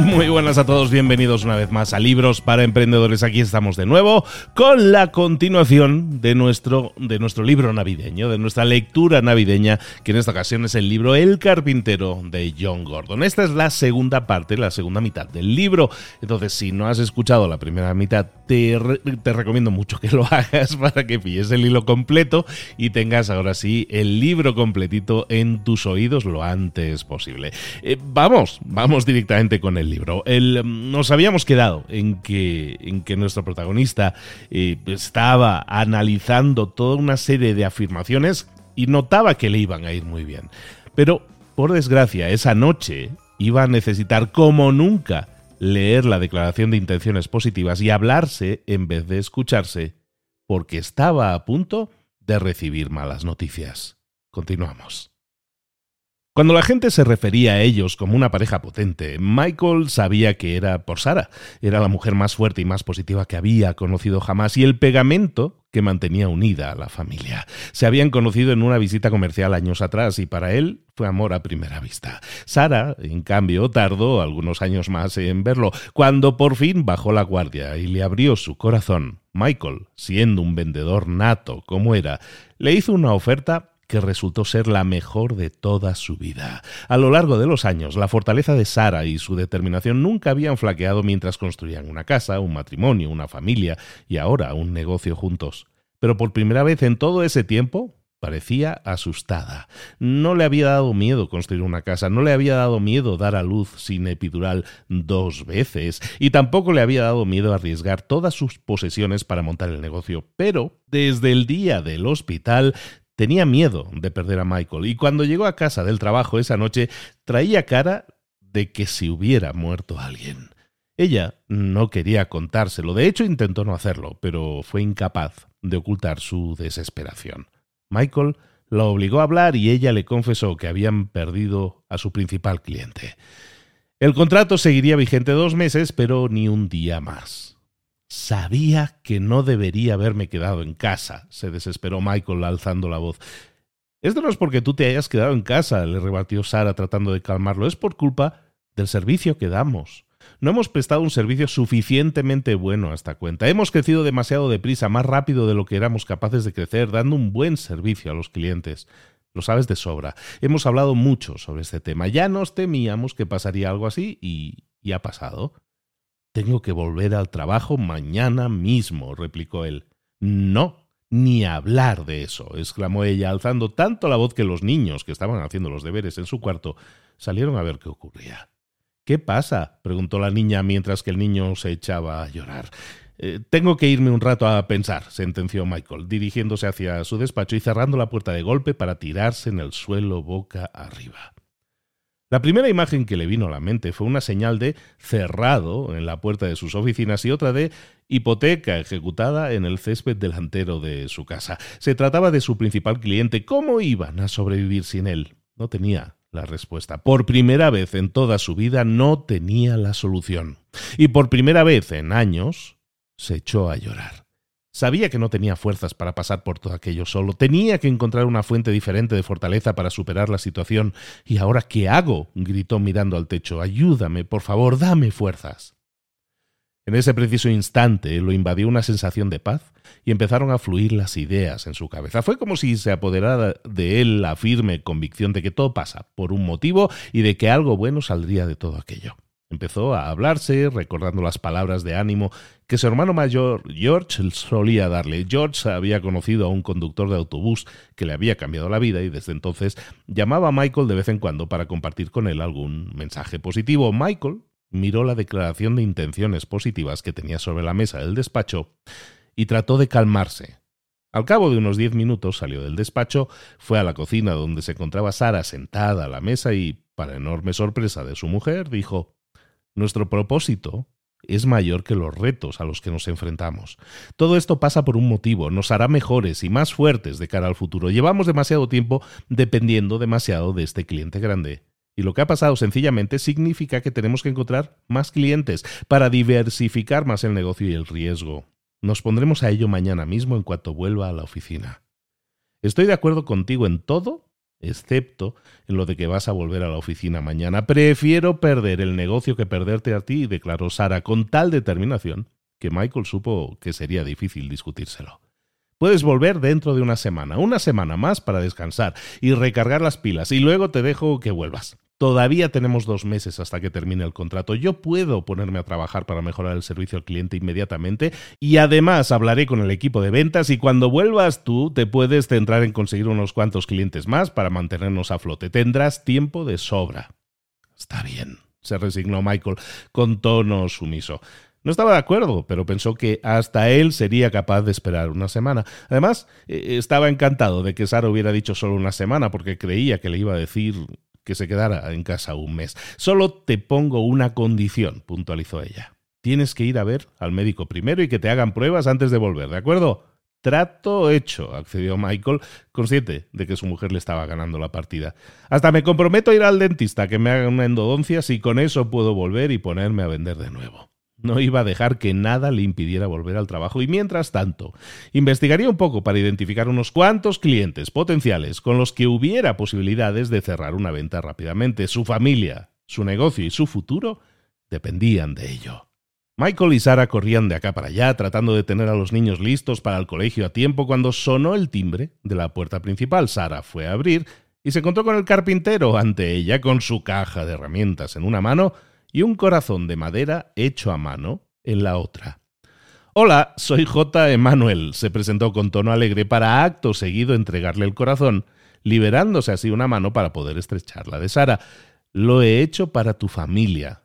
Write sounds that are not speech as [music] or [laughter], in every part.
[laughs] Muy buenas a todos, bienvenidos una vez más a Libros para Emprendedores. Aquí estamos de nuevo con la continuación de nuestro, de nuestro libro navideño, de nuestra lectura navideña, que en esta ocasión es el libro El carpintero de John Gordon. Esta es la segunda parte, la segunda mitad del libro. Entonces, si no has escuchado la primera mitad, te, te recomiendo mucho que lo [laughs] hagas para que pilles el hilo completo y tengas ahora sí el libro completito en tus oídos lo antes posible. Eh, vamos, vamos directamente con el libro. El, mm, nos habíamos quedado en que, en que nuestro protagonista eh, estaba analizando toda una serie de afirmaciones y notaba que le iban a ir muy bien. Pero, por desgracia, esa noche iba a necesitar como nunca leer la declaración de intenciones positivas y hablarse en vez de escucharse, porque estaba a punto de recibir malas noticias. Continuamos. Cuando la gente se refería a ellos como una pareja potente, Michael sabía que era por Sara. Era la mujer más fuerte y más positiva que había conocido jamás y el pegamento que mantenía unida a la familia. Se habían conocido en una visita comercial años atrás y para él fue amor a primera vista. Sara, en cambio, tardó algunos años más en verlo, cuando por fin bajó la guardia y le abrió su corazón. Michael, siendo un vendedor nato como era, le hizo una oferta que resultó ser la mejor de toda su vida. A lo largo de los años, la fortaleza de Sara y su determinación nunca habían flaqueado mientras construían una casa, un matrimonio, una familia y ahora un negocio juntos. Pero por primera vez en todo ese tiempo, Parecía asustada. No le había dado miedo construir una casa, no le había dado miedo dar a luz sin epidural dos veces, y tampoco le había dado miedo arriesgar todas sus posesiones para montar el negocio. Pero desde el día del hospital Tenía miedo de perder a Michael y cuando llegó a casa del trabajo esa noche traía cara de que se hubiera muerto alguien. Ella no quería contárselo, de hecho intentó no hacerlo, pero fue incapaz de ocultar su desesperación. Michael la obligó a hablar y ella le confesó que habían perdido a su principal cliente. El contrato seguiría vigente dos meses, pero ni un día más. Sabía que no debería haberme quedado en casa, se desesperó Michael alzando la voz. Esto no es porque tú te hayas quedado en casa, le rebatió Sara tratando de calmarlo, es por culpa del servicio que damos. No hemos prestado un servicio suficientemente bueno hasta cuenta. Hemos crecido demasiado deprisa, más rápido de lo que éramos capaces de crecer, dando un buen servicio a los clientes. Lo sabes de sobra. Hemos hablado mucho sobre este tema. Ya nos temíamos que pasaría algo así y, y ha pasado. Tengo que volver al trabajo mañana mismo, replicó él. No, ni hablar de eso, exclamó ella, alzando tanto la voz que los niños, que estaban haciendo los deberes en su cuarto, salieron a ver qué ocurría. ¿Qué pasa? preguntó la niña mientras que el niño se echaba a llorar. Eh, tengo que irme un rato a pensar, sentenció Michael, dirigiéndose hacia su despacho y cerrando la puerta de golpe para tirarse en el suelo boca arriba. La primera imagen que le vino a la mente fue una señal de cerrado en la puerta de sus oficinas y otra de hipoteca ejecutada en el césped delantero de su casa. Se trataba de su principal cliente. ¿Cómo iban a sobrevivir sin él? No tenía la respuesta. Por primera vez en toda su vida no tenía la solución. Y por primera vez en años se echó a llorar. Sabía que no tenía fuerzas para pasar por todo aquello solo. Tenía que encontrar una fuente diferente de fortaleza para superar la situación. ¿Y ahora qué hago? gritó mirando al techo. Ayúdame, por favor, dame fuerzas. En ese preciso instante lo invadió una sensación de paz y empezaron a fluir las ideas en su cabeza. Fue como si se apoderara de él la firme convicción de que todo pasa por un motivo y de que algo bueno saldría de todo aquello. Empezó a hablarse, recordando las palabras de ánimo que su hermano mayor George solía darle. George había conocido a un conductor de autobús que le había cambiado la vida y desde entonces llamaba a Michael de vez en cuando para compartir con él algún mensaje positivo. Michael miró la declaración de intenciones positivas que tenía sobre la mesa del despacho y trató de calmarse. Al cabo de unos diez minutos salió del despacho, fue a la cocina donde se encontraba Sara sentada a la mesa y, para enorme sorpresa de su mujer, dijo nuestro propósito es mayor que los retos a los que nos enfrentamos. Todo esto pasa por un motivo, nos hará mejores y más fuertes de cara al futuro. Llevamos demasiado tiempo dependiendo demasiado de este cliente grande. Y lo que ha pasado sencillamente significa que tenemos que encontrar más clientes para diversificar más el negocio y el riesgo. Nos pondremos a ello mañana mismo en cuanto vuelva a la oficina. Estoy de acuerdo contigo en todo excepto en lo de que vas a volver a la oficina mañana. Prefiero perder el negocio que perderte a ti, declaró Sara con tal determinación que Michael supo que sería difícil discutírselo. Puedes volver dentro de una semana, una semana más para descansar y recargar las pilas, y luego te dejo que vuelvas. Todavía tenemos dos meses hasta que termine el contrato. Yo puedo ponerme a trabajar para mejorar el servicio al cliente inmediatamente y además hablaré con el equipo de ventas y cuando vuelvas tú te puedes centrar en conseguir unos cuantos clientes más para mantenernos a flote. Tendrás tiempo de sobra. Está bien, se resignó Michael con tono sumiso. No estaba de acuerdo, pero pensó que hasta él sería capaz de esperar una semana. Además, eh, estaba encantado de que Sara hubiera dicho solo una semana, porque creía que le iba a decir que se quedara en casa un mes. Solo te pongo una condición, puntualizó ella. Tienes que ir a ver al médico primero y que te hagan pruebas antes de volver, ¿de acuerdo? Trato hecho, accedió Michael, consciente de que su mujer le estaba ganando la partida. Hasta me comprometo a ir al dentista que me haga una endodoncia si con eso puedo volver y ponerme a vender de nuevo. No iba a dejar que nada le impidiera volver al trabajo y mientras tanto investigaría un poco para identificar unos cuantos clientes potenciales con los que hubiera posibilidades de cerrar una venta rápidamente. Su familia, su negocio y su futuro dependían de ello. Michael y Sara corrían de acá para allá tratando de tener a los niños listos para el colegio a tiempo cuando sonó el timbre de la puerta principal. Sara fue a abrir y se encontró con el carpintero ante ella con su caja de herramientas en una mano y un corazón de madera hecho a mano en la otra. Hola, soy J. Emanuel, se presentó con tono alegre para acto seguido entregarle el corazón, liberándose así una mano para poder estrechar la de Sara. Lo he hecho para tu familia.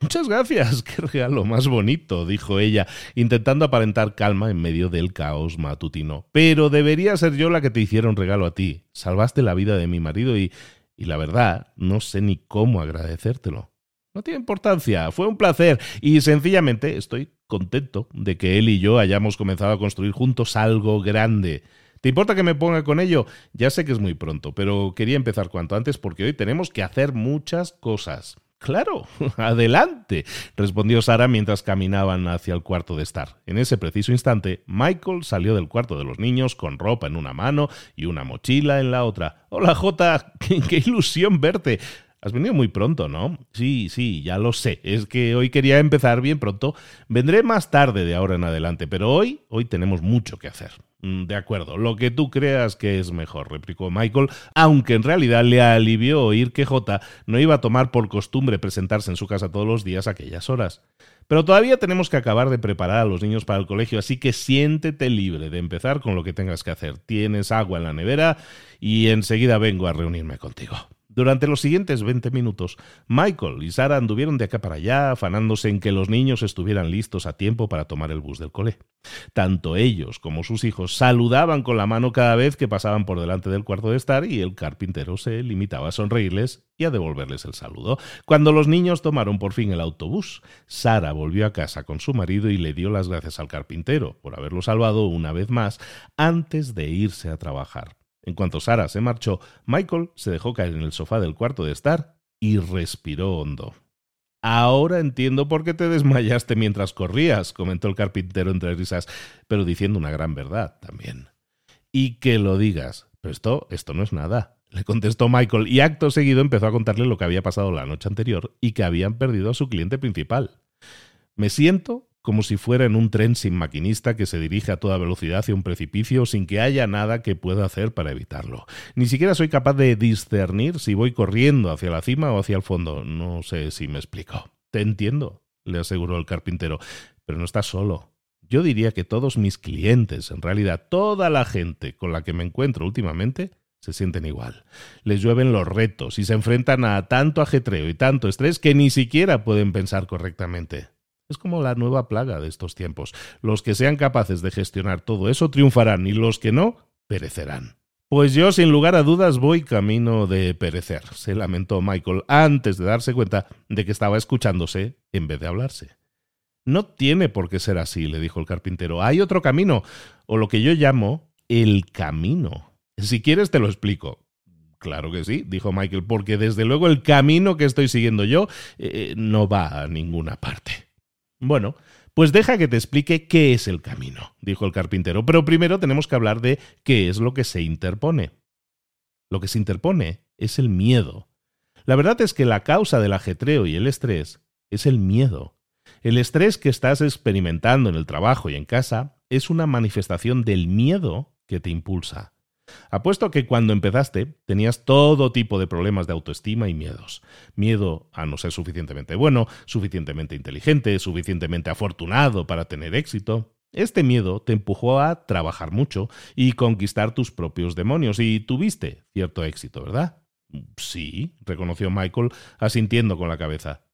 Muchas gracias, qué regalo más bonito, dijo ella, intentando aparentar calma en medio del caos matutino. Pero debería ser yo la que te hiciera un regalo a ti. Salvaste la vida de mi marido y, y la verdad, no sé ni cómo agradecértelo. No tiene importancia, fue un placer y sencillamente estoy contento de que él y yo hayamos comenzado a construir juntos algo grande. ¿Te importa que me ponga con ello? Ya sé que es muy pronto, pero quería empezar cuanto antes porque hoy tenemos que hacer muchas cosas. Claro, [laughs] adelante, respondió Sara mientras caminaban hacia el cuarto de estar. En ese preciso instante, Michael salió del cuarto de los niños con ropa en una mano y una mochila en la otra. Hola, Jota, [laughs] qué, ilusión verte. Has venido muy pronto, ¿no? Sí, sí, ya lo sé. Es que hoy quería empezar bien pronto. Vendré más tarde de ahora en adelante, pero hoy, hoy tenemos mucho que hacer. Mm, de acuerdo, lo que tú creas que es mejor, replicó Michael, aunque en realidad le alivió oír que J no iba a tomar por costumbre presentarse en su casa todos los días a aquellas horas. Pero todavía tenemos que acabar de preparar a los niños para el colegio, así que siéntete libre de empezar con lo que tengas que hacer. Tienes agua en la nevera y enseguida vengo a reunirme contigo. Durante los siguientes 20 minutos, Michael y Sara anduvieron de acá para allá, afanándose en que los niños estuvieran listos a tiempo para tomar el bus del cole. Tanto ellos como sus hijos saludaban con la mano cada vez que pasaban por delante del cuarto de estar y el carpintero se limitaba a sonreírles y a devolverles el saludo. Cuando los niños tomaron por fin el autobús, Sara volvió a casa con su marido y le dio las gracias al carpintero por haberlo salvado una vez más antes de irse a trabajar. En cuanto Sara se marchó, Michael se dejó caer en el sofá del cuarto de estar y respiró hondo. Ahora entiendo por qué te desmayaste mientras corrías, comentó el carpintero entre risas, pero diciendo una gran verdad también. Y que lo digas. Pero esto, esto no es nada, le contestó Michael, y acto seguido empezó a contarle lo que había pasado la noche anterior y que habían perdido a su cliente principal. Me siento como si fuera en un tren sin maquinista que se dirige a toda velocidad hacia un precipicio sin que haya nada que pueda hacer para evitarlo. Ni siquiera soy capaz de discernir si voy corriendo hacia la cima o hacia el fondo. No sé si me explico. Te entiendo, le aseguró el carpintero, pero no estás solo. Yo diría que todos mis clientes, en realidad toda la gente con la que me encuentro últimamente, se sienten igual. Les llueven los retos y se enfrentan a tanto ajetreo y tanto estrés que ni siquiera pueden pensar correctamente. Es como la nueva plaga de estos tiempos. Los que sean capaces de gestionar todo eso triunfarán y los que no, perecerán. Pues yo, sin lugar a dudas, voy camino de perecer, se lamentó Michael antes de darse cuenta de que estaba escuchándose en vez de hablarse. No tiene por qué ser así, le dijo el carpintero. Hay otro camino, o lo que yo llamo el camino. Si quieres te lo explico. Claro que sí, dijo Michael, porque desde luego el camino que estoy siguiendo yo eh, no va a ninguna parte. Bueno, pues deja que te explique qué es el camino, dijo el carpintero, pero primero tenemos que hablar de qué es lo que se interpone. Lo que se interpone es el miedo. La verdad es que la causa del ajetreo y el estrés es el miedo. El estrés que estás experimentando en el trabajo y en casa es una manifestación del miedo que te impulsa. Apuesto que cuando empezaste tenías todo tipo de problemas de autoestima y miedos. Miedo a no ser suficientemente bueno, suficientemente inteligente, suficientemente afortunado para tener éxito. Este miedo te empujó a trabajar mucho y conquistar tus propios demonios y tuviste cierto éxito, ¿verdad? Sí, reconoció Michael, asintiendo con la cabeza.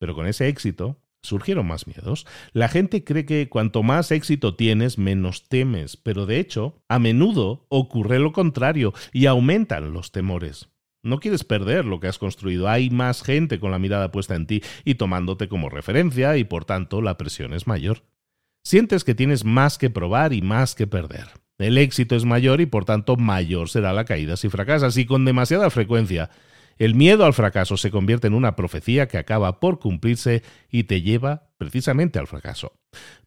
Pero con ese éxito surgieron más miedos. La gente cree que cuanto más éxito tienes, menos temes, pero de hecho, a menudo ocurre lo contrario y aumentan los temores. No quieres perder lo que has construido, hay más gente con la mirada puesta en ti y tomándote como referencia y por tanto la presión es mayor. Sientes que tienes más que probar y más que perder. El éxito es mayor y por tanto mayor será la caída si fracasas y con demasiada frecuencia el miedo al fracaso se convierte en una profecía que acaba por cumplirse y te lleva precisamente al fracaso.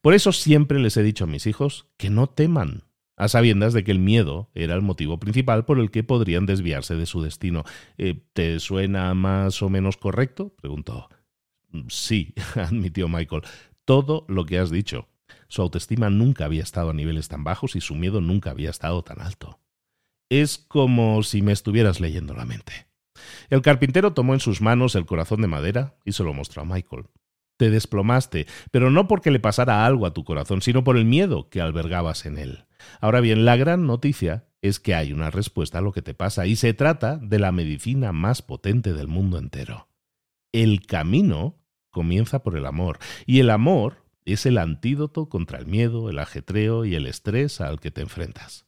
Por eso siempre les he dicho a mis hijos que no teman, a sabiendas de que el miedo era el motivo principal por el que podrían desviarse de su destino. Eh, ¿Te suena más o menos correcto? preguntó. Sí, [laughs] admitió Michael, todo lo que has dicho. Su autoestima nunca había estado a niveles tan bajos y su miedo nunca había estado tan alto. Es como si me estuvieras leyendo la mente. El carpintero tomó en sus manos el corazón de madera y se lo mostró a Michael. Te desplomaste, pero no porque le pasara algo a tu corazón, sino por el miedo que albergabas en él. Ahora bien, la gran noticia es que hay una respuesta a lo que te pasa, y se trata de la medicina más potente del mundo entero. El camino comienza por el amor, y el amor es el antídoto contra el miedo, el ajetreo y el estrés al que te enfrentas.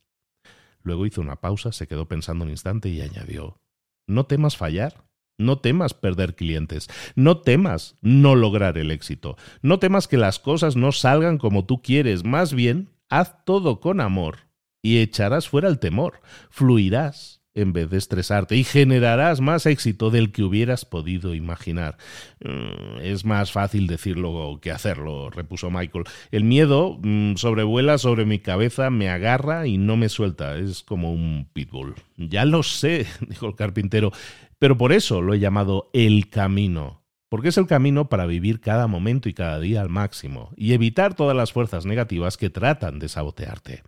Luego hizo una pausa, se quedó pensando un instante y añadió no temas fallar. No temas perder clientes, no temas no lograr el éxito, no temas que las cosas no salgan como tú quieres, más bien haz todo con amor y echarás fuera el temor, fluirás en vez de estresarte y generarás más éxito del que hubieras podido imaginar. Mm, es más fácil decirlo que hacerlo, repuso Michael. El miedo mm, sobrevuela sobre mi cabeza, me agarra y no me suelta. Es como un pitbull. Ya lo sé, [laughs] dijo el carpintero, pero por eso lo he llamado el camino porque es el camino para vivir cada momento y cada día al máximo y evitar todas las fuerzas negativas que tratan de sabotearte.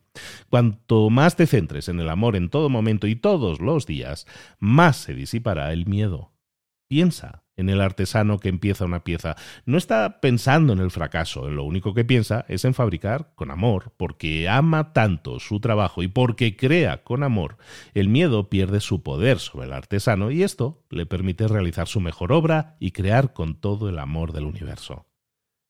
Cuanto más te centres en el amor en todo momento y todos los días, más se disipará el miedo. Piensa en el artesano que empieza una pieza. No está pensando en el fracaso, lo único que piensa es en fabricar con amor, porque ama tanto su trabajo y porque crea con amor. El miedo pierde su poder sobre el artesano y esto le permite realizar su mejor obra y crear con todo el amor del universo.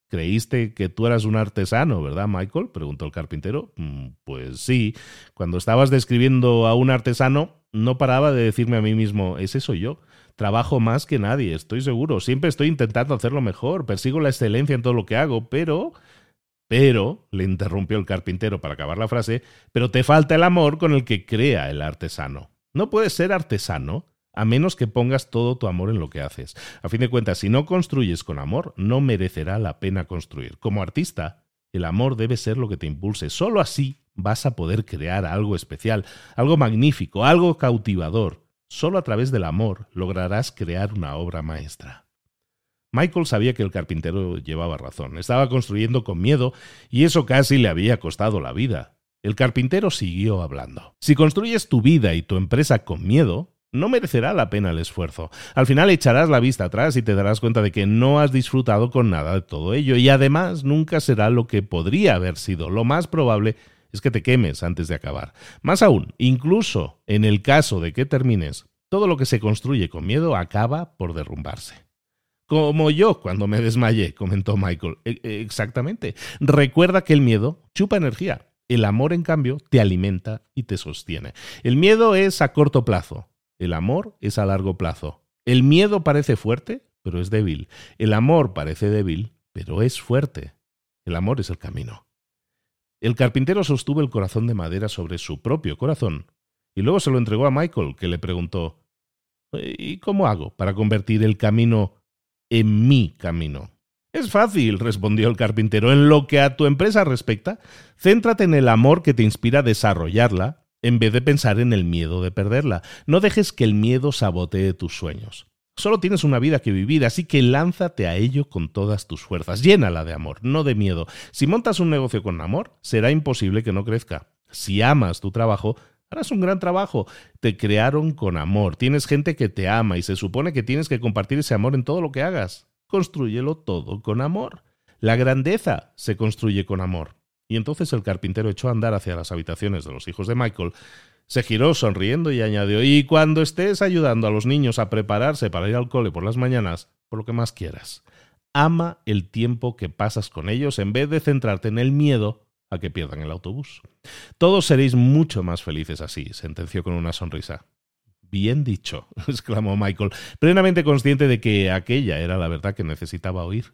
Creíste que tú eras un artesano, ¿verdad, Michael? preguntó el carpintero. Mm, pues sí. Cuando estabas describiendo a un artesano, no paraba de decirme a mí mismo, ese soy yo. Trabajo más que nadie, estoy seguro. Siempre estoy intentando hacerlo mejor, persigo la excelencia en todo lo que hago, pero... Pero, le interrumpió el carpintero para acabar la frase, pero te falta el amor con el que crea el artesano. No puedes ser artesano a menos que pongas todo tu amor en lo que haces. A fin de cuentas, si no construyes con amor, no merecerá la pena construir. Como artista, el amor debe ser lo que te impulse. Solo así vas a poder crear algo especial, algo magnífico, algo cautivador. Solo a través del amor lograrás crear una obra maestra. Michael sabía que el carpintero llevaba razón. Estaba construyendo con miedo y eso casi le había costado la vida. El carpintero siguió hablando. Si construyes tu vida y tu empresa con miedo, no merecerá la pena el esfuerzo. Al final echarás la vista atrás y te darás cuenta de que no has disfrutado con nada de todo ello y además nunca será lo que podría haber sido. Lo más probable es que te quemes antes de acabar. Más aún, incluso en el caso de que termines, todo lo que se construye con miedo acaba por derrumbarse. Como yo cuando me desmayé, comentó Michael. E, e, exactamente. Recuerda que el miedo chupa energía. El amor, en cambio, te alimenta y te sostiene. El miedo es a corto plazo. El amor es a largo plazo. El miedo parece fuerte, pero es débil. El amor parece débil, pero es fuerte. El amor es el camino. El carpintero sostuvo el corazón de madera sobre su propio corazón y luego se lo entregó a Michael, que le preguntó ¿Y cómo hago para convertir el camino en mi camino? Es fácil, respondió el carpintero. En lo que a tu empresa respecta, céntrate en el amor que te inspira a desarrollarla en vez de pensar en el miedo de perderla. No dejes que el miedo sabotee tus sueños. Solo tienes una vida que vivir, así que lánzate a ello con todas tus fuerzas. Llénala de amor, no de miedo. Si montas un negocio con amor, será imposible que no crezca. Si amas tu trabajo, harás un gran trabajo. Te crearon con amor. Tienes gente que te ama y se supone que tienes que compartir ese amor en todo lo que hagas. Construyelo todo con amor. La grandeza se construye con amor. Y entonces el carpintero echó a andar hacia las habitaciones de los hijos de Michael, se giró sonriendo y añadió Y cuando estés ayudando a los niños a prepararse para ir al cole por las mañanas, por lo que más quieras, ama el tiempo que pasas con ellos en vez de centrarte en el miedo a que pierdan el autobús. Todos seréis mucho más felices así, sentenció con una sonrisa. Bien dicho, [laughs] exclamó Michael, plenamente consciente de que aquella era la verdad que necesitaba oír.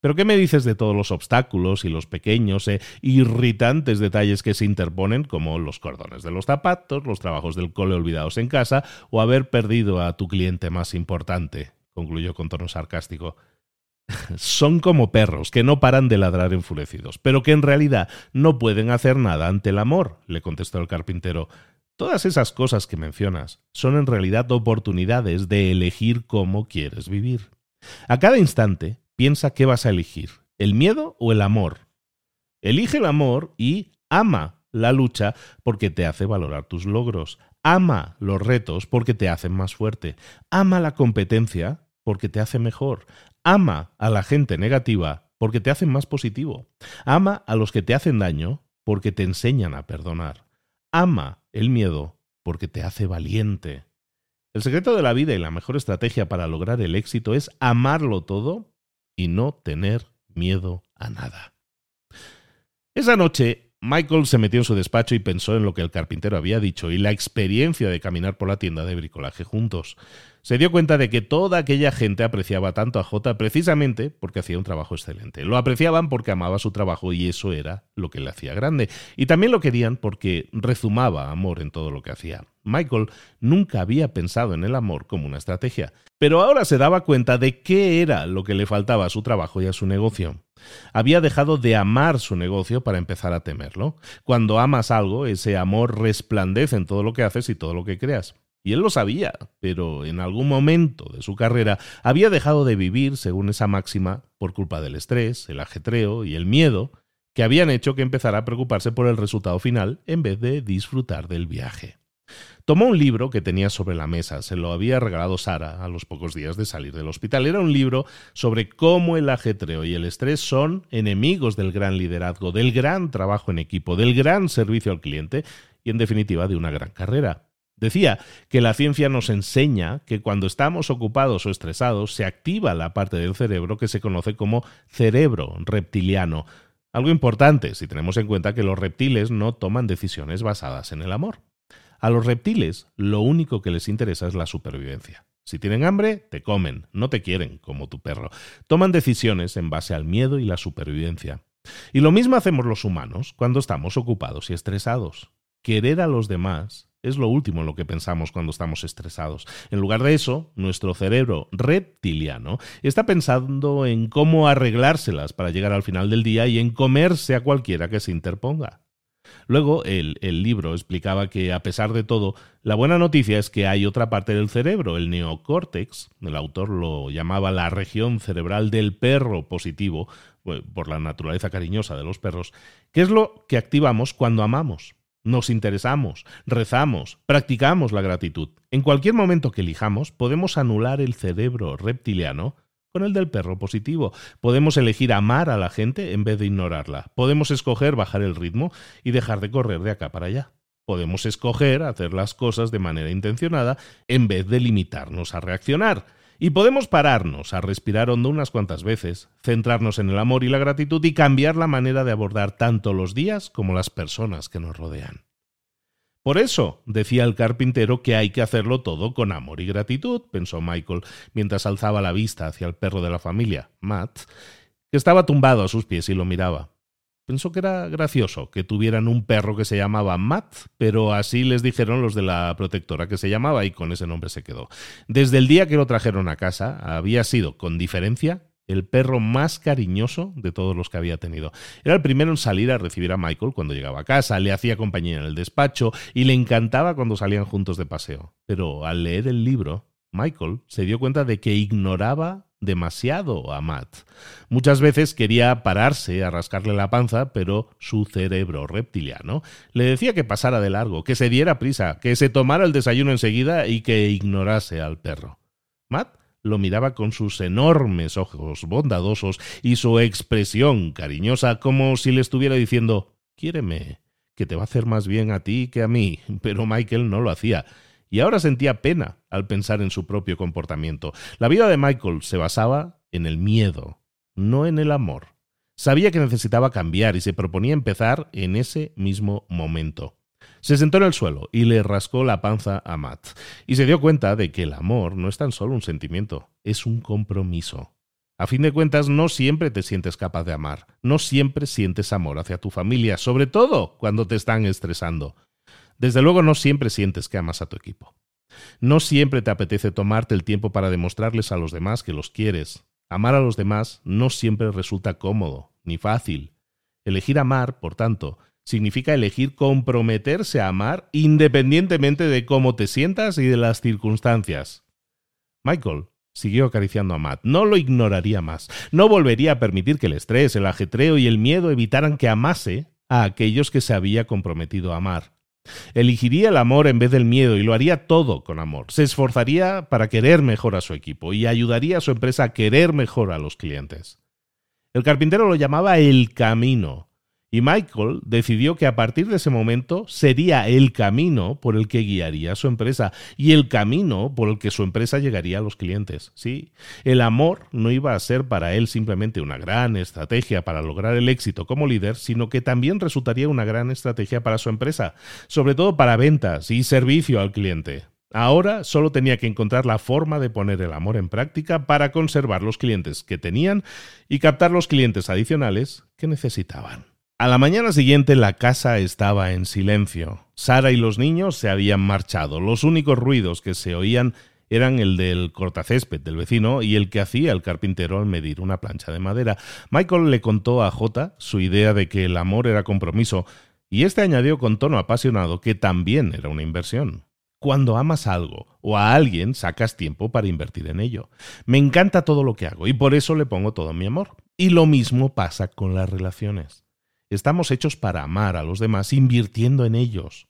Pero ¿qué me dices de todos los obstáculos y los pequeños e irritantes detalles que se interponen, como los cordones de los zapatos, los trabajos del cole olvidados en casa o haber perdido a tu cliente más importante? concluyó con tono sarcástico. [laughs] Son como perros que no paran de ladrar enfurecidos, pero que en realidad no pueden hacer nada ante el amor, le contestó el carpintero. Todas esas cosas que mencionas son en realidad oportunidades de elegir cómo quieres vivir. A cada instante piensa qué vas a elegir, el miedo o el amor. Elige el amor y ama la lucha porque te hace valorar tus logros. Ama los retos porque te hacen más fuerte. Ama la competencia porque te hace mejor. Ama a la gente negativa porque te hacen más positivo. Ama a los que te hacen daño porque te enseñan a perdonar. Ama el miedo porque te hace valiente. El secreto de la vida y la mejor estrategia para lograr el éxito es amarlo todo y no tener miedo a nada. Esa noche, Michael se metió en su despacho y pensó en lo que el carpintero había dicho y la experiencia de caminar por la tienda de bricolaje juntos. Se dio cuenta de que toda aquella gente apreciaba tanto a J precisamente porque hacía un trabajo excelente. Lo apreciaban porque amaba su trabajo y eso era lo que le hacía grande. Y también lo querían porque rezumaba amor en todo lo que hacía. Michael nunca había pensado en el amor como una estrategia, pero ahora se daba cuenta de qué era lo que le faltaba a su trabajo y a su negocio. Había dejado de amar su negocio para empezar a temerlo. Cuando amas algo, ese amor resplandece en todo lo que haces y todo lo que creas. Y él lo sabía, pero en algún momento de su carrera había dejado de vivir según esa máxima por culpa del estrés, el ajetreo y el miedo que habían hecho que empezara a preocuparse por el resultado final en vez de disfrutar del viaje. Tomó un libro que tenía sobre la mesa, se lo había regalado Sara a los pocos días de salir del hospital. Era un libro sobre cómo el ajetreo y el estrés son enemigos del gran liderazgo, del gran trabajo en equipo, del gran servicio al cliente y en definitiva de una gran carrera. Decía que la ciencia nos enseña que cuando estamos ocupados o estresados se activa la parte del cerebro que se conoce como cerebro reptiliano. Algo importante si tenemos en cuenta que los reptiles no toman decisiones basadas en el amor. A los reptiles lo único que les interesa es la supervivencia. Si tienen hambre, te comen, no te quieren, como tu perro. Toman decisiones en base al miedo y la supervivencia. Y lo mismo hacemos los humanos cuando estamos ocupados y estresados. Querer a los demás es lo último en lo que pensamos cuando estamos estresados. En lugar de eso, nuestro cerebro reptiliano está pensando en cómo arreglárselas para llegar al final del día y en comerse a cualquiera que se interponga. Luego, el, libro explicaba que, a pesar de todo, la buena noticia es que hay otra parte del cerebro, el neocórtex, el autor lo llamaba la región cerebral del perro positivo, por la naturaleza cariñosa de los perros, que es lo que activamos cuando amamos. Nos interesamos, rezamos, practicamos la gratitud. En cualquier momento que elijamos, podemos anular el cerebro reptiliano con el del perro positivo. Podemos elegir amar a la gente en vez de ignorarla. Podemos escoger bajar el ritmo y dejar de correr de acá para allá. Podemos escoger hacer las cosas de manera intencionada en vez de limitarnos a reaccionar. Y podemos pararnos a respirar hondo unas cuantas veces, centrarnos en el amor y la gratitud y cambiar la manera de abordar tanto los días como las personas que nos rodean. Por eso, decía el carpintero que hay que hacerlo todo con amor y gratitud, pensó Michael, mientras alzaba la vista hacia el perro de la familia, Matt, que estaba tumbado a sus pies y lo miraba. Pensó que era gracioso que tuvieran un perro que se llamaba Matt, pero así les dijeron los de la protectora que se llamaba y con ese nombre se quedó. Desde el día que lo trajeron a casa, había sido, con diferencia, el perro más cariñoso de todos los que había tenido. Era el primero en salir a recibir a Michael cuando llegaba a casa, le hacía compañía en el despacho y le encantaba cuando salían juntos de paseo. Pero al leer el libro, Michael se dio cuenta de que ignoraba demasiado a Matt. Muchas veces quería pararse a rascarle la panza, pero su cerebro reptiliano le decía que pasara de largo, que se diera prisa, que se tomara el desayuno enseguida y que ignorase al perro. Matt lo miraba con sus enormes ojos bondadosos y su expresión cariñosa como si le estuviera diciendo Quiéreme, que te va a hacer más bien a ti que a mí. Pero Michael no lo hacía, y ahora sentía pena al pensar en su propio comportamiento. La vida de Michael se basaba en el miedo, no en el amor. Sabía que necesitaba cambiar y se proponía empezar en ese mismo momento. Se sentó en el suelo y le rascó la panza a Matt, y se dio cuenta de que el amor no es tan solo un sentimiento, es un compromiso. A fin de cuentas, no siempre te sientes capaz de amar, no siempre sientes amor hacia tu familia, sobre todo cuando te están estresando. Desde luego no siempre sientes que amas a tu equipo. No siempre te apetece tomarte el tiempo para demostrarles a los demás que los quieres. Amar a los demás no siempre resulta cómodo, ni fácil. Elegir amar, por tanto, significa elegir comprometerse a amar independientemente de cómo te sientas y de las circunstancias. Michael siguió acariciando a Matt. No lo ignoraría más. No volvería a permitir que el estrés, el ajetreo y el miedo evitaran que amase a aquellos que se había comprometido a amar. Elegiría el amor en vez del miedo y lo haría todo con amor. Se esforzaría para querer mejor a su equipo y ayudaría a su empresa a querer mejor a los clientes. El carpintero lo llamaba el camino, y Michael decidió que a partir de ese momento sería el camino por el que guiaría a su empresa y el camino por el que su empresa llegaría a los clientes. Sí, el amor no iba a ser para él simplemente una gran estrategia para lograr el éxito como líder, sino que también resultaría una gran estrategia para su empresa, sobre todo para ventas y servicio al cliente. Ahora solo tenía que encontrar la forma de poner el amor en práctica para conservar los clientes que tenían y captar los clientes adicionales que necesitaban. A la mañana siguiente la casa estaba en silencio. Sara y los niños se habían marchado. Los únicos ruidos que se oían eran el del cortacésped del vecino y el que hacía el carpintero al medir una plancha de madera. Michael le contó a J su idea de que el amor era compromiso, y este añadió con tono apasionado que también era una inversión. Cuando amas algo o a alguien, sacas tiempo para invertir en ello. Me encanta todo lo que hago y por eso le pongo todo mi amor. Y lo mismo pasa con las relaciones. Estamos hechos para amar a los demás invirtiendo en ellos.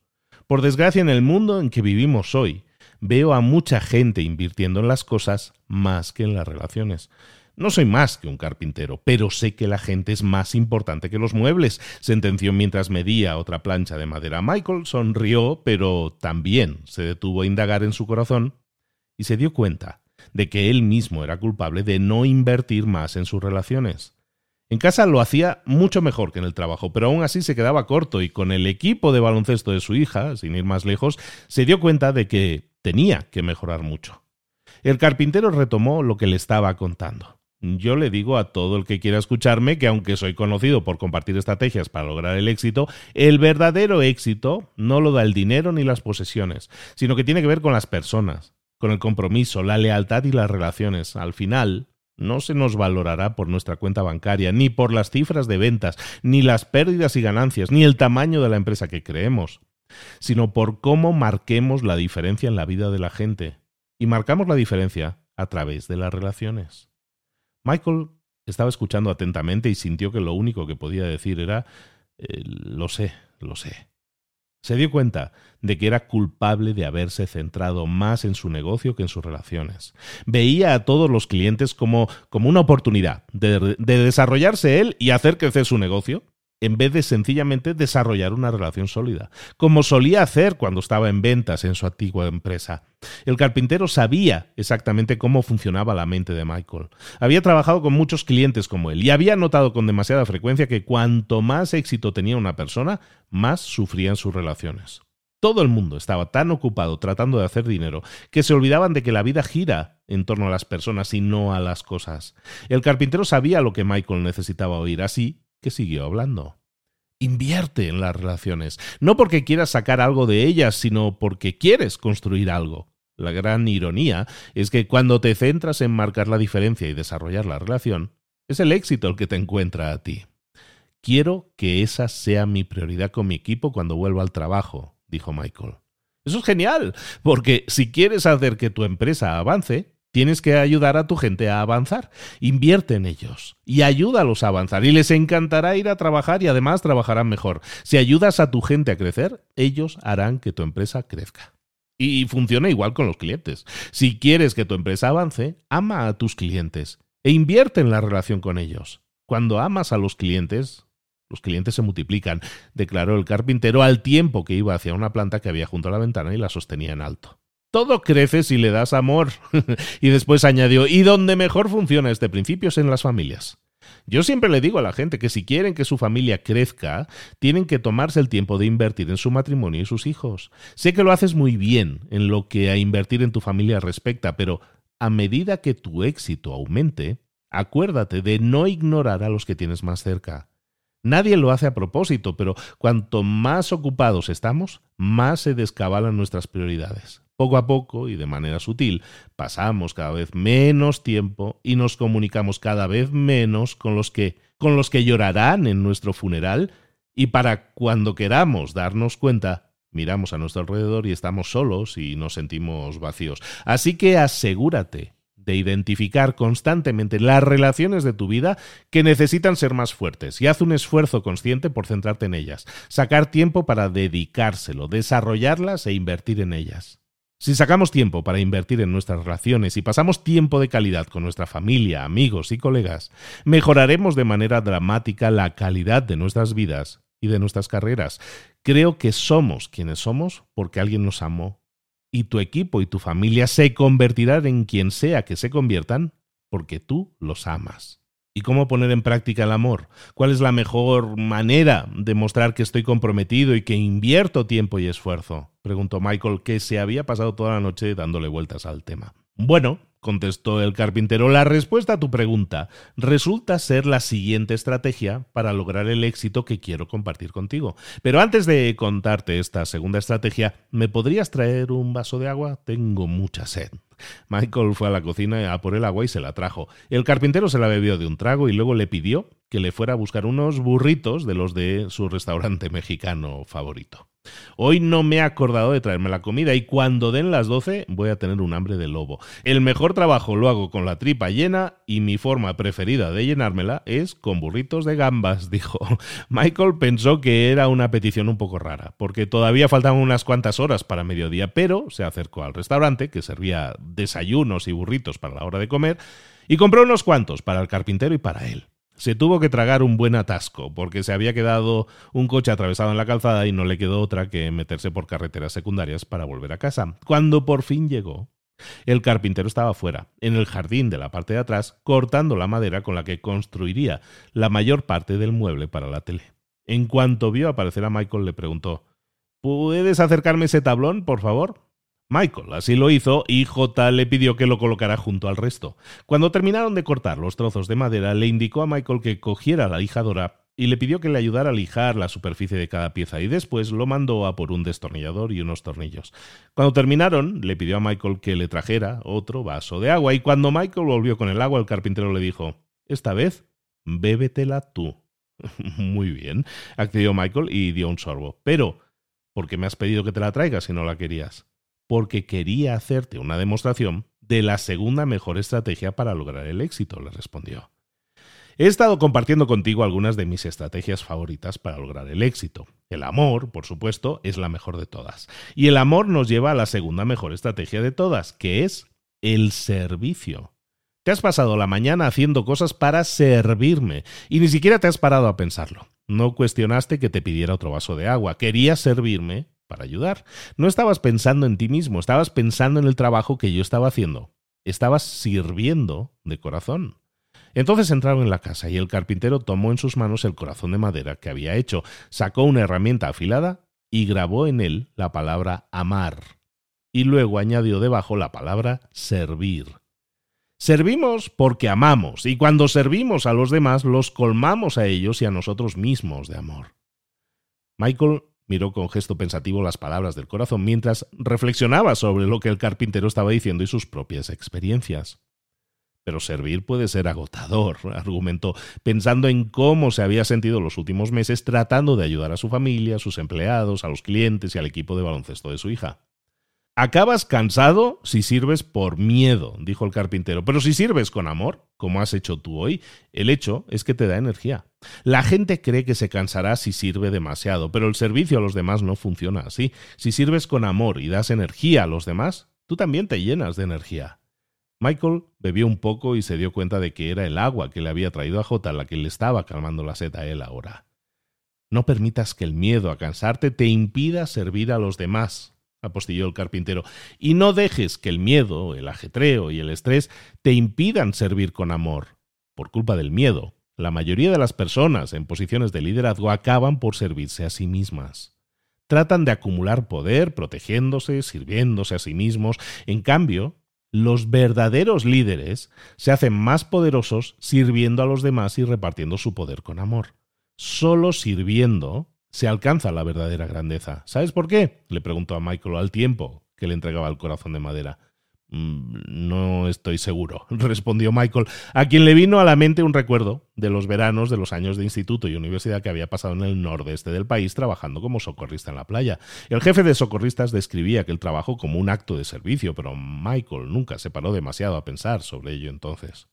Por desgracia, en el mundo en que vivimos hoy, veo a mucha gente invirtiendo en las cosas más que en las relaciones. No soy más que un carpintero, pero sé que la gente es más importante que los muebles, sentenció mientras medía otra plancha de madera. Michael sonrió, pero también se detuvo a indagar en su corazón y se dio cuenta de que él mismo era culpable de no invertir más en sus relaciones. En casa lo hacía mucho mejor que en el trabajo, pero aún así se quedaba corto y con el equipo de baloncesto de su hija, sin ir más lejos, se dio cuenta de que tenía que mejorar mucho. El carpintero retomó lo que le estaba contando. Yo le digo a todo el que quiera escucharme que aunque soy conocido por compartir estrategias para lograr el éxito, el verdadero éxito no lo da el dinero ni las posesiones, sino que tiene que ver con las personas, con el compromiso, la lealtad y las relaciones. Al final, no se nos valorará por nuestra cuenta bancaria, ni por las cifras de ventas, ni las pérdidas y ganancias, ni el tamaño de la empresa que creemos, sino por cómo marquemos la diferencia en la vida de la gente. Y marcamos la diferencia a través de las relaciones. Michael estaba escuchando atentamente y sintió que lo único que podía decir era eh, lo sé, lo sé. Se dio cuenta de que era culpable de haberse centrado más en su negocio que en sus relaciones. Veía a todos los clientes como, como una oportunidad de, de desarrollarse él y hacer crecer su negocio, en vez de sencillamente desarrollar una relación sólida, como solía hacer cuando estaba en ventas en su antigua empresa. El carpintero sabía exactamente cómo funcionaba la mente de Michael. Había trabajado con muchos clientes como él y había notado con demasiada frecuencia que cuanto más éxito tenía una persona, más sufrían sus relaciones. Todo el mundo estaba tan ocupado tratando de hacer dinero que se olvidaban de que la vida gira en torno a las personas y no a las cosas. El carpintero sabía lo que Michael necesitaba oír, así que siguió hablando. Invierte en las relaciones, no porque quieras sacar algo de ellas, sino porque quieres construir algo. La gran ironía es que cuando te centras en marcar la diferencia y desarrollar la relación, es el éxito el que te encuentra a ti. Quiero que esa sea mi prioridad con mi equipo cuando vuelva al trabajo, dijo Michael. Eso es genial, porque si quieres hacer que tu empresa avance, Tienes que ayudar a tu gente a avanzar. Invierte en ellos y ayúdalos a avanzar. Y les encantará ir a trabajar y además trabajarán mejor. Si ayudas a tu gente a crecer, ellos harán que tu empresa crezca. Y funciona igual con los clientes. Si quieres que tu empresa avance, ama a tus clientes e invierte en la relación con ellos. Cuando amas a los clientes, los clientes se multiplican, declaró el carpintero al tiempo que iba hacia una planta que había junto a la ventana y la sostenía en alto. Todo crece si le das amor. [laughs] y después añadió, y donde mejor funciona este principio es en las familias. Yo siempre le digo a la gente que si quieren que su familia crezca, tienen que tomarse el tiempo de invertir en su matrimonio y sus hijos. Sé que lo haces muy bien en lo que a invertir en tu familia respecta, pero a medida que tu éxito aumente, acuérdate de no ignorar a los que tienes más cerca. Nadie lo hace a propósito, pero cuanto más ocupados estamos, más se descabalan nuestras prioridades. Poco a poco y de manera sutil, pasamos cada vez menos tiempo y nos comunicamos cada vez menos con los que con los que llorarán en nuestro funeral y para cuando queramos darnos cuenta, miramos a nuestro alrededor y estamos solos y nos sentimos vacíos. Así que asegúrate de identificar constantemente las relaciones de tu vida que necesitan ser más fuertes y haz un esfuerzo consciente por centrarte en ellas, sacar tiempo para dedicárselo, desarrollarlas e invertir en ellas. Si sacamos tiempo para invertir en nuestras relaciones y pasamos tiempo de calidad con nuestra familia, amigos y colegas, mejoraremos de manera dramática la calidad de nuestras vidas y de nuestras carreras. Creo que somos quienes somos porque alguien nos amó y tu equipo y tu familia se convertirán en quien sea que se conviertan porque tú los amas. ¿Y cómo poner en práctica el amor? ¿Cuál es la mejor manera de mostrar que estoy comprometido y que invierto tiempo y esfuerzo? Preguntó Michael, que se había pasado toda la noche dándole vueltas al tema. Bueno, contestó el carpintero, la respuesta a tu pregunta resulta ser la siguiente estrategia para lograr el éxito que quiero compartir contigo. Pero antes de contarte esta segunda estrategia, ¿me podrías traer un vaso de agua? Tengo mucha sed. Michael fue a la cocina a por el agua y se la trajo. El carpintero se la bebió de un trago y luego le pidió que le fuera a buscar unos burritos de los de su restaurante mexicano favorito. Hoy no me he acordado de traerme la comida y cuando den las 12 voy a tener un hambre de lobo. El mejor trabajo lo hago con la tripa llena y mi forma preferida de llenármela es con burritos de gambas, [laughs] dijo. Michael pensó que era una petición un poco rara, porque todavía faltaban unas cuantas horas para mediodía, pero se acercó al restaurante que servía desayunos y burritos para la hora de comer y compró unos cuantos para el carpintero y para él. Se tuvo que tragar un buen atasco, porque se había quedado un coche atravesado en la calzada y no le quedó otra que meterse por carreteras secundarias para volver a casa. Cuando por fin llegó, el carpintero estaba fuera, en el jardín de la parte de atrás, cortando la madera con la que construiría la mayor parte del mueble para la tele. En cuanto vio aparecer a Michael, le preguntó ¿Puedes acercarme ese tablón, por favor? Michael así lo hizo y J le pidió que lo colocara junto al resto. Cuando terminaron de cortar los trozos de madera, le indicó a Michael que cogiera la lijadora y le pidió que le ayudara a lijar la superficie de cada pieza y después lo mandó a por un destornillador y unos tornillos. Cuando terminaron, le pidió a Michael que le trajera otro vaso de agua y cuando Michael volvió con el agua, el carpintero le dijo, esta vez, bébetela tú. [laughs] Muy bien, accedió Michael y dio un sorbo. Pero, ¿por qué me has pedido que te la traiga si no la querías? Porque quería hacerte una demostración de la segunda mejor estrategia para lograr el éxito, le respondió. He estado compartiendo contigo algunas de mis estrategias favoritas para lograr el éxito. El amor, por supuesto, es la mejor de todas. Y el amor nos lleva a la segunda mejor estrategia de todas, que es el servicio. Te has pasado la mañana haciendo cosas para servirme y ni siquiera te has parado a pensarlo. No cuestionaste que te pidiera otro vaso de agua. Querías servirme para ayudar. No estabas pensando en ti mismo, estabas pensando en el trabajo que yo estaba haciendo. Estabas sirviendo de corazón. Entonces entraron en la casa y el carpintero tomó en sus manos el corazón de madera que había hecho, sacó una herramienta afilada y grabó en él la palabra amar. Y luego añadió debajo la palabra servir. Servimos porque amamos, y cuando servimos a los demás los colmamos a ellos y a nosotros mismos de amor. Michael Miró con gesto pensativo las palabras del corazón mientras reflexionaba sobre lo que el carpintero estaba diciendo y sus propias experiencias. Pero servir puede ser agotador, [laughs] argumentó, pensando en cómo se había sentido los últimos meses tratando de ayudar a su familia, a sus empleados, a los clientes y al equipo de baloncesto de su hija. Acabas cansado si sirves por miedo, dijo el carpintero, pero si sirves con amor, como has hecho tú hoy, el hecho es que te da energía. La gente cree que se cansará si sirve demasiado, pero el servicio a los demás no funciona así. Si sirves con amor y das energía a los demás, tú también te llenas de energía. Michael bebió un poco y se dio cuenta de que era el agua que le había traído a Jota la que le estaba calmando la sed a él ahora. No permitas que el miedo a cansarte te impida servir a los demás, apostilló el carpintero, y no dejes que el miedo, el ajetreo y el estrés te impidan servir con amor. Por culpa del miedo, la mayoría de las personas en posiciones de liderazgo acaban por servirse a sí mismas. Tratan de acumular poder protegiéndose, sirviéndose a sí mismos. En cambio, los verdaderos líderes se hacen más poderosos sirviendo a los demás y repartiendo su poder con amor. Solo sirviendo se alcanza la verdadera grandeza. ¿Sabes por qué? Le preguntó a Michael al tiempo que le entregaba el corazón de madera. Mm, no estoy seguro, [laughs] respondió Michael, a quien le vino a la mente un recuerdo de los veranos de los años de instituto y universidad que había pasado en el nordeste del país trabajando como socorrista en la playa. El jefe de socorristas describía aquel trabajo como un acto de servicio, pero Michael nunca se paró demasiado a pensar sobre ello entonces.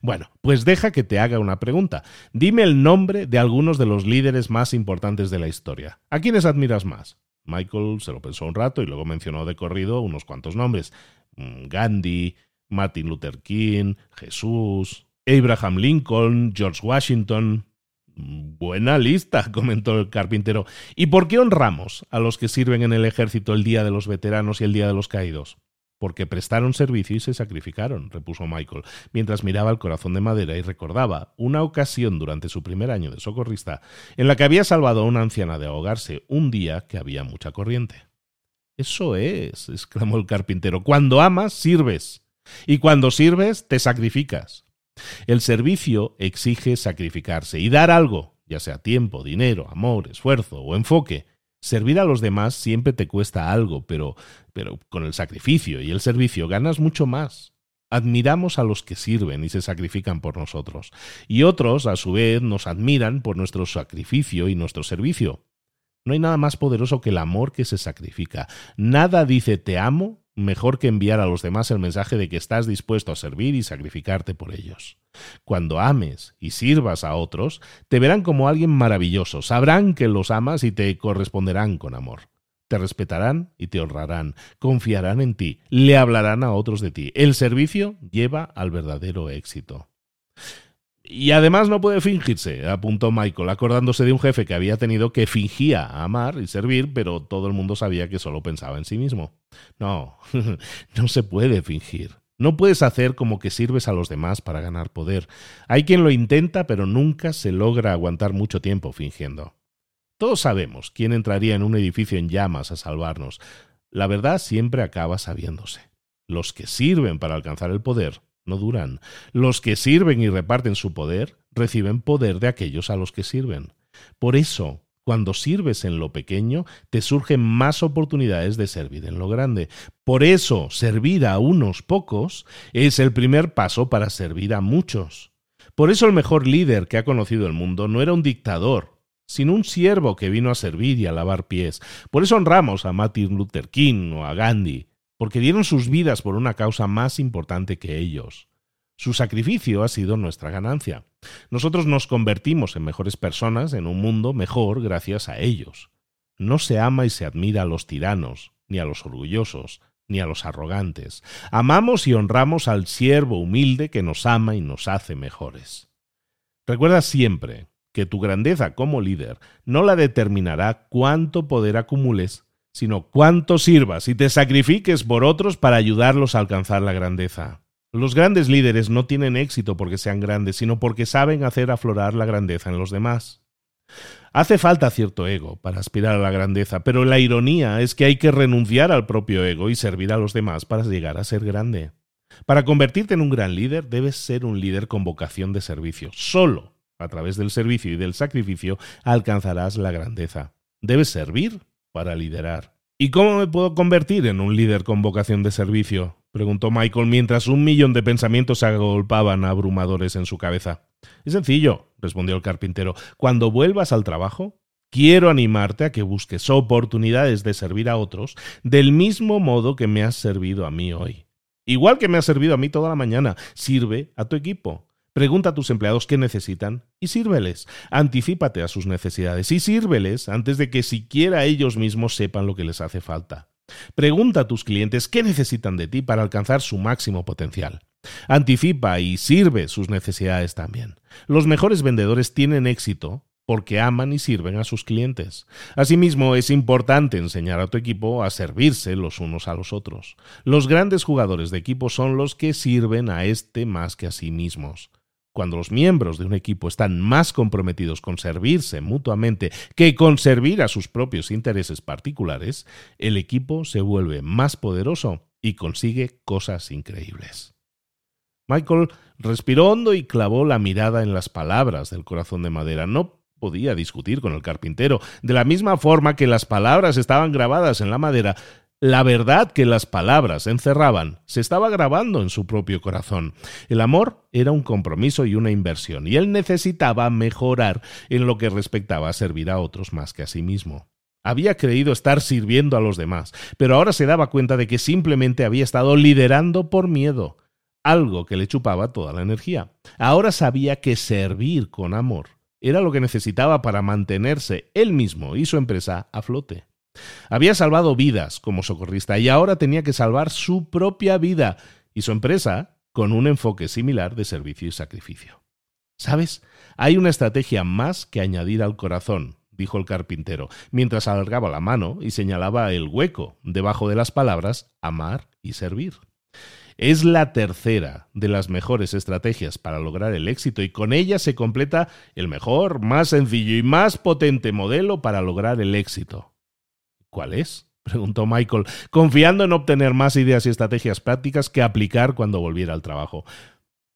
Bueno, pues deja que te haga una pregunta. Dime el nombre de algunos de los líderes más importantes de la historia. ¿A quiénes admiras más? Michael se lo pensó un rato y luego mencionó de corrido unos cuantos nombres. Mm, Gandhi, Martin Luther King, Jesús, Abraham Lincoln, George Washington. Buena lista, [laughs] comentó el carpintero. ¿Y por qué honramos a los que sirven en el ejército el Día de los Veteranos y el Día de los Caídos? Porque prestaron servicio y se sacrificaron, repuso Michael, mientras miraba el corazón de madera y recordaba una ocasión durante su primer año de socorrista en la que había salvado a una anciana de ahogarse un día que había mucha corriente. Eso es, exclamó el carpintero, cuando amas, sirves, y cuando sirves, te sacrificas. El servicio exige sacrificarse y dar algo, ya sea tiempo, dinero, amor, esfuerzo o enfoque, Servir a los demás siempre te cuesta algo, pero, pero con el sacrificio y el servicio ganas mucho más. Admiramos a los que sirven y se sacrifican por nosotros, y otros, a su vez, nos admiran por nuestro sacrificio y nuestro servicio. No hay nada más poderoso que el amor que se sacrifica. Nada dice te amo mejor que enviar a los demás el mensaje de que estás dispuesto a servir y sacrificarte por ellos. Cuando ames y sirvas a otros, te verán como alguien maravilloso, sabrán que los amas y te corresponderán con amor. Te respetarán y te honrarán, confiarán en ti, le hablarán a otros de ti. El servicio lleva al verdadero éxito. Y además no puede fingirse, apuntó Michael, acordándose de un jefe que había tenido que fingía amar y servir, pero todo el mundo sabía que solo pensaba en sí mismo. No, [laughs] no se puede fingir. No puedes hacer como que sirves a los demás para ganar poder. Hay quien lo intenta, pero nunca se logra aguantar mucho tiempo fingiendo. Todos sabemos quién entraría en un edificio en llamas a salvarnos. La verdad siempre acaba sabiéndose. Los que sirven para alcanzar el poder no duran. Los que sirven y reparten su poder reciben poder de aquellos a los que sirven. Por eso, cuando sirves en lo pequeño, te surgen más oportunidades de servir en lo grande. Por eso, servir a unos pocos es el primer paso para servir a muchos. Por eso el mejor líder que ha conocido el mundo no era un dictador, sino un siervo que vino a servir y a lavar pies. Por eso honramos a Martin Luther King o a Gandhi porque dieron sus vidas por una causa más importante que ellos. Su sacrificio ha sido nuestra ganancia. Nosotros nos convertimos en mejores personas, en un mundo mejor gracias a ellos. No se ama y se admira a los tiranos, ni a los orgullosos, ni a los arrogantes. Amamos y honramos al siervo humilde que nos ama y nos hace mejores. Recuerda siempre que tu grandeza como líder no la determinará cuánto poder acumules sino cuánto sirvas y te sacrifiques por otros para ayudarlos a alcanzar la grandeza. Los grandes líderes no tienen éxito porque sean grandes, sino porque saben hacer aflorar la grandeza en los demás. Hace falta cierto ego para aspirar a la grandeza, pero la ironía es que hay que renunciar al propio ego y servir a los demás para llegar a ser grande. Para convertirte en un gran líder debes ser un líder con vocación de servicio. Solo a través del servicio y del sacrificio alcanzarás la grandeza. Debes servir para liderar. ¿Y cómo me puedo convertir en un líder con vocación de servicio? preguntó Michael mientras un millón de pensamientos se agolpaban abrumadores en su cabeza. Es sencillo, respondió el carpintero. Cuando vuelvas al trabajo, quiero animarte a que busques oportunidades de servir a otros del mismo modo que me has servido a mí hoy. Igual que me has servido a mí toda la mañana, sirve a tu equipo. Pregunta a tus empleados qué necesitan y sírveles. Anticípate a sus necesidades y sírveles antes de que siquiera ellos mismos sepan lo que les hace falta. Pregunta a tus clientes qué necesitan de ti para alcanzar su máximo potencial. Anticipa y sirve sus necesidades también. Los mejores vendedores tienen éxito porque aman y sirven a sus clientes. Asimismo, es importante enseñar a tu equipo a servirse los unos a los otros. Los grandes jugadores de equipo son los que sirven a este más que a sí mismos. Cuando los miembros de un equipo están más comprometidos con servirse mutuamente que con servir a sus propios intereses particulares, el equipo se vuelve más poderoso y consigue cosas increíbles. Michael respiró hondo y clavó la mirada en las palabras del corazón de madera. No podía discutir con el carpintero. De la misma forma que las palabras estaban grabadas en la madera, la verdad que las palabras encerraban se estaba grabando en su propio corazón. El amor era un compromiso y una inversión, y él necesitaba mejorar en lo que respectaba a servir a otros más que a sí mismo. Había creído estar sirviendo a los demás, pero ahora se daba cuenta de que simplemente había estado liderando por miedo, algo que le chupaba toda la energía. Ahora sabía que servir con amor era lo que necesitaba para mantenerse él mismo y su empresa a flote. Había salvado vidas como socorrista y ahora tenía que salvar su propia vida y su empresa con un enfoque similar de servicio y sacrificio. ¿Sabes? Hay una estrategia más que añadir al corazón, dijo el carpintero, mientras alargaba la mano y señalaba el hueco debajo de las palabras amar y servir. Es la tercera de las mejores estrategias para lograr el éxito y con ella se completa el mejor, más sencillo y más potente modelo para lograr el éxito. ¿Cuál es? [laughs] preguntó Michael, confiando en obtener más ideas y estrategias prácticas que aplicar cuando volviera al trabajo.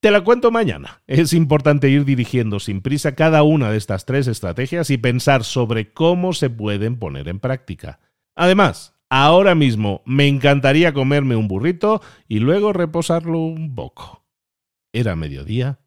Te la cuento mañana. Es importante ir dirigiendo sin prisa cada una de estas tres estrategias y pensar sobre cómo se pueden poner en práctica. Además, ahora mismo me encantaría comerme un burrito y luego reposarlo un poco. Era mediodía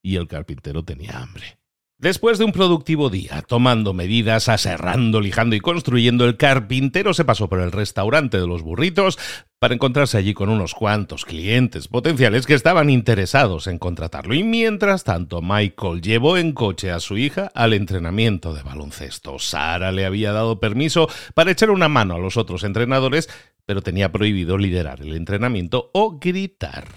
y el carpintero tenía hambre. Después de un productivo día, tomando medidas, aserrando, lijando y construyendo, el carpintero se pasó por el restaurante de los burritos para encontrarse allí con unos cuantos clientes potenciales que estaban interesados en contratarlo. Y mientras tanto, Michael llevó en coche a su hija al entrenamiento de baloncesto. Sara le había dado permiso para echar una mano a los otros entrenadores pero tenía prohibido liderar el entrenamiento o gritar.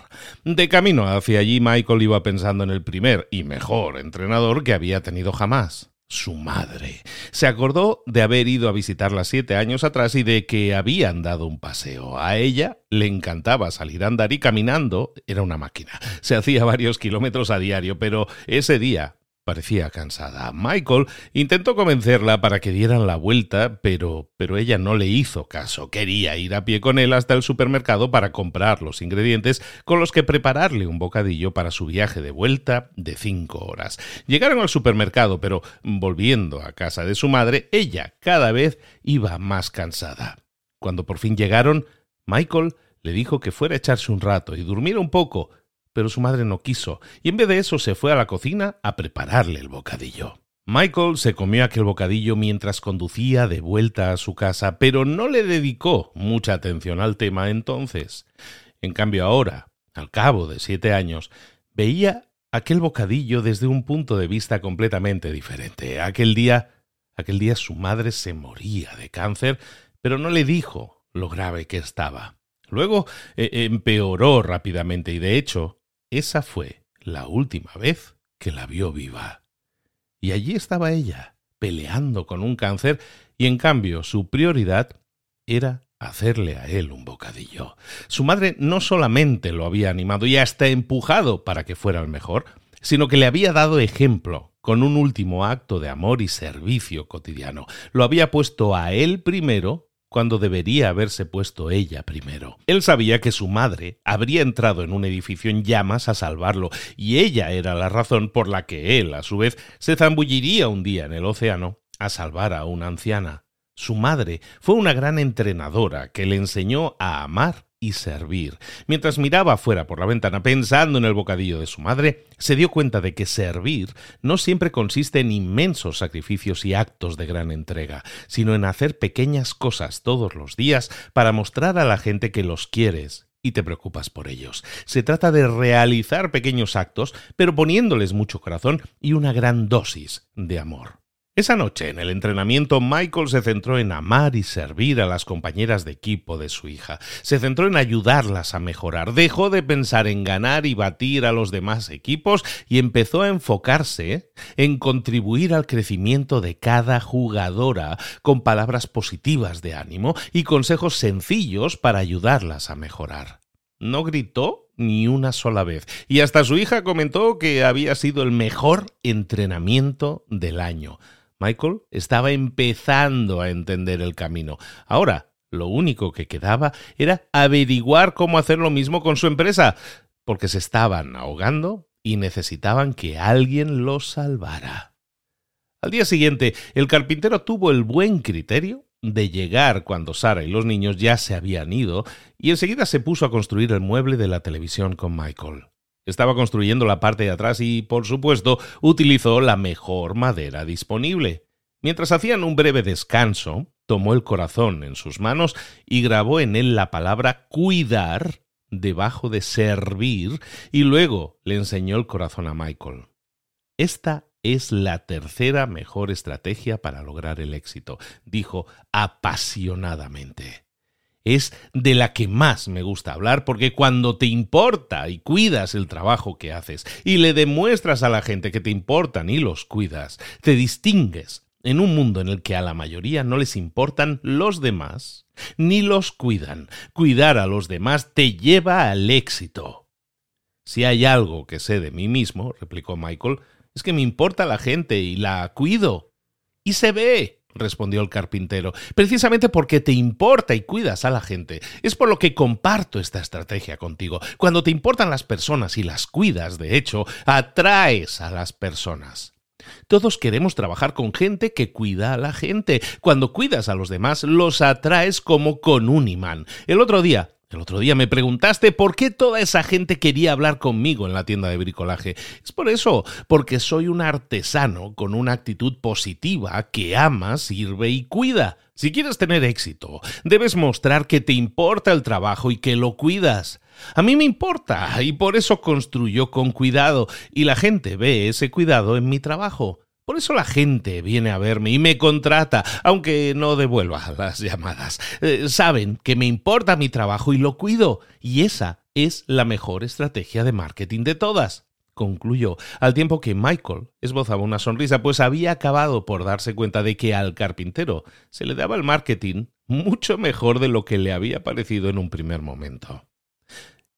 De camino hacia allí, Michael iba pensando en el primer y mejor entrenador que había tenido jamás. Su madre. Se acordó de haber ido a visitarla siete años atrás y de que habían dado un paseo. A ella le encantaba salir a andar y caminando era una máquina. Se hacía varios kilómetros a diario, pero ese día Parecía cansada. Michael intentó convencerla para que dieran la vuelta, pero, pero ella no le hizo caso. Quería ir a pie con él hasta el supermercado para comprar los ingredientes con los que prepararle un bocadillo para su viaje de vuelta de cinco horas. Llegaron al supermercado, pero volviendo a casa de su madre, ella cada vez iba más cansada. Cuando por fin llegaron, Michael le dijo que fuera a echarse un rato y durmiera un poco, pero su madre no quiso, y en vez de eso se fue a la cocina a prepararle el bocadillo. Michael se comió aquel bocadillo mientras conducía de vuelta a su casa, pero no le dedicó mucha atención al tema entonces. En cambio ahora, al cabo de siete años, veía aquel bocadillo desde un punto de vista completamente diferente. Aquel día, aquel día su madre se moría de cáncer, pero no le dijo lo grave que estaba. Luego eh, empeoró rápidamente y de hecho esa fue la última vez que la vio viva. Y allí estaba ella, peleando con un cáncer, y en cambio su prioridad era hacerle a él un bocadillo. Su madre no solamente lo había animado y hasta empujado para que fuera el mejor, sino que le había dado ejemplo con un último acto de amor y servicio cotidiano. Lo había puesto a él primero cuando debería haberse puesto ella primero. Él sabía que su madre habría entrado en un edificio en llamas a salvarlo, y ella era la razón por la que él, a su vez, se zambulliría un día en el océano a salvar a una anciana. Su madre fue una gran entrenadora que le enseñó a amar y servir. Mientras miraba afuera por la ventana pensando en el bocadillo de su madre, se dio cuenta de que servir no siempre consiste en inmensos sacrificios y actos de gran entrega, sino en hacer pequeñas cosas todos los días para mostrar a la gente que los quieres y te preocupas por ellos. Se trata de realizar pequeños actos, pero poniéndoles mucho corazón y una gran dosis de amor. Esa noche, en el entrenamiento, Michael se centró en amar y servir a las compañeras de equipo de su hija. Se centró en ayudarlas a mejorar. Dejó de pensar en ganar y batir a los demás equipos y empezó a enfocarse en contribuir al crecimiento de cada jugadora con palabras positivas de ánimo y consejos sencillos para ayudarlas a mejorar. No gritó ni una sola vez. Y hasta su hija comentó que había sido el mejor entrenamiento del año. Michael estaba empezando a entender el camino. Ahora, lo único que quedaba era averiguar cómo hacer lo mismo con su empresa, porque se estaban ahogando y necesitaban que alguien los salvara. Al día siguiente, el carpintero tuvo el buen criterio de llegar cuando Sara y los niños ya se habían ido y enseguida se puso a construir el mueble de la televisión con Michael. Estaba construyendo la parte de atrás y, por supuesto, utilizó la mejor madera disponible. Mientras hacían un breve descanso, tomó el corazón en sus manos y grabó en él la palabra cuidar debajo de servir y luego le enseñó el corazón a Michael. Esta es la tercera mejor estrategia para lograr el éxito, dijo apasionadamente es de la que más me gusta hablar porque cuando te importa y cuidas el trabajo que haces y le demuestras a la gente que te importan y los cuidas, te distingues en un mundo en el que a la mayoría no les importan los demás ni los cuidan. Cuidar a los demás te lleva al éxito. Si hay algo que sé de mí mismo, replicó Michael, es que me importa la gente y la cuido. Y se ve respondió el carpintero, precisamente porque te importa y cuidas a la gente. Es por lo que comparto esta estrategia contigo. Cuando te importan las personas y las cuidas, de hecho, atraes a las personas. Todos queremos trabajar con gente que cuida a la gente. Cuando cuidas a los demás, los atraes como con un imán. El otro día El otro día me preguntaste por qué toda esa gente quería hablar conmigo en la tienda de bricolaje. Es por eso, porque soy un artesano con una actitud positiva que ama, sirve y cuida. Si quieres tener éxito, debes mostrar que te importa el trabajo y que lo cuidas. A mí me importa y por eso construyo con cuidado y la gente ve ese cuidado en mi trabajo. Por eso la gente viene a verme y me contrata, aunque no devuelva las llamadas. Eh, saben que me importa mi trabajo y lo cuido, y esa es la mejor estrategia de marketing de todas. Concluyó, al tiempo que Michael esbozaba una sonrisa, pues había acabado por darse cuenta de que al carpintero se le daba el marketing mucho mejor de lo que le había parecido en un primer momento.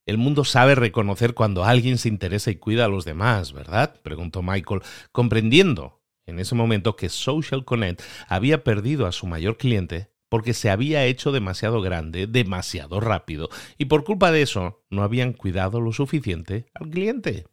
El mundo sabe reconocer cuando alguien se interesa y cuida a los demás, ¿verdad? preguntó Michael, comprendiendo en ese momento que Social Connect había perdido a su mayor cliente porque se había hecho demasiado grande, demasiado rápido, y por culpa de eso no habían cuidado lo suficiente al cliente.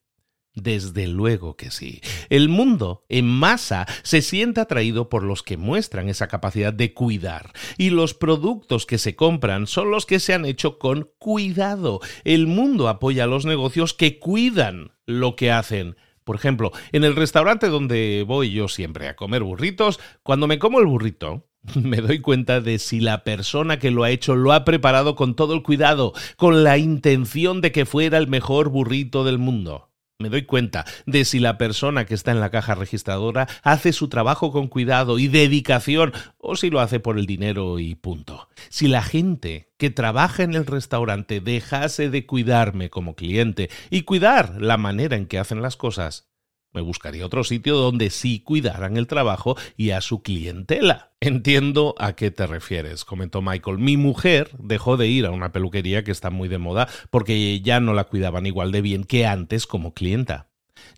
Desde luego que sí. El mundo en masa se siente atraído por los que muestran esa capacidad de cuidar y los productos que se compran son los que se han hecho con cuidado. El mundo apoya a los negocios que cuidan lo que hacen por ejemplo, en el restaurante donde voy yo siempre a comer burritos, cuando me como el burrito, [laughs] me doy cuenta de si la persona que lo ha hecho lo ha preparado con todo el cuidado, con la intención de que fuera el mejor burrito del mundo me doy cuenta de si la persona que está en la caja registradora hace su trabajo con cuidado y dedicación o si lo hace por el dinero y punto. Si la gente que trabaja en el restaurante dejase de cuidarme como cliente y cuidar la manera en que hacen las cosas, me buscaría otro sitio donde sí cuidaran el trabajo y a su clientela. Entiendo a qué te refieres, comentó Michael. Mi mujer dejó de ir a una peluquería que está muy de moda porque ya no la cuidaban igual de bien que antes como clienta.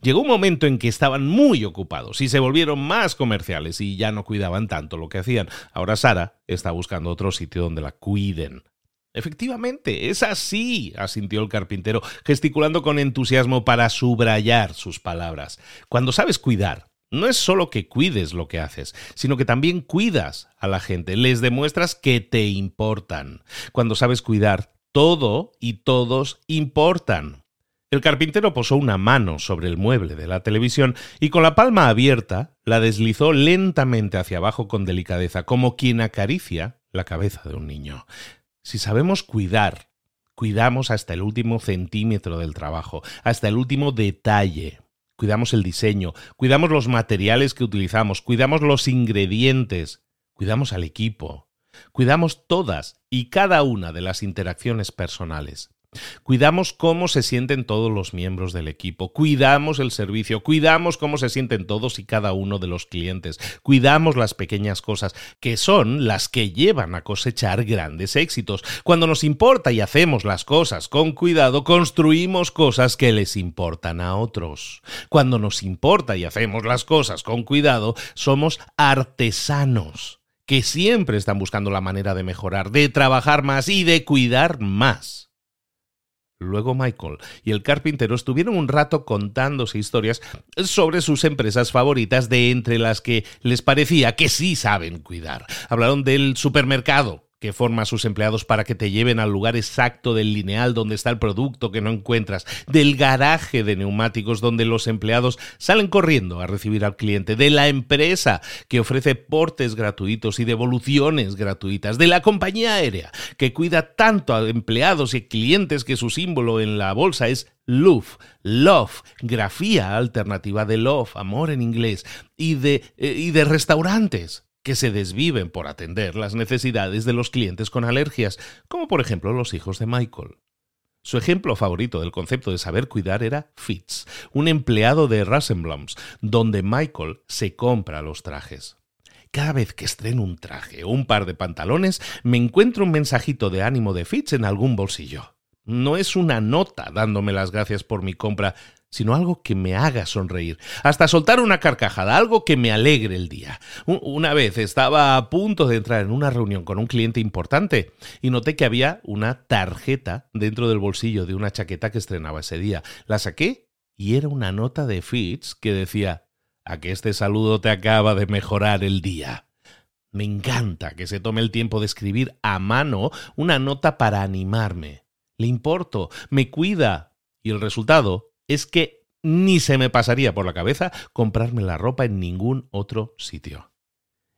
Llegó un momento en que estaban muy ocupados y se volvieron más comerciales y ya no cuidaban tanto lo que hacían. Ahora Sara está buscando otro sitio donde la cuiden. Efectivamente, es así, asintió el carpintero, gesticulando con entusiasmo para subrayar sus palabras. Cuando sabes cuidar, no es solo que cuides lo que haces, sino que también cuidas a la gente, les demuestras que te importan. Cuando sabes cuidar, todo y todos importan. El carpintero posó una mano sobre el mueble de la televisión y con la palma abierta la deslizó lentamente hacia abajo con delicadeza, como quien acaricia la cabeza de un niño. Si sabemos cuidar, cuidamos hasta el último centímetro del trabajo, hasta el último detalle. Cuidamos el diseño, cuidamos los materiales que utilizamos, cuidamos los ingredientes, cuidamos al equipo, cuidamos todas y cada una de las interacciones personales. Cuidamos cómo se sienten todos los miembros del equipo, cuidamos el servicio, cuidamos cómo se sienten todos y cada uno de los clientes, cuidamos las pequeñas cosas que son las que llevan a cosechar grandes éxitos. Cuando nos importa y hacemos las cosas con cuidado, construimos cosas que les importan a otros. Cuando nos importa y hacemos las cosas con cuidado, somos artesanos que siempre están buscando la manera de mejorar, de trabajar más y de cuidar más. Luego Michael y el carpintero estuvieron un rato contándose historias sobre sus empresas favoritas de entre las que les parecía que sí saben cuidar. Hablaron del supermercado, que forma a sus empleados para que te lleven al lugar exacto del lineal donde está el producto que no encuentras, del garaje de neumáticos donde los empleados salen corriendo a recibir al cliente, de la empresa que ofrece portes gratuitos y devoluciones gratuitas, de la compañía aérea que cuida tanto a empleados y clientes que su símbolo en la bolsa es Love, love, grafía alternativa de love, amor en inglés, y de, eh, y de restaurantes que se desviven por atender las necesidades de los clientes con alergias, como por ejemplo los hijos de Michael. Su ejemplo favorito del concepto de saber cuidar era Fitz, un empleado de Rassenblums, donde Michael se compra los trajes. Cada vez que estreno un traje o un par de pantalones, me encuentro un mensajito de ánimo de Fitz en algún bolsillo. No es una nota dándome las gracias por mi compra, sino algo que me haga sonreír, hasta soltar una carcajada, algo que me alegre el día. Una vez estaba a punto de entrar en una reunión con un cliente importante y noté que había una tarjeta dentro del bolsillo de una chaqueta que estrenaba ese día. La saqué y era una nota de Fitz que decía, a que este saludo te acaba de mejorar el día. Me encanta que se tome el tiempo de escribir a mano una nota para animarme. Le importo, me cuida. Y el resultado es que ni se me pasaría por la cabeza comprarme la ropa en ningún otro sitio.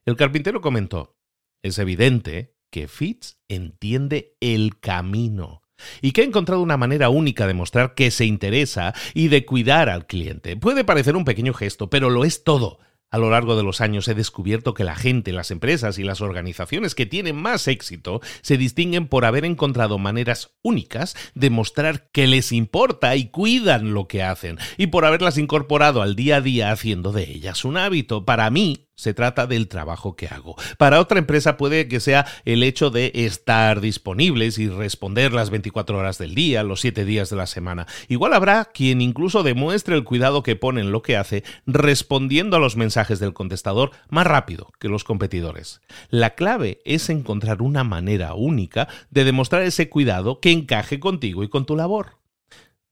El carpintero comentó, es evidente que Fitz entiende el camino y que ha encontrado una manera única de mostrar que se interesa y de cuidar al cliente. Puede parecer un pequeño gesto, pero lo es todo. A lo largo de los años he descubierto que la gente, las empresas y las organizaciones que tienen más éxito se distinguen por haber encontrado maneras únicas de mostrar que les importa y cuidan lo que hacen, y por haberlas incorporado al día a día haciendo de ellas un hábito. Para mí, se trata del trabajo que hago. Para otra empresa puede que sea el hecho de estar disponibles y responder las 24 horas del día, los 7 días de la semana. Igual habrá quien incluso demuestre el cuidado que pone en lo que hace, respondiendo a los mensajes del contestador más rápido que los competidores. La clave es encontrar una manera única de demostrar ese cuidado que encaje contigo y con tu labor.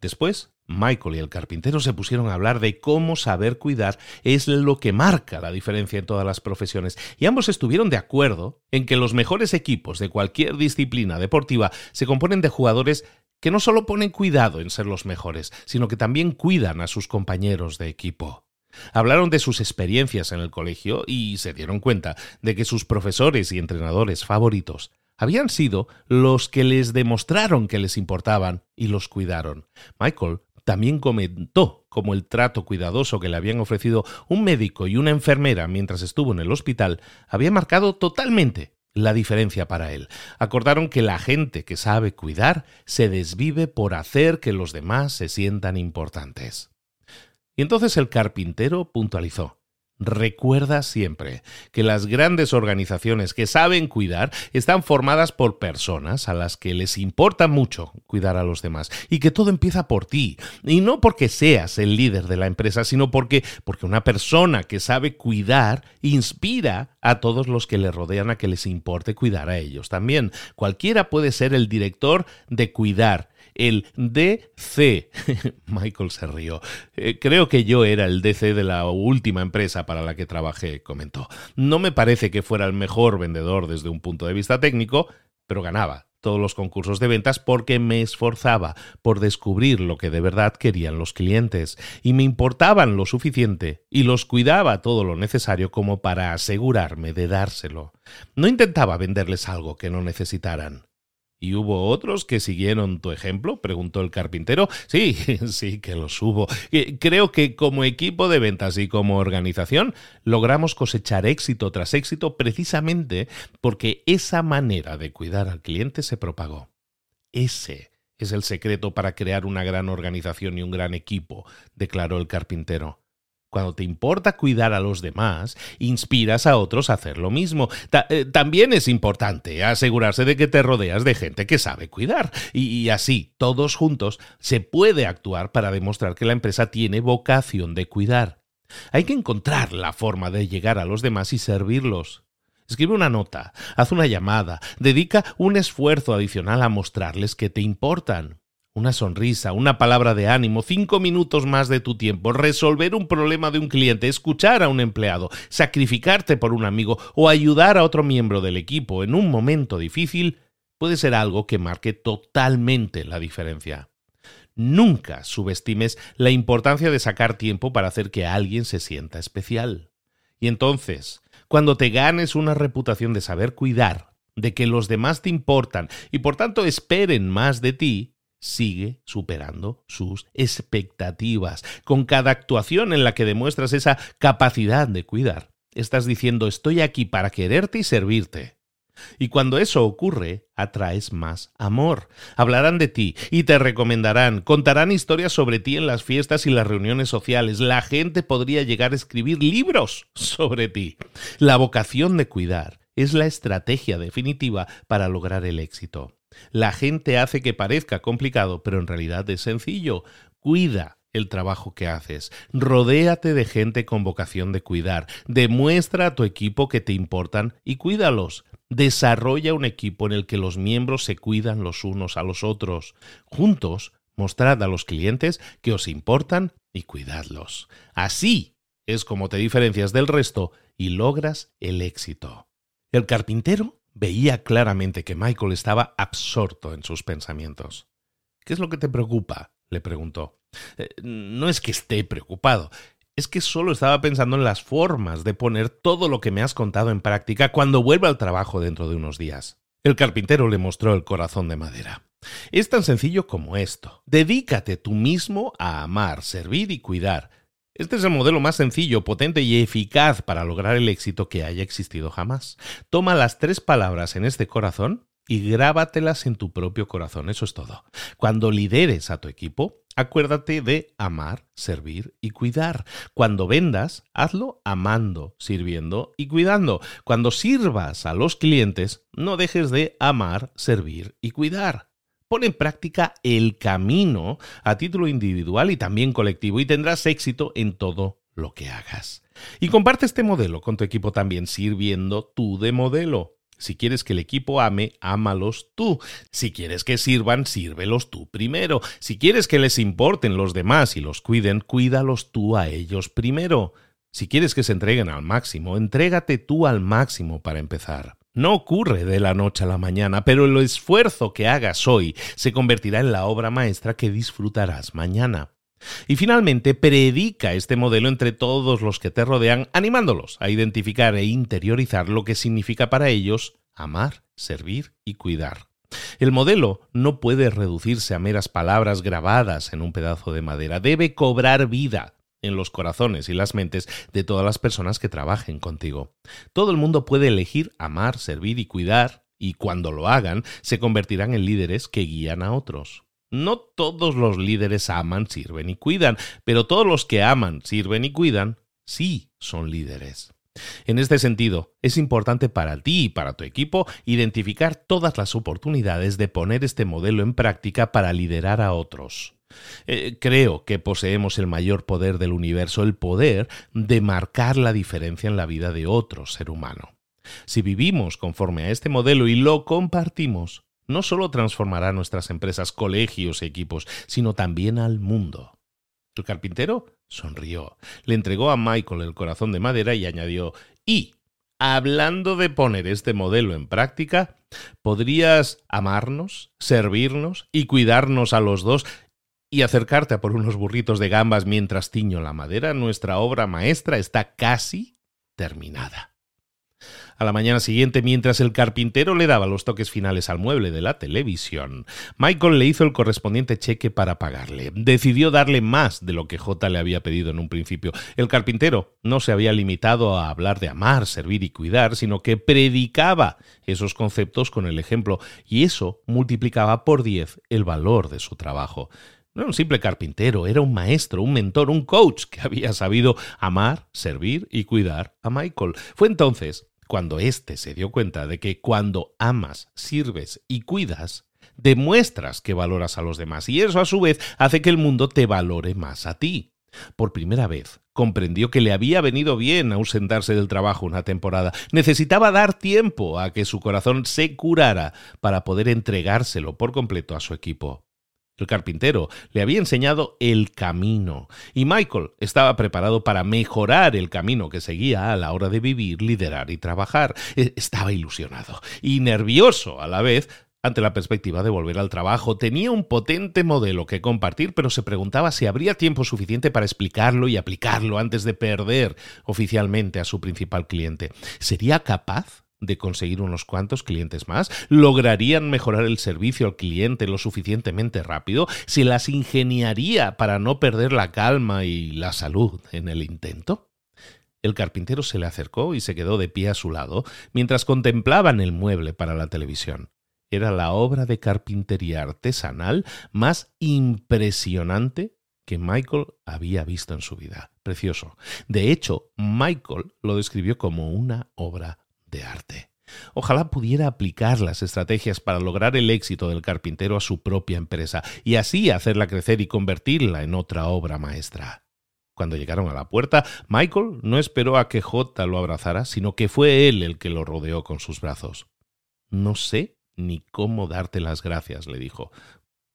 Después, Michael y el carpintero se pusieron a hablar de cómo saber cuidar es lo que marca la diferencia en todas las profesiones, y ambos estuvieron de acuerdo en que los mejores equipos de cualquier disciplina deportiva se componen de jugadores que no solo ponen cuidado en ser los mejores, sino que también cuidan a sus compañeros de equipo. Hablaron de sus experiencias en el colegio y se dieron cuenta de que sus profesores y entrenadores favoritos habían sido los que les demostraron que les importaban y los cuidaron. Michael también comentó cómo el trato cuidadoso que le habían ofrecido un médico y una enfermera mientras estuvo en el hospital había marcado totalmente la diferencia para él. Acordaron que la gente que sabe cuidar se desvive por hacer que los demás se sientan importantes. Y entonces el carpintero puntualizó. Recuerda siempre que las grandes organizaciones que saben cuidar están formadas por personas a las que les importa mucho cuidar a los demás y que todo empieza por ti y no porque seas el líder de la empresa, sino porque porque una persona que sabe cuidar inspira a todos los que le rodean a que les importe cuidar a ellos también. Cualquiera puede ser el director de cuidar el DC. [laughs] Michael se rió. Eh, creo que yo era el DC de la última empresa para la que trabajé, comentó. No me parece que fuera el mejor vendedor desde un punto de vista técnico, pero ganaba todos los concursos de ventas porque me esforzaba por descubrir lo que de verdad querían los clientes y me importaban lo suficiente y los cuidaba todo lo necesario como para asegurarme de dárselo. No intentaba venderles algo que no necesitaran. ¿Y hubo otros que siguieron tu ejemplo? preguntó el carpintero. Sí, [laughs] sí que los hubo. Creo que como equipo de ventas y como organización logramos cosechar éxito tras éxito precisamente porque esa manera de cuidar al cliente se propagó. Ese es el secreto para crear una gran organización y un gran equipo, declaró el carpintero. Cuando te importa cuidar a los demás, inspiras a otros a hacer lo mismo. Eh, también es importante asegurarse de que te rodeas de gente que sabe cuidar. y así, todos juntos, se puede actuar para demostrar que la empresa tiene vocación de cuidar. Hay que encontrar la forma de llegar a los demás y servirlos. Escribe una nota, haz una llamada, dedica un esfuerzo adicional a mostrarles que te importan. Una sonrisa, una palabra de ánimo, cinco minutos más de tu tiempo, resolver un problema de un cliente, escuchar a un empleado, sacrificarte por un amigo o ayudar a otro miembro del equipo en un momento difícil puede ser algo que marque totalmente la diferencia. Nunca subestimes la importancia de sacar tiempo para hacer que alguien se sienta especial. Y entonces, cuando te ganes una reputación de saber cuidar, de que los demás te importan y por tanto esperen más de ti, sigue superando sus expectativas. Con cada actuación en la que demuestras esa capacidad de cuidar, estás diciendo estoy aquí para quererte y servirte. Y cuando eso ocurre, atraes más amor. Hablarán de ti y te recomendarán, contarán historias sobre ti en las fiestas y las reuniones sociales. La gente podría llegar a escribir libros sobre ti. La vocación de cuidar es la estrategia definitiva para lograr el éxito. La gente hace que parezca complicado, pero en realidad es sencillo. Cuida el trabajo que haces. Rodéate de gente con vocación de cuidar. Demuestra a tu equipo que te importan y cuídalos. Desarrolla un equipo en el que los miembros se cuidan los unos a los otros. Juntos, mostrad a los clientes que os importan y cuidadlos. Así es como te diferencias del resto y logras el éxito. El carpintero veía claramente que Michael estaba absorto en sus pensamientos. ¿Qué es lo que te preocupa? le preguntó. Eh, no es que esté preocupado, es que solo estaba pensando en las formas de poner todo lo que me has contado en práctica cuando vuelva al trabajo dentro de unos días. El carpintero le mostró el corazón de madera. Es tan sencillo como esto. Dedícate tú mismo a amar, servir y cuidar. Este es el modelo más sencillo, potente y eficaz para lograr el éxito que haya existido jamás. Toma las tres palabras en este corazón y grábatelas en tu propio corazón. Eso es todo. Cuando lideres a tu equipo, acuérdate de amar, servir y cuidar. Cuando vendas, hazlo amando, sirviendo y cuidando. Cuando sirvas a los clientes, no dejes de amar, servir y cuidar. Pon en práctica el camino a título individual y también colectivo y tendrás éxito en todo lo que hagas. Y comparte este modelo con tu equipo también, sirviendo tú de modelo. Si quieres que el equipo ame, ámalos tú. Si quieres que sirvan, sírvelos tú primero. Si quieres que les importen los demás y los cuiden, cuídalos tú a ellos primero. Si quieres que se entreguen al máximo, entrégate tú al máximo para empezar. No ocurre de la noche a la mañana, pero el esfuerzo que hagas hoy se convertirá en la obra maestra que disfrutarás mañana. Y finalmente, predica este modelo entre todos los que te rodean, animándolos a identificar e interiorizar lo que significa para ellos amar, servir y cuidar. El modelo no puede reducirse a meras palabras grabadas en un pedazo de madera, debe cobrar vida en los corazones y las mentes de todas las personas que trabajen contigo. Todo el mundo puede elegir amar, servir y cuidar, y cuando lo hagan, se convertirán en líderes que guían a otros. No todos los líderes aman, sirven y cuidan, pero todos los que aman, sirven y cuidan, sí son líderes. En este sentido, es importante para ti y para tu equipo identificar todas las oportunidades de poner este modelo en práctica para liderar a otros. Eh, creo que poseemos el mayor poder del universo, el poder de marcar la diferencia en la vida de otro ser humano. Si vivimos conforme a este modelo y lo compartimos, no solo transformará nuestras empresas, colegios y equipos, sino también al mundo. El carpintero sonrió, le entregó a Michael el corazón de madera y añadió, y, hablando de poner este modelo en práctica, podrías amarnos, servirnos y cuidarnos a los dos y acercarte a por unos burritos de gambas mientras tiño la madera, nuestra obra maestra está casi terminada. A la mañana siguiente, mientras el carpintero le daba los toques finales al mueble de la televisión, Michael le hizo el correspondiente cheque para pagarle. Decidió darle más de lo que J le había pedido en un principio. El carpintero no se había limitado a hablar de amar, servir y cuidar, sino que predicaba esos conceptos con el ejemplo, y eso multiplicaba por diez el valor de su trabajo. No era un simple carpintero, era un maestro, un mentor, un coach que [laughs] había sabido amar, servir y cuidar a Michael. Fue entonces cuando éste se dio cuenta de que cuando amas, sirves y cuidas, demuestras que valoras a los demás y eso a su vez hace que el mundo te valore más a ti. Por primera vez, comprendió que le había venido bien ausentarse del trabajo una temporada. Necesitaba dar tiempo a que su corazón se curara para poder entregárselo por completo a su equipo. El carpintero le había enseñado el camino y Michael estaba preparado para mejorar el camino que seguía a la hora de vivir, liderar y trabajar. E, estaba ilusionado y nervioso a la vez ante la perspectiva de volver al trabajo. Tenía un potente modelo que compartir, pero se preguntaba si habría tiempo suficiente para explicarlo y aplicarlo antes de perder oficialmente a su principal cliente. ¿Sería capaz de conseguir unos cuantos clientes más? ¿Lograrían mejorar el servicio al cliente lo suficientemente rápido? ¿Se las ingeniaría para no perder la calma y la salud en el intento? El carpintero se le acercó y se quedó de pie a su lado mientras contemplaban el mueble para la televisión. Era la obra de carpintería artesanal más impresionante que Michael había visto en su vida. Precioso. De hecho, Michael lo describió como una obra de arte. Ojalá pudiera aplicar las estrategias para lograr el éxito del carpintero a su propia empresa y así hacerla crecer y convertirla en otra obra maestra. Cuando llegaron a la puerta, Michael no esperó a que J lo abrazara, sino que fue él el que lo rodeó con sus brazos. No sé ni cómo darte las gracias, le dijo,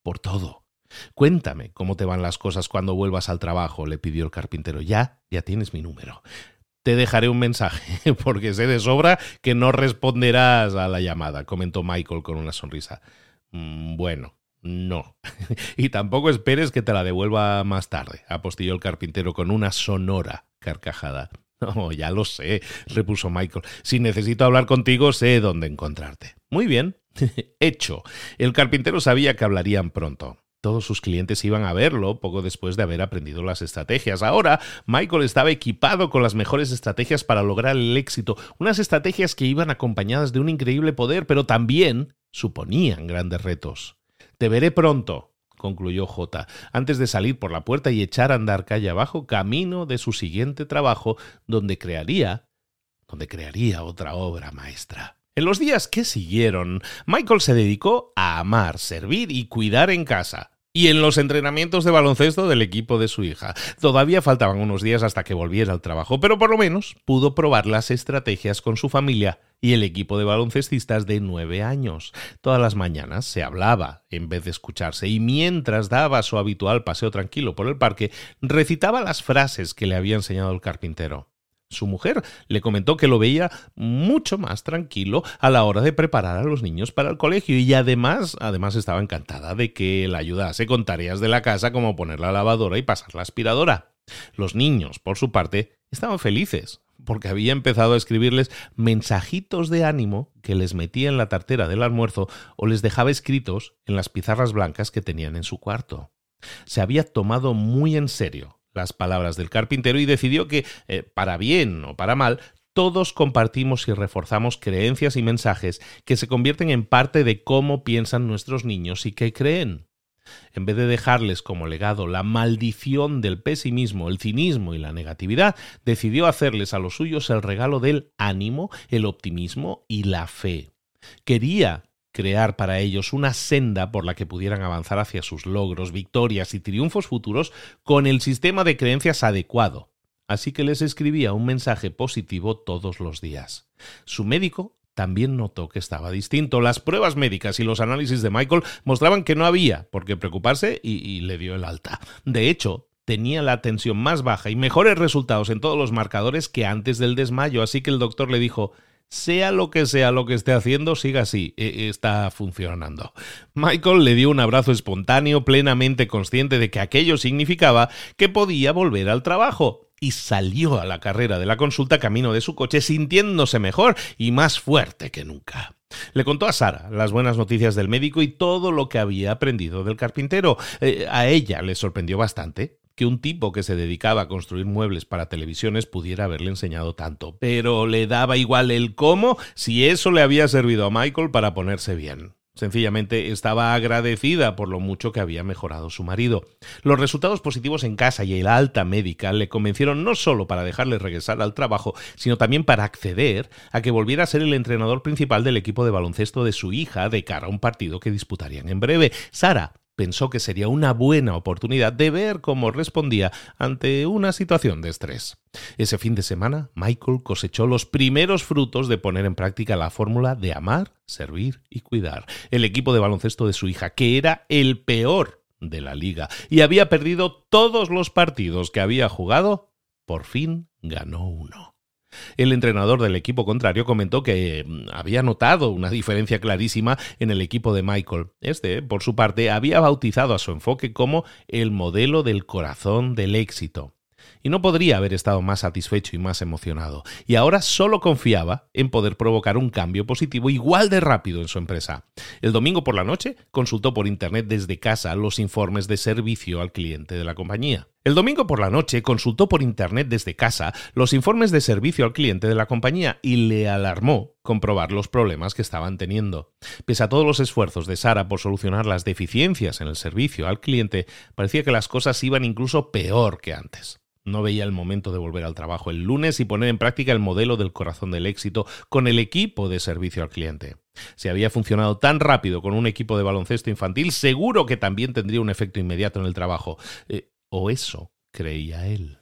por todo. Cuéntame cómo te van las cosas cuando vuelvas al trabajo, le pidió el carpintero. Ya, ya tienes mi número. Te dejaré un mensaje, [laughs] porque sé de sobra que no responderás a la llamada, comentó Michael con una sonrisa. Mm, bueno, no. [laughs] y tampoco esperes que te la devuelva más tarde, apostilló el carpintero con una sonora carcajada. [laughs] No, ya lo sé, repuso Michael. Si necesito hablar contigo, sé dónde encontrarte. Muy bien. Hecho. El carpintero sabía que hablarían pronto. Todos sus clientes iban a verlo poco después de haber aprendido las estrategias. Ahora, Michael estaba equipado con las mejores estrategias para lograr el éxito, unas estrategias que iban acompañadas de un increíble poder, pero también suponían grandes retos. Te veré pronto, concluyó J, antes de salir por la puerta y echar a andar calle abajo, camino de su siguiente trabajo, donde crearía, donde crearía otra obra maestra. En los días que siguieron, Michael se dedicó a amar, servir y cuidar en casa. Y en los entrenamientos de baloncesto del equipo de su hija. Todavía faltaban unos días hasta que volviera al trabajo, pero por lo menos pudo probar las estrategias con su familia y el equipo de baloncestistas de nueve años. Todas las mañanas se hablaba en vez de escucharse y mientras daba su habitual paseo tranquilo por el parque, recitaba las frases que le había enseñado el carpintero. Su mujer le comentó que lo veía mucho más tranquilo a la hora de preparar a los niños para el colegio y además, además estaba encantada de que la ayudase con tareas de la casa como poner la lavadora y pasar la aspiradora. Los niños, por su parte, estaban felices porque había empezado a escribirles mensajitos de ánimo que les metía en la tartera del almuerzo o les dejaba escritos en las pizarras blancas que tenían en su cuarto. Se había tomado muy en serio las palabras del carpintero y decidió que, eh, para bien o para mal, todos compartimos y reforzamos creencias y mensajes que se convierten en parte de cómo piensan nuestros niños y qué creen. En vez de dejarles como legado la maldición del pesimismo, el cinismo y la negatividad, decidió hacerles a los suyos el regalo del ánimo, el optimismo y la fe. Quería crear para ellos una senda por la que pudieran avanzar hacia sus logros, victorias y triunfos futuros con el sistema de creencias adecuado. Así que les escribía un mensaje positivo todos los días. Su médico también notó que estaba distinto. Las pruebas médicas y los análisis de Michael mostraban que no había por qué preocuparse y, le dio el alta. De hecho, tenía la tensión más baja y mejores resultados en todos los marcadores que antes del desmayo, así que el doctor le dijo sea lo que sea lo que esté haciendo, siga así, e, está funcionando. Michael le dio un abrazo espontáneo, plenamente consciente de que aquello significaba que podía volver al trabajo, y salió a la carrera de la consulta camino de su coche sintiéndose mejor y más fuerte que nunca. Le contó a Sara las buenas noticias del médico y todo lo que había aprendido del carpintero. Eh, a ella le sorprendió bastante que un tipo que se dedicaba a construir muebles para televisiones pudiera haberle enseñado tanto, pero le daba igual el cómo si eso le había servido a Michael para ponerse bien. Sencillamente estaba agradecida por lo mucho que había mejorado su marido. Los resultados positivos en casa y la alta médica le convencieron no solo para dejarle regresar al trabajo, sino también para acceder a que volviera a ser el entrenador principal del equipo de baloncesto de su hija de cara a un partido que disputarían en breve. Sara pensó que sería una buena oportunidad de ver cómo respondía ante una situación de estrés. Ese fin de semana, Michael cosechó los primeros frutos de poner en práctica la fórmula de amar, servir y cuidar. El equipo de baloncesto de su hija, que era el peor de la liga y había perdido todos los partidos que había jugado, por fin ganó uno. El entrenador del equipo contrario comentó que mm, había notado una diferencia clarísima en el equipo de Michael. Este, por su parte, había bautizado a su enfoque como el modelo del corazón del éxito y no podría haber estado más satisfecho y más emocionado, y ahora solo confiaba en poder provocar un cambio positivo igual de rápido en su empresa. El domingo por la noche consultó por Internet desde casa los informes de servicio al cliente de la compañía. El domingo por la noche consultó por Internet desde casa los informes de servicio al cliente de la compañía y le alarmó comprobar los problemas que estaban teniendo. Pese a todos los esfuerzos de Sara por solucionar las deficiencias en el servicio al cliente, parecía que las cosas iban incluso peor que antes. No veía el momento de volver al trabajo el lunes y poner en práctica el modelo del corazón del éxito con el equipo de servicio al cliente. Si había funcionado tan rápido con un equipo de baloncesto infantil, seguro que también tendría un efecto inmediato en el trabajo. Eh, o eso creía él.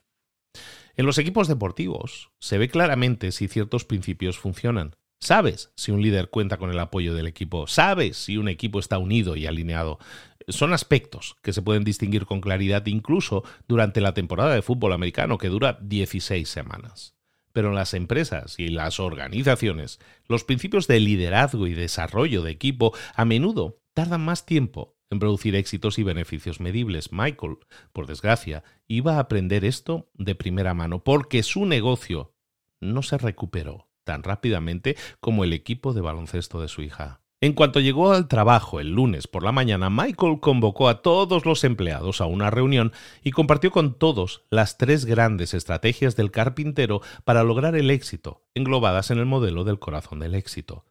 En los equipos deportivos se ve claramente si ciertos principios funcionan. Sabes si un líder cuenta con el apoyo del equipo, sabes si un equipo está unido y alineado. Son aspectos que se pueden distinguir con claridad incluso durante la temporada de fútbol americano que dura 16 semanas. Pero en las empresas y las organizaciones, los principios de liderazgo y desarrollo de equipo a menudo tardan más tiempo en producir éxitos y beneficios medibles. Michael, por desgracia, iba a aprender esto de primera mano porque su negocio no se recuperó tan rápidamente como el equipo de baloncesto de su hija. En cuanto llegó al trabajo el lunes por la mañana, Michael convocó a todos los empleados a una reunión y compartió con todos las tres grandes estrategias del carpintero para lograr el éxito, englobadas en el modelo del corazón del éxito.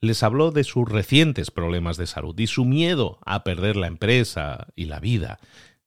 Les habló de sus recientes problemas de salud y su miedo a perder la empresa y la vida.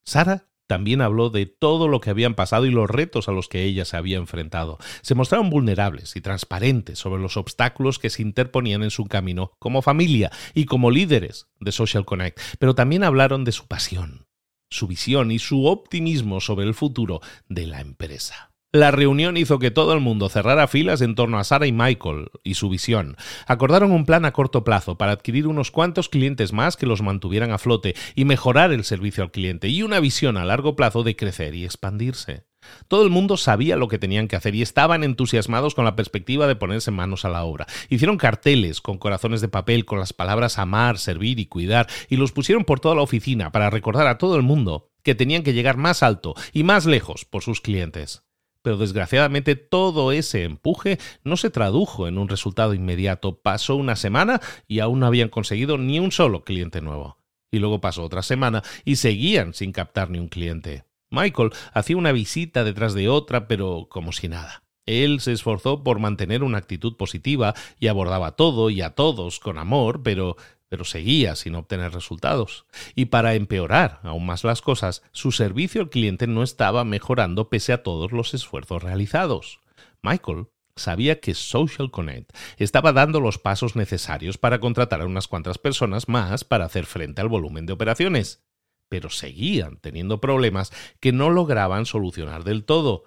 Sara también habló de todo lo que habían pasado y los retos a los que ella se había enfrentado. Se mostraron vulnerables y transparentes sobre los obstáculos que se interponían en su camino como familia y como líderes de Social Connect, pero también hablaron de su pasión, su visión y su optimismo sobre el futuro de la empresa. La reunión hizo que todo el mundo cerrara filas en torno a Sara y Michael y su visión. Acordaron un plan a corto plazo para adquirir unos cuantos clientes más que los mantuvieran a flote y mejorar el servicio al cliente, y una visión a largo plazo de crecer y expandirse. Todo el mundo sabía lo que tenían que hacer y estaban entusiasmados con la perspectiva de ponerse manos a la obra. Hicieron carteles con corazones de papel con las palabras amar, servir y cuidar y los pusieron por toda la oficina para recordar a todo el mundo que tenían que llegar más alto y más lejos por sus clientes pero desgraciadamente todo ese empuje no se tradujo en un resultado inmediato. Pasó una semana y aún no habían conseguido ni un solo cliente nuevo. Y luego pasó otra semana y seguían sin captar ni un cliente. Michael hacía una visita detrás de otra, pero como si nada. Él se esforzó por mantener una actitud positiva y abordaba todo y a todos con amor, pero pero seguía sin obtener resultados. Y para empeorar aún más las cosas, su servicio al cliente no estaba mejorando pese a todos los esfuerzos realizados. Michael sabía que Social Connect estaba dando los pasos necesarios para contratar a unas cuantas personas más para hacer frente al volumen de operaciones, pero seguían teniendo problemas que no lograban solucionar del todo.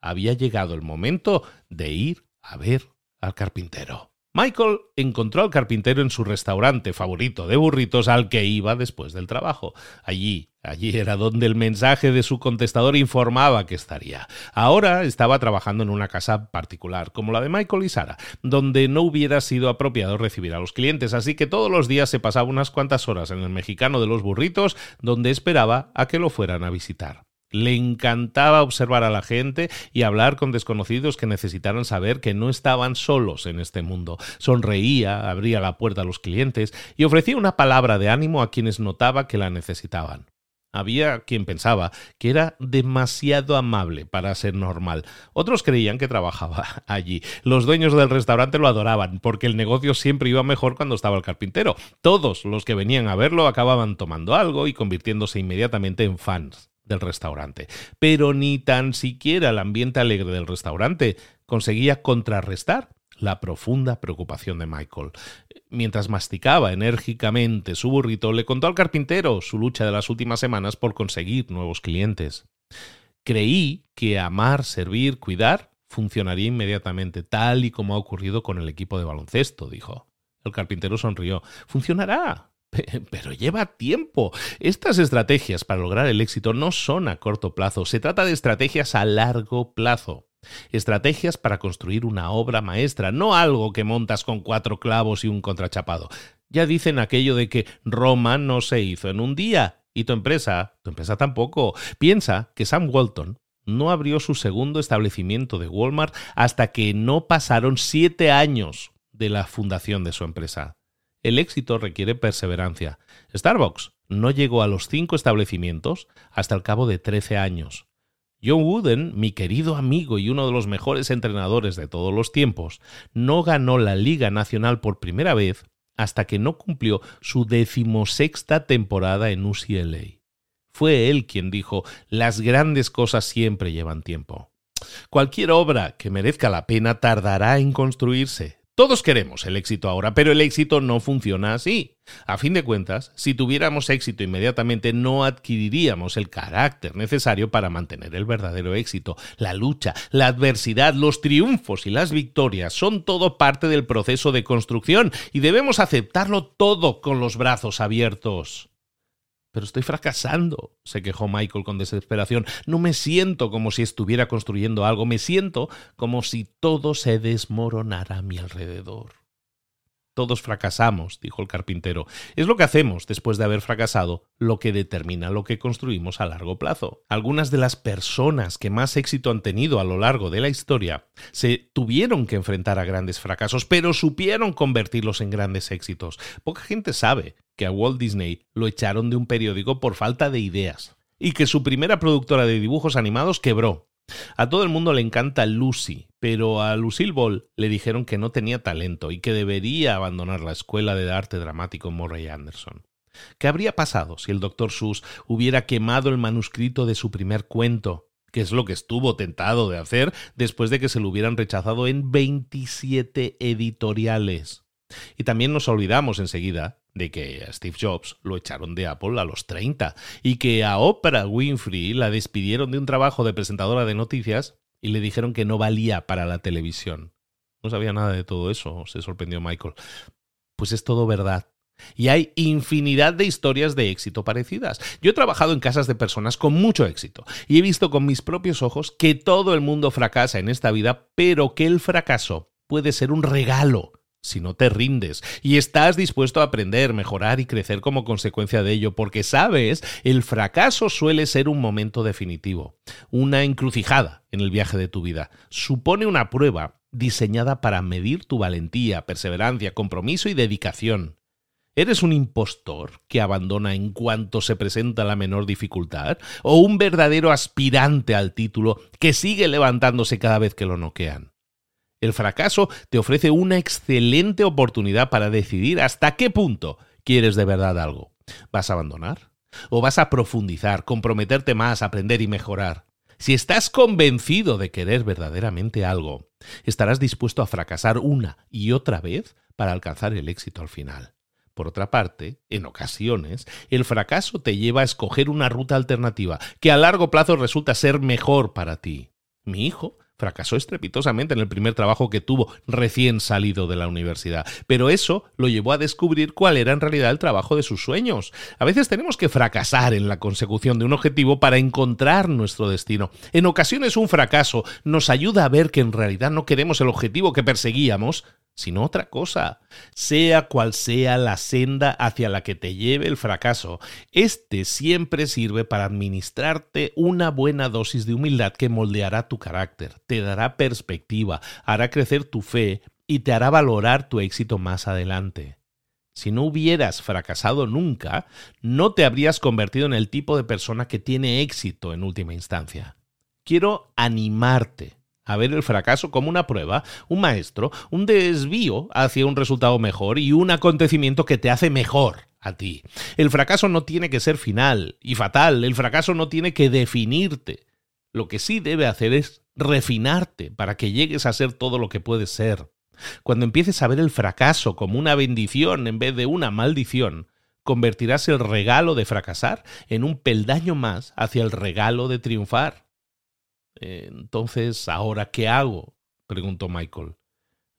Había llegado el momento de ir a ver al carpintero. Michael encontró al carpintero en su restaurante favorito de burritos al que iba después del trabajo. Allí, allí era donde el mensaje de su contestador informaba que estaría. Ahora estaba trabajando en una casa particular, como la de Michael y Sara, donde no hubiera sido apropiado recibir a los clientes, así que todos los días se pasaba unas cuantas horas en el mexicano de los burritos, donde esperaba a que lo fueran a visitar. Le encantaba observar a la gente y hablar con desconocidos que necesitaran saber que no estaban solos en este mundo. Sonreía, abría la puerta a los clientes y ofrecía una palabra de ánimo a quienes notaba que la necesitaban. Había quien pensaba que era demasiado amable para ser normal. Otros creían que trabajaba [laughs] allí. Los dueños del restaurante lo adoraban porque el negocio siempre iba mejor cuando estaba el carpintero. Todos los que venían a verlo acababan tomando algo y convirtiéndose inmediatamente en fans del restaurante. Pero ni tan siquiera el ambiente alegre del restaurante conseguía contrarrestar la profunda preocupación de Michael. Mientras masticaba enérgicamente su burrito, le contó al carpintero su lucha de las últimas semanas por conseguir nuevos clientes. Creí que amar, servir, cuidar funcionaría inmediatamente, tal y como ha ocurrido con el equipo de baloncesto, dijo. El carpintero sonrió. Funcionará, [laughs] pero lleva tiempo. Estas estrategias para lograr el éxito no son a corto plazo, se trata de estrategias a largo plazo. Estrategias para construir una obra maestra, no algo que montas con cuatro clavos y un contrachapado. Ya dicen aquello de que Roma no se hizo en un día. Y tu empresa, tu empresa tampoco. Piensa que Sam Walton no abrió su segundo establecimiento de Walmart hasta que no pasaron siete años de la fundación de su empresa. El éxito requiere perseverancia. Starbucks no llegó a los cinco establecimientos hasta el cabo de 13 años. John Wooden, mi querido amigo y uno de los mejores entrenadores de todos los tiempos, no ganó la Liga Nacional por primera vez hasta que no cumplió su decimosexta temporada en UCLA. Fue él quien dijo, las grandes cosas siempre llevan tiempo. Cualquier obra que merezca la pena tardará en construirse, todos queremos el éxito ahora, pero el éxito no funciona así. A fin de cuentas, si tuviéramos éxito inmediatamente no adquiriríamos el carácter necesario para mantener el verdadero éxito. La lucha, la adversidad, los triunfos y las victorias son todo parte del proceso de construcción y debemos aceptarlo todo con los brazos abiertos. Pero estoy fracasando, se quejó Michael con desesperación. No me siento como si estuviera construyendo algo, me siento como si todo se desmoronara a mi alrededor. Todos fracasamos, dijo el carpintero. Es lo que hacemos después de haber fracasado lo que determina lo que construimos a largo plazo. Algunas de las personas que más éxito han tenido a lo largo de la historia se tuvieron que enfrentar a grandes fracasos, pero supieron convertirlos en grandes éxitos. Poca gente sabe que a Walt Disney lo echaron de un periódico por falta de ideas y que su primera productora de dibujos animados quebró a todo el mundo le encanta Lucy, pero a Lucille Ball le dijeron que no tenía talento y que debería abandonar la escuela de arte dramático Murray Anderson. ¿Qué habría pasado si el Dr. Seuss hubiera quemado el manuscrito de su primer cuento? que es lo que estuvo tentado de hacer después de que se lo hubieran rechazado en 27 editoriales. Y también nos olvidamos enseguida de que a Steve Jobs lo echaron de Apple a los 30 y que a Oprah Winfrey la despidieron de un trabajo de presentadora de noticias y le dijeron que no valía para la televisión. No sabía nada de todo eso, se sorprendió Michael. Pues es todo verdad. Y hay infinidad de historias de éxito parecidas. Yo he trabajado en casas de personas con mucho éxito y he visto con mis propios ojos que todo el mundo fracasa en esta vida, pero que el fracaso puede ser un regalo si no te rindes y estás dispuesto a aprender, mejorar y crecer como consecuencia de ello, porque sabes, el fracaso suele ser un momento definitivo, una encrucijada en el viaje de tu vida. Supone una prueba diseñada para medir tu valentía, perseverancia, compromiso y dedicación. ¿Eres un impostor que abandona en cuanto se presenta la menor dificultad? ¿O un verdadero aspirante al título que sigue levantándose cada vez que lo noquean? El fracaso te ofrece una excelente oportunidad para decidir hasta qué punto quieres de verdad algo. ¿Vas a abandonar? ¿O vas a profundizar, comprometerte más, aprender y mejorar? Si estás convencido de querer verdaderamente algo, estarás dispuesto a fracasar una y otra vez para alcanzar el éxito al final. Por otra parte, en ocasiones, el fracaso te lleva a escoger una ruta alternativa que a largo plazo resulta ser mejor para ti. Mi hijo fracasó estrepitosamente en el primer trabajo que tuvo recién salido de la universidad, pero eso lo llevó a descubrir cuál era en realidad el trabajo de sus sueños. A veces tenemos que fracasar en la consecución de un objetivo para encontrar nuestro destino. En ocasiones un fracaso nos ayuda a ver que en realidad no queremos el objetivo que perseguíamos, sino otra cosa. Sea cual sea la senda hacia la que te lleve el fracaso, este siempre sirve para administrarte una buena dosis de humildad que moldeará tu carácter, te dará perspectiva, hará crecer tu fe y te hará valorar tu éxito más adelante. Si no hubieras fracasado nunca, no te habrías convertido en el tipo de persona que tiene éxito en última instancia. Quiero animarte a ver el fracaso como una prueba, un maestro, un desvío hacia un resultado mejor y un acontecimiento que te hace mejor a ti. El fracaso no tiene que ser final y fatal, el fracaso no tiene que definirte. Lo que sí debe hacer es refinarte para que llegues a ser todo lo que puedes ser. Cuando empieces a ver el fracaso como una bendición en vez de una maldición, convertirás el regalo de fracasar en un peldaño más hacia el regalo de triunfar. Entonces, ¿ahora qué hago? preguntó Michael.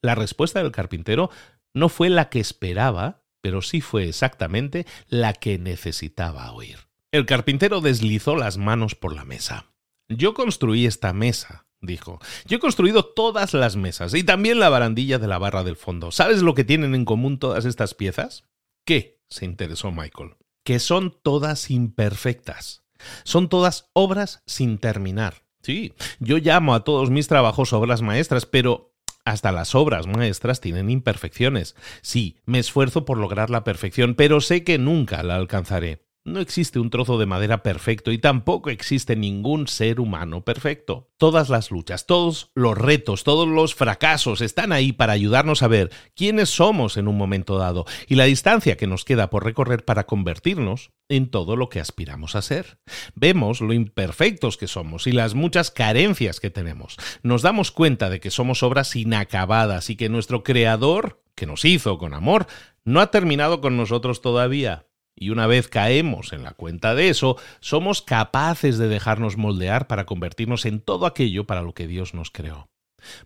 La respuesta del carpintero no fue la que esperaba, pero sí fue exactamente la que necesitaba oír. El carpintero deslizó las manos por la mesa. Yo construí esta mesa, dijo. Yo he construido todas las mesas y también la barandilla de la barra del fondo. ¿Sabes lo que tienen en común todas estas piezas? ¿Qué? se interesó Michael. Que son todas imperfectas. Son todas obras sin terminar. Sí, yo llamo a todos mis trabajos obras maestras, pero hasta las obras maestras tienen imperfecciones. Sí, me esfuerzo por lograr la perfección, pero sé que nunca la alcanzaré. No existe un trozo de madera perfecto y tampoco existe ningún ser humano perfecto. Todas las luchas, todos los retos, todos los fracasos están ahí para ayudarnos a ver quiénes somos en un momento dado y la distancia que nos queda por recorrer para convertirnos en todo lo que aspiramos a ser. Vemos lo imperfectos que somos y las muchas carencias que tenemos. Nos damos cuenta de que somos obras inacabadas y que nuestro Creador, que nos hizo con amor, no ha terminado con nosotros todavía y una vez caemos en la cuenta de eso, somos capaces de dejarnos moldear para convertirnos en todo aquello para lo que Dios nos creó.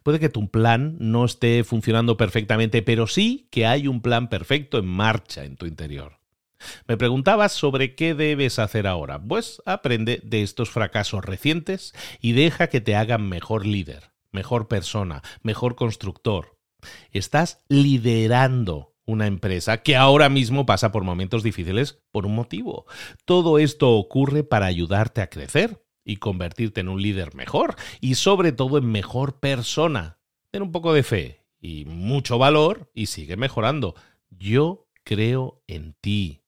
Puede que tu plan no esté funcionando perfectamente, pero sí que hay un plan perfecto en marcha en tu interior. Me preguntabas sobre qué debes hacer ahora. Pues aprende de estos fracasos recientes y deja que te hagan mejor líder, mejor persona, mejor constructor. Estás liderando una empresa que ahora mismo pasa por momentos difíciles por un motivo. Todo esto ocurre para ayudarte a crecer y convertirte en un líder mejor y sobre todo en mejor persona. Ten un poco de fe y mucho valor y sigue mejorando. Yo creo en ti.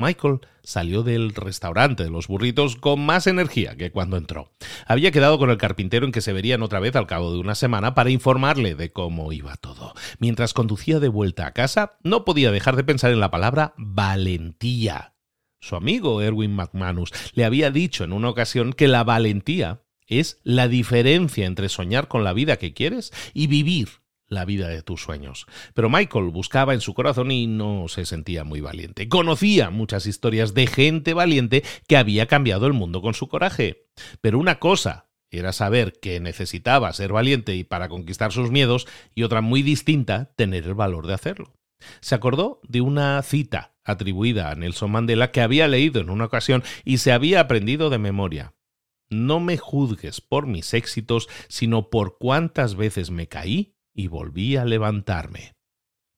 Michael salió del restaurante de los burritos con más energía que cuando entró. Había quedado con el carpintero en que se verían otra vez al cabo de una semana para informarle de cómo iba todo. Mientras conducía de vuelta a casa, no podía dejar de pensar en la palabra valentía. Su amigo Erwin McManus le había dicho en una ocasión que la valentía es la diferencia entre soñar con la vida que quieres y vivir la vida de tus sueños. Pero Michael buscaba en su corazón y no se sentía muy valiente. Conocía muchas historias de gente valiente que había cambiado el mundo con su coraje. Pero una cosa era saber que necesitaba ser valiente y para conquistar sus miedos, y otra muy distinta, tener el valor de hacerlo. Se acordó de una cita atribuida a Nelson Mandela que había leído en una ocasión y se había aprendido de memoria. No me juzgues por mis éxitos, sino por cuántas veces me caí y volví a levantarme.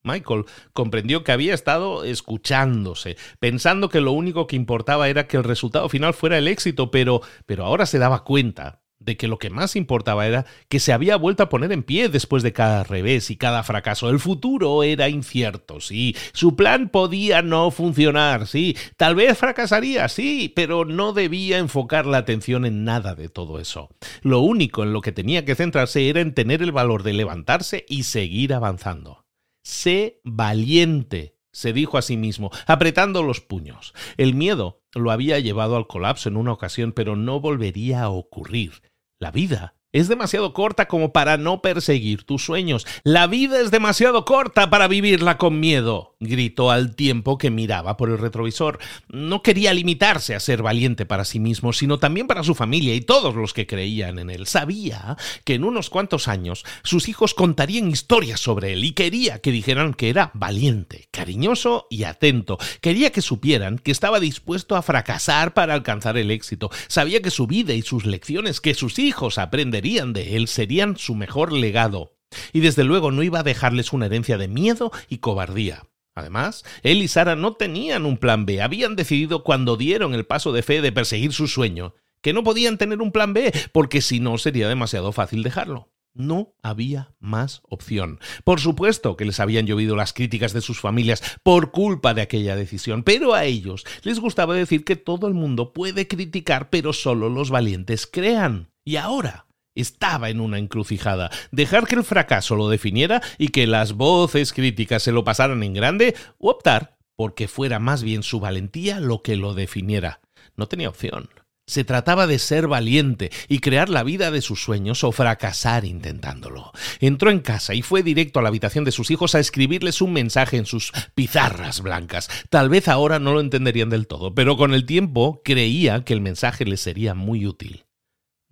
Michael comprendió que había estado escuchándose, pensando que lo único que importaba era que el resultado final fuera el éxito, pero, pero ahora se daba cuenta de que lo que más importaba era que se había vuelto a poner en pie después de cada revés y cada fracaso. El futuro era incierto, sí. Su plan podía no funcionar, sí. Tal vez fracasaría, sí, pero no debía enfocar la atención en nada de todo eso. Lo único en lo que tenía que centrarse era en tener el valor de levantarse y seguir avanzando. Sé valiente, se dijo a sí mismo, apretando los puños. El miedo lo había llevado al colapso en una ocasión, pero no volvería a ocurrir. La vida es demasiado corta como para no perseguir tus sueños. La vida es demasiado corta para vivirla con miedo, gritó al tiempo que miraba por el retrovisor. No quería limitarse a ser valiente para sí mismo, sino también para su familia y todos los que creían en él. Sabía que en unos cuantos años sus hijos contarían historias sobre él y quería que dijeran que era valiente, cariñoso y atento. Quería que supieran que estaba dispuesto a fracasar para alcanzar el éxito. Sabía que su vida y sus lecciones que sus hijos aprenden de él serían su mejor legado, y desde luego no iba a dejarles una herencia de miedo y cobardía. Además, él y Sara no tenían un plan B, habían decidido cuando dieron el paso de fe de perseguir su sueño, que no podían tener un plan B, porque si no sería demasiado fácil dejarlo. No había más opción. Por supuesto que les habían llovido las críticas de sus familias por culpa de aquella decisión, pero a ellos les gustaba decir que todo el mundo puede criticar, pero solo los valientes crean. Y ahora, estaba en una encrucijada. Dejar que el fracaso lo definiera y que las voces críticas se lo pasaran en grande o optar porque fuera más bien su valentía lo que lo definiera. No tenía opción. Se trataba de ser valiente y crear la vida de sus sueños o fracasar intentándolo. Entró en casa y fue directo a la habitación de sus hijos a escribirles un mensaje en sus pizarras blancas. Tal vez ahora no lo entenderían del todo, pero con el tiempo creía que el mensaje les sería muy útil.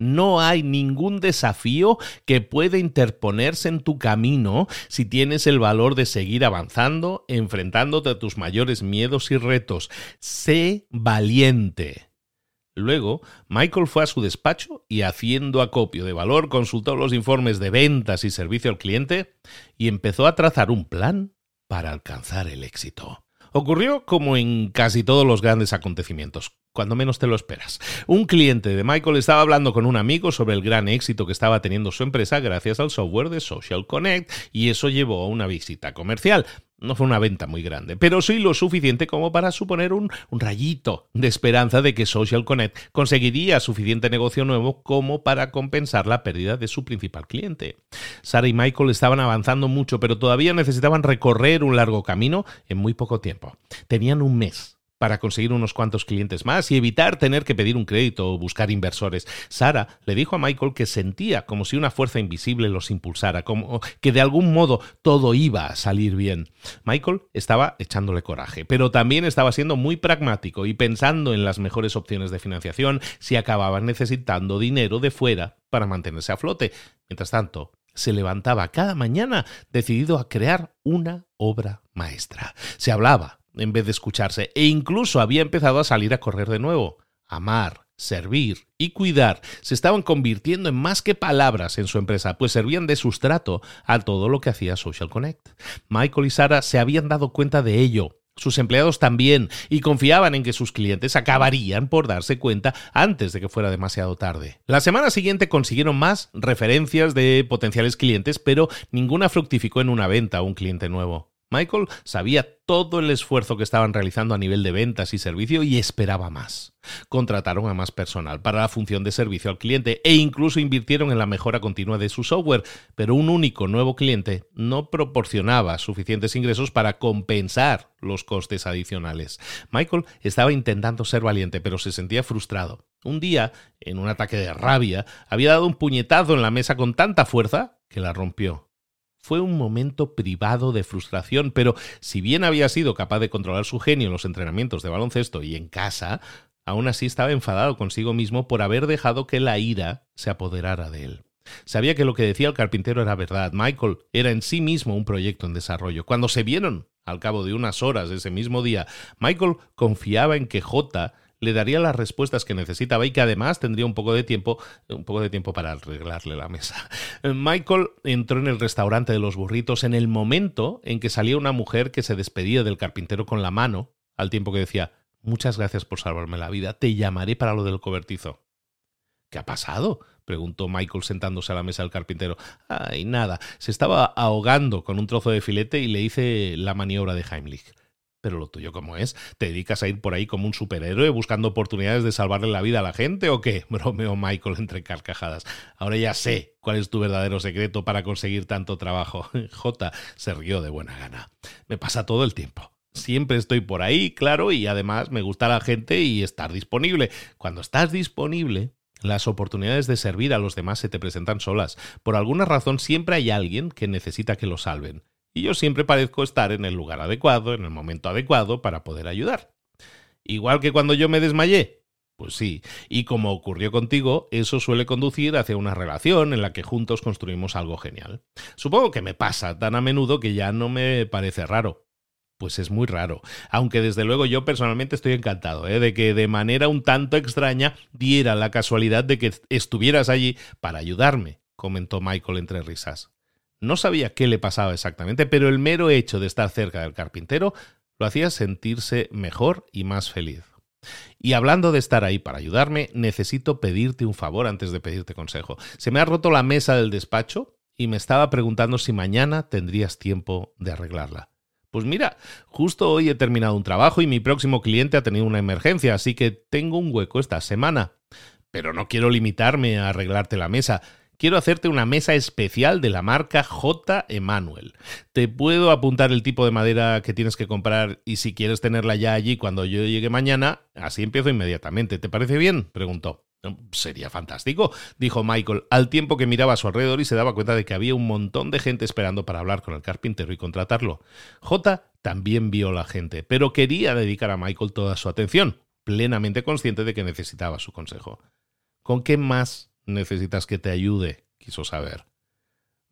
No hay ningún desafío que pueda interponerse en tu camino si tienes el valor de seguir avanzando, enfrentándote a tus mayores miedos y retos. Sé valiente. Luego, Michael fue a su despacho y haciendo acopio de valor consultó los informes de ventas y servicio al cliente y empezó a trazar un plan para alcanzar el éxito. Ocurrió como en casi todos los grandes acontecimientos cuando menos te lo esperas. Un cliente de Michael estaba hablando con un amigo sobre el gran éxito que estaba teniendo su empresa gracias al software de Social Connect y eso llevó a una visita comercial. No fue una venta muy grande, pero sí lo suficiente como para suponer un, rayito de esperanza de que Social Connect conseguiría suficiente negocio nuevo como para compensar la pérdida de su principal cliente. Sara y Michael estaban avanzando mucho, pero todavía necesitaban recorrer un largo camino en muy poco tiempo. Tenían un mes para conseguir unos cuantos clientes más y evitar tener que pedir un crédito o buscar inversores. Sara le dijo a Michael que sentía como si una fuerza invisible los impulsara, como que de algún modo todo iba a salir bien. Michael estaba echándole coraje, pero también estaba siendo muy pragmático y pensando en las mejores opciones de financiación si acababan necesitando dinero de fuera para mantenerse a flote. Mientras tanto, se levantaba cada mañana decidido a crear una obra maestra. Se hablaba en vez de escucharse, e incluso había empezado a salir a correr de nuevo. Amar, servir y cuidar se estaban convirtiendo en más que palabras en su empresa, pues servían de sustrato a todo lo que hacía Social Connect. Michael y Sara se habían dado cuenta de ello. Sus empleados también, y confiaban en que sus clientes acabarían por darse cuenta antes de que fuera demasiado tarde. La semana siguiente consiguieron más referencias de potenciales clientes, pero ninguna fructificó en una venta a un cliente nuevo. Michael sabía todo el esfuerzo que estaban realizando a nivel de ventas y servicio y esperaba más. Contrataron a más personal para la función de servicio al cliente e incluso invirtieron en la mejora continua de su software, pero un único nuevo cliente no proporcionaba suficientes ingresos para compensar los costes adicionales. Michael estaba intentando ser valiente, pero se sentía frustrado. Un día, en un ataque de rabia, había dado un puñetazo en la mesa con tanta fuerza que la rompió. Fue un momento privado de frustración, pero si bien había sido capaz de controlar su genio en los entrenamientos de baloncesto y en casa, aún así estaba enfadado consigo mismo por haber dejado que la ira se apoderara de él. Sabía que lo que decía el carpintero era verdad. Michael era en sí mismo un proyecto en desarrollo. Cuando se vieron, al cabo de unas horas ese mismo día, Michael confiaba en que J le daría las respuestas que necesitaba y que además tendría un poco de tiempo, un poco de tiempo para arreglarle la mesa. [laughs] Michael entró en el restaurante de los burritos en el momento en que salía una mujer que se despedía del carpintero con la mano, al tiempo que decía, muchas gracias por salvarme la vida, te llamaré para lo del cobertizo. ¿Qué ha pasado? preguntó Michael sentándose a la mesa del carpintero. Ay, nada, se estaba ahogando con un trozo de filete y le hice la maniobra de Heimlich. Pero lo tuyo, ¿cómo es? ¿Te dedicas a ir por ahí como un superhéroe buscando oportunidades de salvarle la vida a la gente o qué? [laughs] Bromeó Michael entre carcajadas. Ahora ya sé cuál es tu verdadero secreto para conseguir tanto trabajo. [laughs] J se rió de buena gana. Me pasa todo el tiempo. Siempre estoy por ahí, claro, y además me gusta la gente y estar disponible. Cuando estás disponible, las oportunidades de servir a los demás se te presentan solas. Por alguna razón siempre hay alguien que necesita que lo salven y yo siempre parezco estar en el lugar adecuado, en el momento adecuado para poder ayudar. Igual que cuando yo me desmayé. Pues sí, y como ocurrió contigo, eso suele conducir hacia una relación en la que juntos construimos algo genial. Supongo que me pasa tan a menudo que ya no me parece raro. Pues es muy raro, aunque desde luego yo personalmente estoy encantado ¿eh? de que de manera un tanto extraña diera la casualidad de que estuvieras allí para ayudarme, comentó Michael entre risas. No sabía qué le pasaba exactamente, pero el mero hecho de estar cerca del carpintero lo hacía sentirse mejor y más feliz. Y hablando de estar ahí para ayudarme, necesito pedirte un favor antes de pedirte consejo. Se me ha roto la mesa del despacho y me estaba preguntando si mañana tendrías tiempo de arreglarla. Pues mira, justo hoy he terminado un trabajo y mi próximo cliente ha tenido una emergencia, así que tengo un hueco esta semana. Pero no quiero limitarme a arreglarte la mesa quiero hacerte una mesa especial de la marca J. Emanuel. Te puedo apuntar el tipo de madera que tienes que comprar y si quieres tenerla ya allí cuando yo llegue mañana, así empiezo inmediatamente. ¿Te parece bien? preguntó. Sería fantástico, dijo Michael, al tiempo que miraba a su alrededor y se daba cuenta de que había un montón de gente esperando para hablar con el carpintero y contratarlo. J también vio la gente, pero quería dedicar a Michael toda su atención, plenamente consciente de que necesitaba su consejo. ¿Con qué más necesitas que te ayude? quiso saber.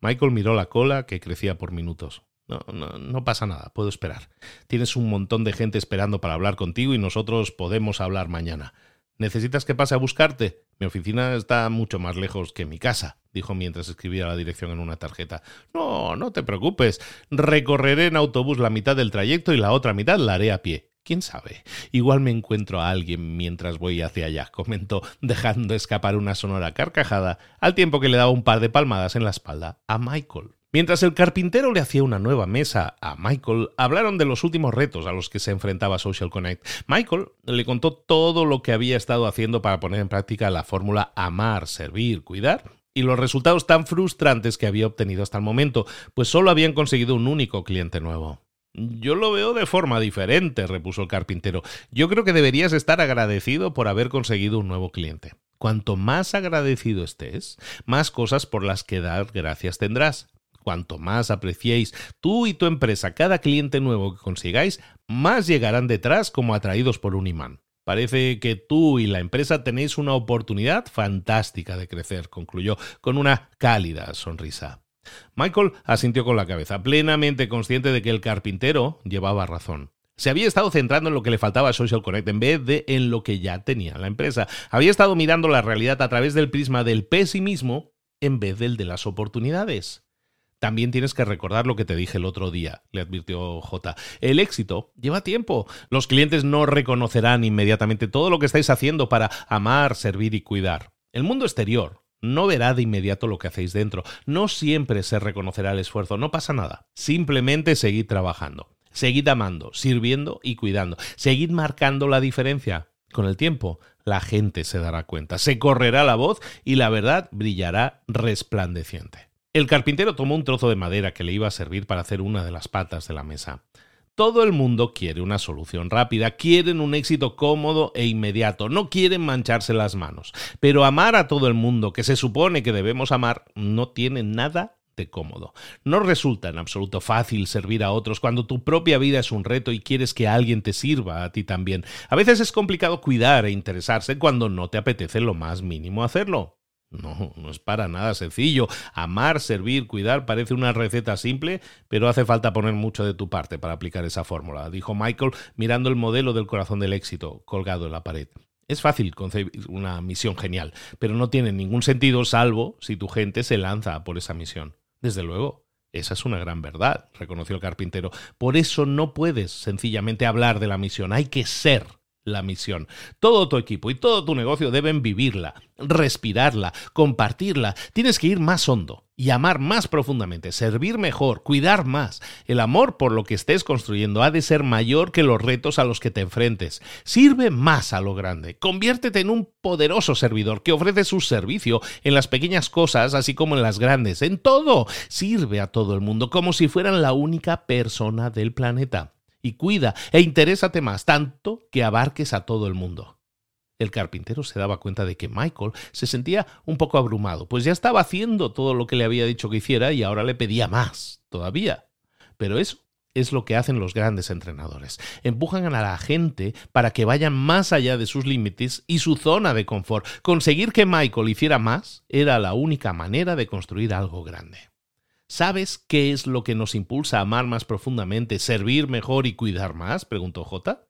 Michael miró la cola que crecía por minutos. No, no, no pasa nada, puedo esperar. Tienes un montón de gente esperando para hablar contigo y nosotros podemos hablar mañana. ¿Necesitas que pase a buscarte? Mi oficina está mucho más lejos que mi casa, dijo mientras escribía la dirección en una tarjeta. No, no te preocupes. Recorreré en autobús la mitad del trayecto y la otra mitad la haré a pie. ¿Quién sabe? Igual me encuentro a alguien mientras voy hacia allá, comentó, dejando escapar una sonora carcajada, al tiempo que le daba un par de palmadas en la espalda a Michael. Mientras el carpintero le hacía una nueva mesa a Michael, hablaron de los últimos retos a los que se enfrentaba Social Connect. Michael le contó todo lo que había estado haciendo para poner en práctica la fórmula amar, servir, cuidar y los resultados tan frustrantes que había obtenido hasta el momento, pues solo habían conseguido un único cliente nuevo. Yo lo veo de forma diferente, repuso el carpintero. Yo creo que deberías estar agradecido por haber conseguido un nuevo cliente. Cuanto más agradecido estés, más cosas por las que dar gracias tendrás. Cuanto más apreciéis tú y tu empresa cada cliente nuevo que consigáis, más llegarán detrás como atraídos por un imán. Parece que tú y la empresa tenéis una oportunidad fantástica de crecer, concluyó con una cálida sonrisa. Michael asintió con la cabeza, plenamente consciente de que el carpintero llevaba razón. Se había estado centrando en lo que le faltaba a Social Connect en vez de en lo que ya tenía la empresa. Había estado mirando la realidad a través del prisma del pesimismo en vez del de las oportunidades. También tienes que recordar lo que te dije el otro día, le advirtió J. El éxito lleva tiempo. Los clientes no reconocerán inmediatamente todo lo que estáis haciendo para amar, servir y cuidar. El mundo exterior no verá de inmediato lo que hacéis dentro. No siempre se reconocerá el esfuerzo. No pasa nada. Simplemente seguid trabajando. Seguid amando, sirviendo y cuidando. Seguid marcando la diferencia. Con el tiempo, la gente se dará cuenta, se correrá la voz y la verdad brillará resplandeciente. El carpintero tomó un trozo de madera que le iba a servir para hacer una de las patas de la mesa. Todo el mundo quiere una solución rápida, quieren un éxito cómodo e inmediato, no quieren mancharse las manos. Pero amar a todo el mundo, que se supone que debemos amar, no tiene nada cómodo. No resulta en absoluto fácil servir a otros cuando tu propia vida es un reto y quieres que alguien te sirva a ti también. A veces es complicado cuidar e interesarse cuando no te apetece lo más mínimo hacerlo. No, no es para nada sencillo. Amar, servir, cuidar parece una receta simple, pero hace falta poner mucho de tu parte para aplicar esa fórmula, dijo Michael mirando el modelo del corazón del éxito colgado en la pared. Es fácil concebir una misión genial, pero no tiene ningún sentido salvo si tu gente se lanza por esa misión. Desde luego, esa es una gran verdad, reconoció el carpintero. Por eso no puedes sencillamente hablar de la misión, hay que ser la misión. Todo tu equipo y todo tu negocio deben vivirla, respirarla, compartirla. Tienes que ir más hondo y amar más profundamente, servir mejor, cuidar más. El amor por lo que estés construyendo ha de ser mayor que los retos a los que te enfrentes. Sirve más a lo grande. Conviértete en un poderoso servidor que ofrece su servicio en las pequeñas cosas, así como en las grandes. En todo. Sirve a todo el mundo como si fueran la única persona del planeta y cuida e interésate más, tanto que abarques a todo el mundo. El carpintero se daba cuenta de que Michael se sentía un poco abrumado, pues ya estaba haciendo todo lo que le había dicho que hiciera y ahora le pedía más, todavía. Pero eso es lo que hacen los grandes entrenadores. Empujan a la gente para que vayan más allá de sus límites y su zona de confort. Conseguir que Michael hiciera más era la única manera de construir algo grande. ¿Sabes qué es lo que nos impulsa a amar más profundamente, servir mejor y cuidar más? preguntó J.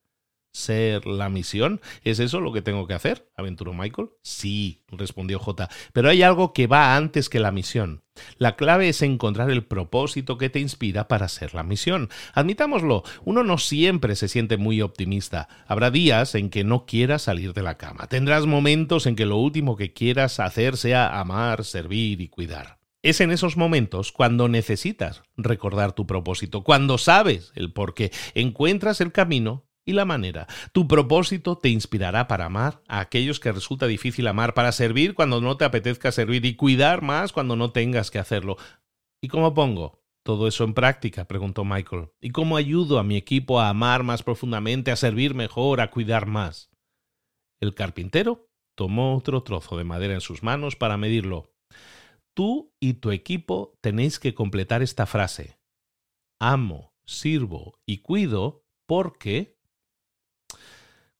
¿Ser la misión? ¿Es eso lo que tengo que hacer? aventuró Michael. Sí, respondió J. Pero hay algo que va antes que la misión. La clave es encontrar el propósito que te inspira para ser la misión. Admitámoslo, uno no siempre se siente muy optimista. Habrá días en que no quieras salir de la cama. Tendrás momentos en que lo último que quieras hacer sea amar, servir y cuidar. Es en esos momentos cuando necesitas recordar tu propósito, cuando sabes el por qué, encuentras el camino y la manera. Tu propósito te inspirará para amar a aquellos que resulta difícil amar, para servir cuando no te apetezca servir y cuidar más cuando no tengas que hacerlo. ¿Y cómo pongo todo eso en práctica? preguntó Michael. ¿Y cómo ayudo a mi equipo a amar más profundamente, a servir mejor, a cuidar más? El carpintero tomó otro trozo de madera en sus manos para medirlo Tú y tu equipo tenéis que completar esta frase. Amo, sirvo y cuido porque...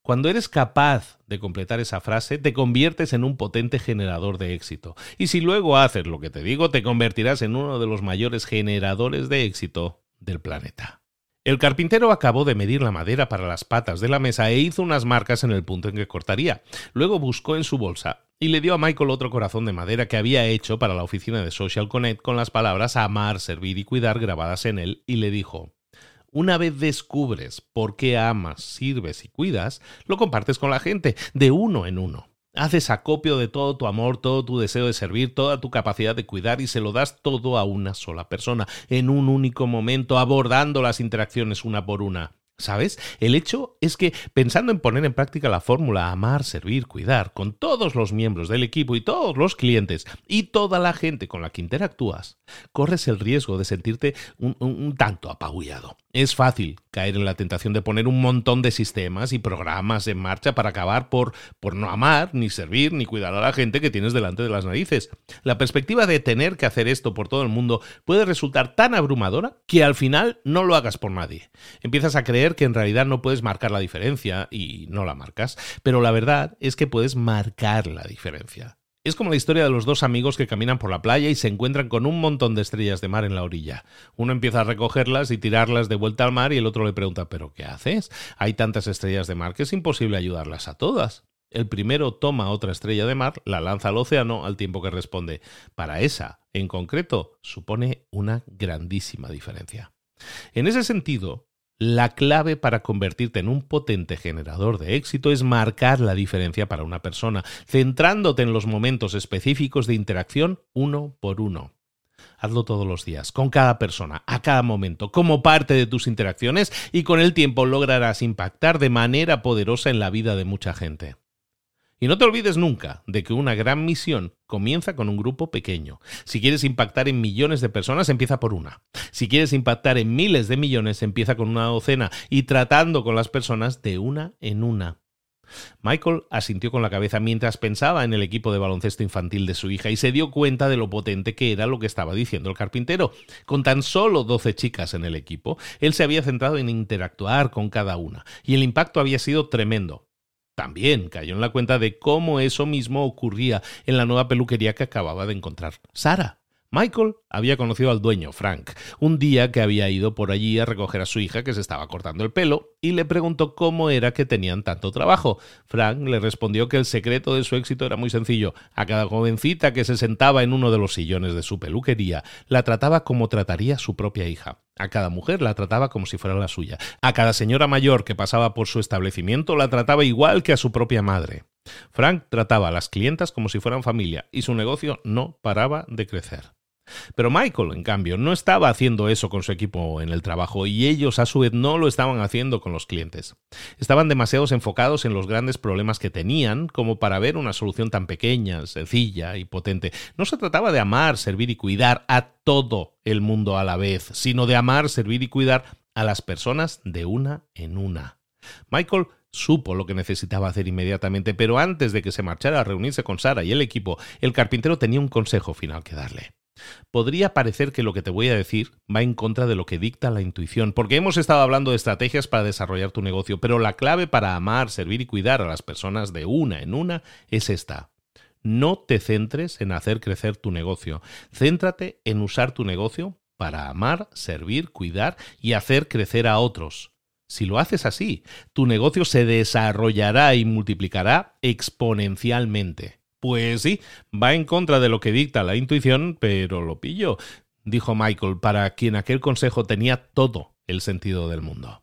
Cuando eres capaz de completar esa frase, te conviertes en un potente generador de éxito. Y si luego haces lo que te digo, te convertirás en uno de los mayores generadores de éxito del planeta. El carpintero acabó de medir la madera para las patas de la mesa e hizo unas marcas en el punto en que cortaría. Luego buscó en su bolsa y le dio a Michael otro corazón de madera que había hecho para la oficina de Social Connect con las palabras amar, servir y cuidar grabadas en él y le dijo, una vez descubres por qué amas, sirves y cuidas, lo compartes con la gente, de uno en uno. Haces acopio de todo tu amor, todo tu deseo de servir, toda tu capacidad de cuidar y se lo das todo a una sola persona, en un único momento, abordando las interacciones una por una. ¿Sabes? El hecho es que pensando en poner en práctica la fórmula amar, servir, cuidar con todos los miembros del equipo y todos los clientes y toda la gente con la que interactúas, corres el riesgo de sentirte un, tanto apabullado. Es fácil caer en la tentación de poner un montón de sistemas y programas en marcha para acabar por, por no amar, ni servir, ni cuidar a la gente que tienes delante de las narices. La perspectiva de tener que hacer esto por todo el mundo puede resultar tan abrumadora que al final no lo hagas por nadie. Empiezas a creer que en realidad no puedes marcar la diferencia y no la marcas, pero la verdad es que puedes marcar la diferencia. Es como la historia de los dos amigos que caminan por la playa y se encuentran con un montón de estrellas de mar en la orilla. Uno empieza a recogerlas y tirarlas de vuelta al mar y el otro le pregunta ¿pero qué haces? Hay tantas estrellas de mar que es imposible ayudarlas a todas. El primero toma otra estrella de mar, la lanza al océano al tiempo que responde. Para esa, en concreto, supone una grandísima diferencia. En ese sentido, la clave para convertirte en un potente generador de éxito es marcar la diferencia para una persona, centrándote en los momentos específicos de interacción uno por uno. Hazlo todos los días, con cada persona, a cada momento, como parte de tus interacciones y con el tiempo lograrás impactar de manera poderosa en la vida de mucha gente. Y no te olvides nunca de que una gran misión comienza con un grupo pequeño. Si quieres impactar en millones de personas, empieza por una. Si quieres impactar en miles de millones, empieza con una docena y tratando con las personas de una en una. Michael asintió con la cabeza mientras pensaba en el equipo de baloncesto infantil de su hija y se dio cuenta de lo potente que era lo que estaba diciendo el carpintero. Con tan solo 12 chicas en el equipo, él se había centrado en interactuar con cada una, y el impacto había sido tremendo. También cayó en la cuenta de cómo eso mismo ocurría en la nueva peluquería que acababa de encontrar Sara. Michael había conocido al dueño, Frank, un día que había ido por allí a recoger a su hija que se estaba cortando el pelo y le preguntó cómo era que tenían tanto trabajo. Frank le respondió que el secreto de su éxito era muy sencillo. A cada jovencita que se sentaba en uno de los sillones de su peluquería, la trataba como trataría su propia hija. A cada mujer la trataba como si fuera la suya. A cada señora mayor que pasaba por su establecimiento la trataba igual que a su propia madre. Frank trataba a las clientas como si fueran familia y su negocio no paraba de crecer. Pero Michael, en cambio, no estaba haciendo eso con su equipo en el trabajo y ellos a su vez no lo estaban haciendo con los clientes. Estaban demasiado enfocados en los grandes problemas que tenían como para ver una solución tan pequeña, sencilla y potente. No se trataba de amar, servir y cuidar a todo el mundo a la vez, sino de amar, servir y cuidar a las personas de una en una. Michael supo lo que necesitaba hacer inmediatamente, pero antes de que se marchara a reunirse con Sara y el equipo, el carpintero tenía un consejo final que darle. Podría parecer que lo que te voy a decir va en contra de lo que dicta la intuición, porque hemos estado hablando de estrategias para desarrollar tu negocio, pero la clave para amar, servir y cuidar a las personas de una en una es esta. No te centres en hacer crecer tu negocio, céntrate en usar tu negocio para amar, servir, cuidar y hacer crecer a otros. Si lo haces así, tu negocio se desarrollará y multiplicará exponencialmente. Pues sí, va en contra de lo que dicta la intuición, pero lo pillo, dijo Michael, para quien aquel consejo tenía todo el sentido del mundo.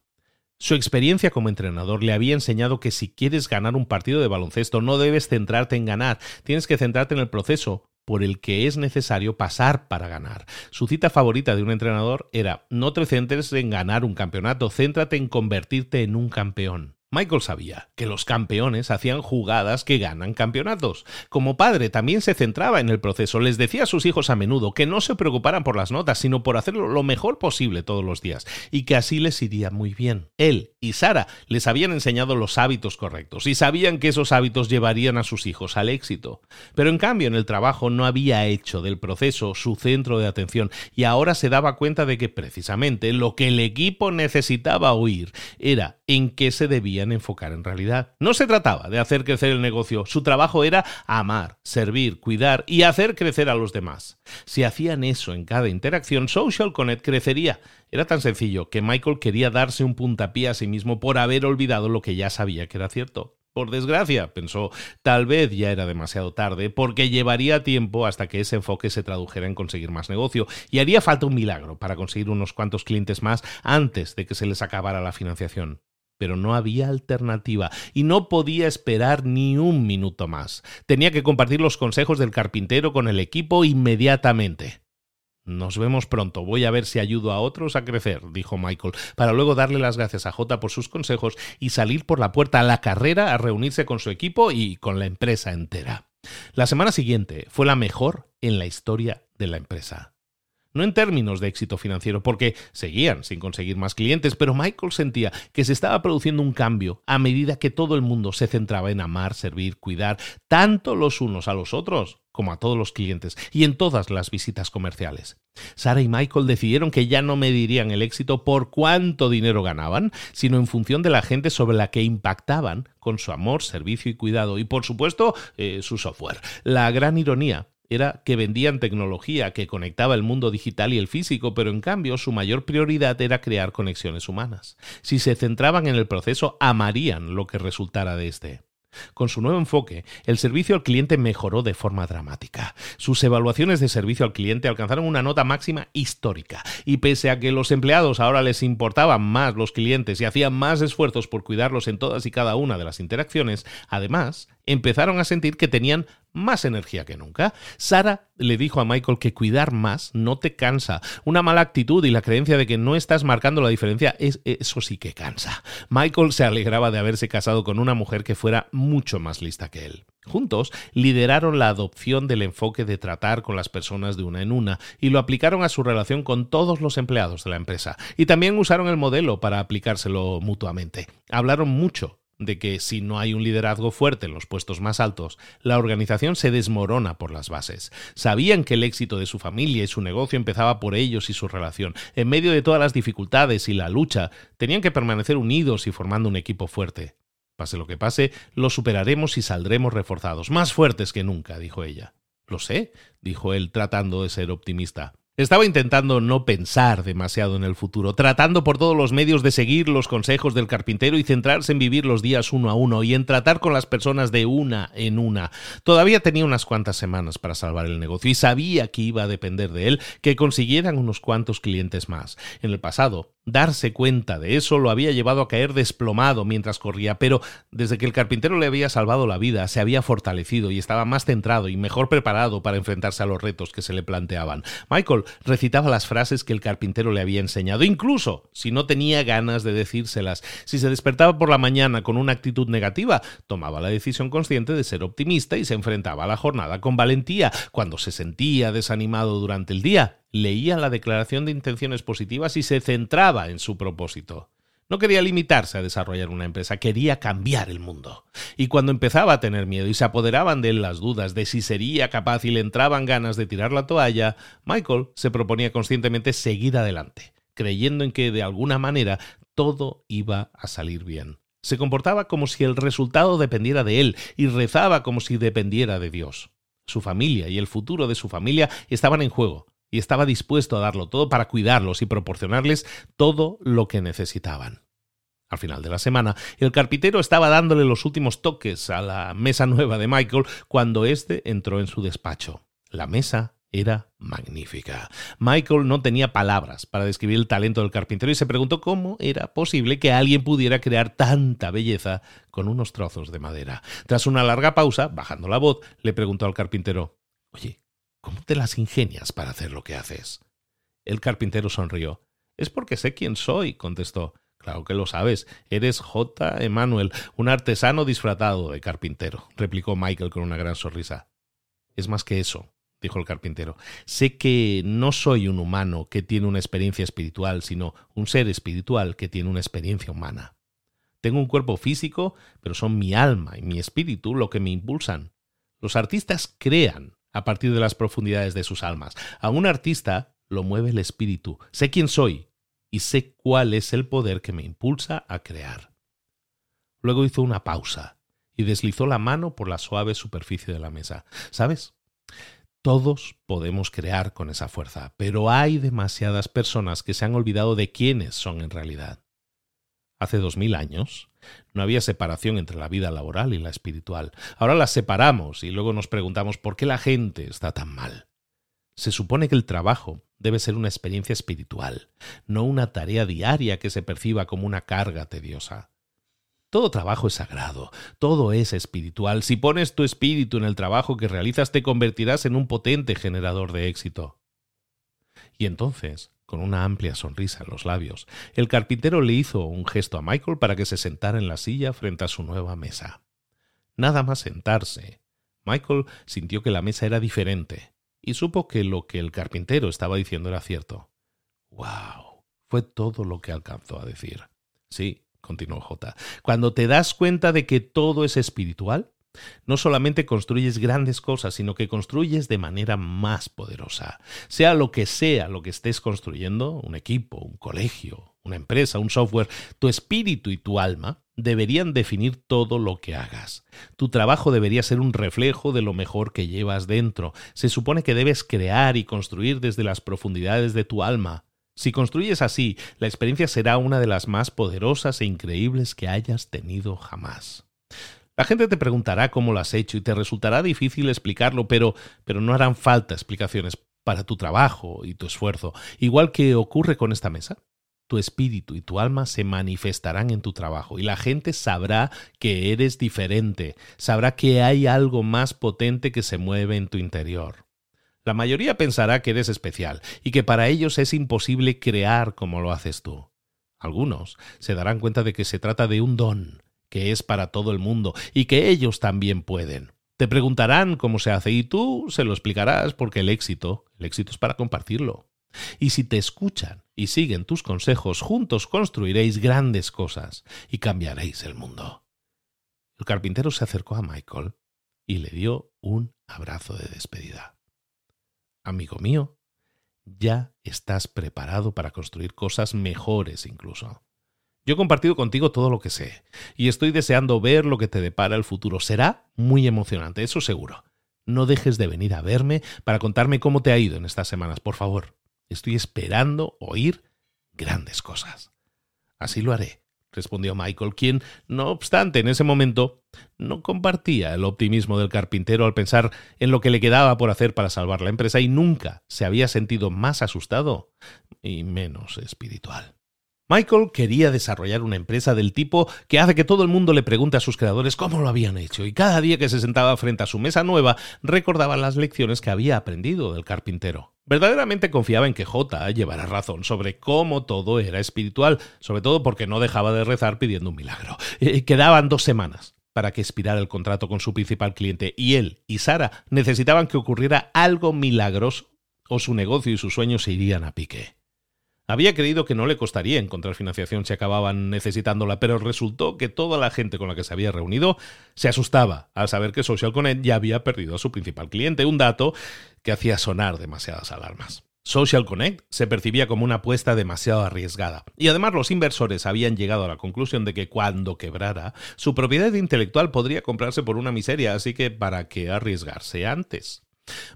Su experiencia como entrenador le había enseñado que si quieres ganar un partido de baloncesto no debes centrarte en ganar, tienes que centrarte en el proceso por el que es necesario pasar para ganar. Su cita favorita de un entrenador era no te centres en ganar un campeonato, céntrate en convertirte en un campeón. Michael sabía que los campeones hacían jugadas que ganan campeonatos. Como padre también se centraba en el proceso, les decía a sus hijos a menudo que no se preocuparan por las notas, sino por hacerlo lo mejor posible todos los días, y que así les iría muy bien. Él y Sara les habían enseñado los hábitos correctos y sabían que esos hábitos llevarían a sus hijos al éxito. Pero en cambio en el trabajo no había hecho del proceso su centro de atención y ahora se daba cuenta de que precisamente lo que el equipo necesitaba oír era en qué se debía enfocar en realidad. No se trataba de hacer crecer el negocio, su trabajo era amar, servir, cuidar y hacer crecer a los demás. Si hacían eso en cada interacción, Social Connect crecería. Era tan sencillo que Michael quería darse un puntapié a sí mismo por haber olvidado lo que ya sabía que era cierto. Por desgracia, pensó, tal vez ya era demasiado tarde, porque llevaría tiempo hasta que ese enfoque se tradujera en conseguir más negocio, y haría falta un milagro para conseguir unos cuantos clientes más antes de que se les acabara la financiación pero no había alternativa y no podía esperar ni un minuto más. Tenía que compartir los consejos del carpintero con el equipo inmediatamente. Nos vemos pronto. Voy a ver si ayudo a otros a crecer, dijo Michael, para luego darle las gracias a J por sus consejos y salir por la puerta a la carrera a reunirse con su equipo y con la empresa entera. La semana siguiente fue la mejor en la historia de la empresa no en términos de éxito financiero, porque seguían sin conseguir más clientes, pero Michael sentía que se estaba produciendo un cambio a medida que todo el mundo se centraba en amar, servir, cuidar tanto los unos a los otros como a todos los clientes, y en todas las visitas comerciales. Sara y Michael decidieron que ya no medirían el éxito por cuánto dinero ganaban, sino en función de la gente sobre la que impactaban con su amor, servicio y cuidado, y por supuesto eh, su software. La gran ironía era que vendían tecnología que conectaba el mundo digital y el físico, pero en cambio su mayor prioridad era crear conexiones humanas. Si se centraban en el proceso, amarían lo que resultara de este. Con su nuevo enfoque, el servicio al cliente mejoró de forma dramática. Sus evaluaciones de servicio al cliente alcanzaron una nota máxima histórica, y pese a que los empleados ahora les importaban más los clientes y hacían más esfuerzos por cuidarlos en todas y cada una de las interacciones, además, empezaron a sentir que tenían más energía que nunca. Sara le dijo a Michael que cuidar más no te cansa. Una mala actitud y la creencia de que no estás marcando la diferencia, es, eso sí que cansa. Michael se alegraba de haberse casado con una mujer que fuera mucho más lista que él. Juntos lideraron la adopción del enfoque de tratar con las personas de una en una y lo aplicaron a su relación con todos los empleados de la empresa. Y también usaron el modelo para aplicárselo mutuamente. Hablaron mucho de que si no hay un liderazgo fuerte en los puestos más altos, la organización se desmorona por las bases. Sabían que el éxito de su familia y su negocio empezaba por ellos y su relación. En medio de todas las dificultades y la lucha, tenían que permanecer unidos y formando un equipo fuerte. Pase lo que pase, lo superaremos y saldremos reforzados, más fuertes que nunca, dijo ella. Lo sé, dijo él, tratando de ser optimista. Estaba intentando no pensar demasiado en el futuro, tratando por todos los medios de seguir los consejos del carpintero y centrarse en vivir los días uno a uno y en tratar con las personas de una en una. Todavía tenía unas cuantas semanas para salvar el negocio y sabía que iba a depender de él que consiguieran unos cuantos clientes más. En el pasado, Darse cuenta de eso lo había llevado a caer desplomado mientras corría, pero desde que el carpintero le había salvado la vida, se había fortalecido y estaba más centrado y mejor preparado para enfrentarse a los retos que se le planteaban. Michael recitaba las frases que el carpintero le había enseñado, incluso si no tenía ganas de decírselas. Si se despertaba por la mañana con una actitud negativa, tomaba la decisión consciente de ser optimista y se enfrentaba a la jornada con valentía. Cuando se sentía desanimado durante el día, leía la declaración de intenciones positivas y se centraba en su propósito. No quería limitarse a desarrollar una empresa, quería cambiar el mundo. Y cuando empezaba a tener miedo y se apoderaban de él las dudas de si sería capaz y le entraban ganas de tirar la toalla, Michael se proponía conscientemente seguir adelante, creyendo en que de alguna manera todo iba a salir bien. Se comportaba como si el resultado dependiera de él y rezaba como si dependiera de Dios. Su familia y el futuro de su familia estaban en juego, y estaba dispuesto a darlo todo para cuidarlos y proporcionarles todo lo que necesitaban. Al final de la semana, el carpintero estaba dándole los últimos toques a la mesa nueva de Michael cuando éste entró en su despacho. La mesa era magnífica. Michael no tenía palabras para describir el talento del carpintero y se preguntó cómo era posible que alguien pudiera crear tanta belleza con unos trozos de madera. Tras una larga pausa, bajando la voz, le preguntó al carpintero Oye, ¿Cómo te las ingenias para hacer lo que haces? El carpintero sonrió. Es porque sé quién soy, contestó. Claro que lo sabes. Eres J. Emanuel, un artesano disfrazado de carpintero, replicó Michael con una gran sonrisa. Es más que eso, dijo el carpintero. Sé que no soy un humano que tiene una experiencia espiritual, sino un ser espiritual que tiene una experiencia humana. Tengo un cuerpo físico, pero son mi alma y mi espíritu lo que me impulsan. Los artistas crean, a partir de las profundidades de sus almas. A un artista lo mueve el espíritu. Sé quién soy y sé cuál es el poder que me impulsa a crear. Luego hizo una pausa y deslizó la mano por la suave superficie de la mesa. ¿Sabes? Todos podemos crear con esa fuerza, pero hay demasiadas personas que se han olvidado de quiénes son en realidad. Hace dos mil años no había separación entre la vida laboral y la espiritual. Ahora las separamos y luego nos preguntamos por qué la gente está tan mal. Se supone que el trabajo debe ser una experiencia espiritual, no una tarea diaria que se perciba como una carga tediosa. Todo trabajo es sagrado, todo es espiritual. Si pones tu espíritu en el trabajo que realizas, te convertirás en un potente generador de éxito. Y entonces, con una amplia sonrisa en los labios, el carpintero le hizo un gesto a Michael para que se sentara en la silla frente a su nueva mesa. Nada más sentarse, Michael sintió que la mesa era diferente y supo que lo que el carpintero estaba diciendo era cierto. ¡Wow! Fue todo lo que alcanzó a decir. Sí, continuó J. Cuando te das cuenta de que todo es espiritual, no solamente construyes grandes cosas, sino que construyes de manera más poderosa. Sea lo que sea lo que estés construyendo, un equipo, un colegio, una empresa, un software, tu espíritu y tu alma deberían definir todo lo que hagas. Tu trabajo debería ser un reflejo de lo mejor que llevas dentro. Se supone que debes crear y construir desde las profundidades de tu alma. Si construyes así, la experiencia será una de las más poderosas e increíbles que hayas tenido jamás. La gente te preguntará cómo lo has hecho y te resultará difícil explicarlo, pero, pero no harán falta explicaciones para tu trabajo y tu esfuerzo, igual que ocurre con esta mesa. Tu espíritu y tu alma se manifestarán en tu trabajo y la gente sabrá que eres diferente, sabrá que hay algo más potente que se mueve en tu interior. La mayoría pensará que eres especial y que para ellos es imposible crear como lo haces tú. Algunos se darán cuenta de que se trata de un don, que es para todo el mundo y que ellos también pueden. Te preguntarán cómo se hace y tú se lo explicarás porque el éxito, el éxito es para compartirlo. Y si te escuchan y siguen tus consejos, juntos construiréis grandes cosas y cambiaréis el mundo. El carpintero se acercó a Michael y le dio un abrazo de despedida. Amigo mío, ya estás preparado para construir cosas mejores incluso. Yo he compartido contigo todo lo que sé y estoy deseando ver lo que te depara el futuro. Será muy emocionante, eso seguro. No dejes de venir a verme para contarme cómo te ha ido en estas semanas, por favor. Estoy esperando oír grandes cosas. Así lo haré, respondió Michael, quien, no obstante, en ese momento no compartía el optimismo del carpintero al pensar en lo que le quedaba por hacer para salvar la empresa y nunca se había sentido más asustado y menos espiritual. Michael quería desarrollar una empresa del tipo que hace que todo el mundo le pregunte a sus creadores cómo lo habían hecho y cada día que se sentaba frente a su mesa nueva recordaba las lecciones que había aprendido del carpintero. Verdaderamente confiaba en que J llevara razón sobre cómo todo era espiritual, sobre todo porque no dejaba de rezar pidiendo un milagro. Eh, quedaban dos semanas para que expirara el contrato con su principal cliente y él y Sara necesitaban que ocurriera algo milagroso o su negocio y sus sueños se irían a pique. Había creído que no le costaría encontrar financiación si acababan necesitándola, pero resultó que toda la gente con la que se había reunido se asustaba al saber que Social Connect ya había perdido a su principal cliente, un dato que hacía sonar demasiadas alarmas. Social Connect se percibía como una apuesta demasiado arriesgada. Y además los inversores habían llegado a la conclusión de que cuando quebrara, su propiedad intelectual podría comprarse por una miseria, así que ¿para qué arriesgarse antes?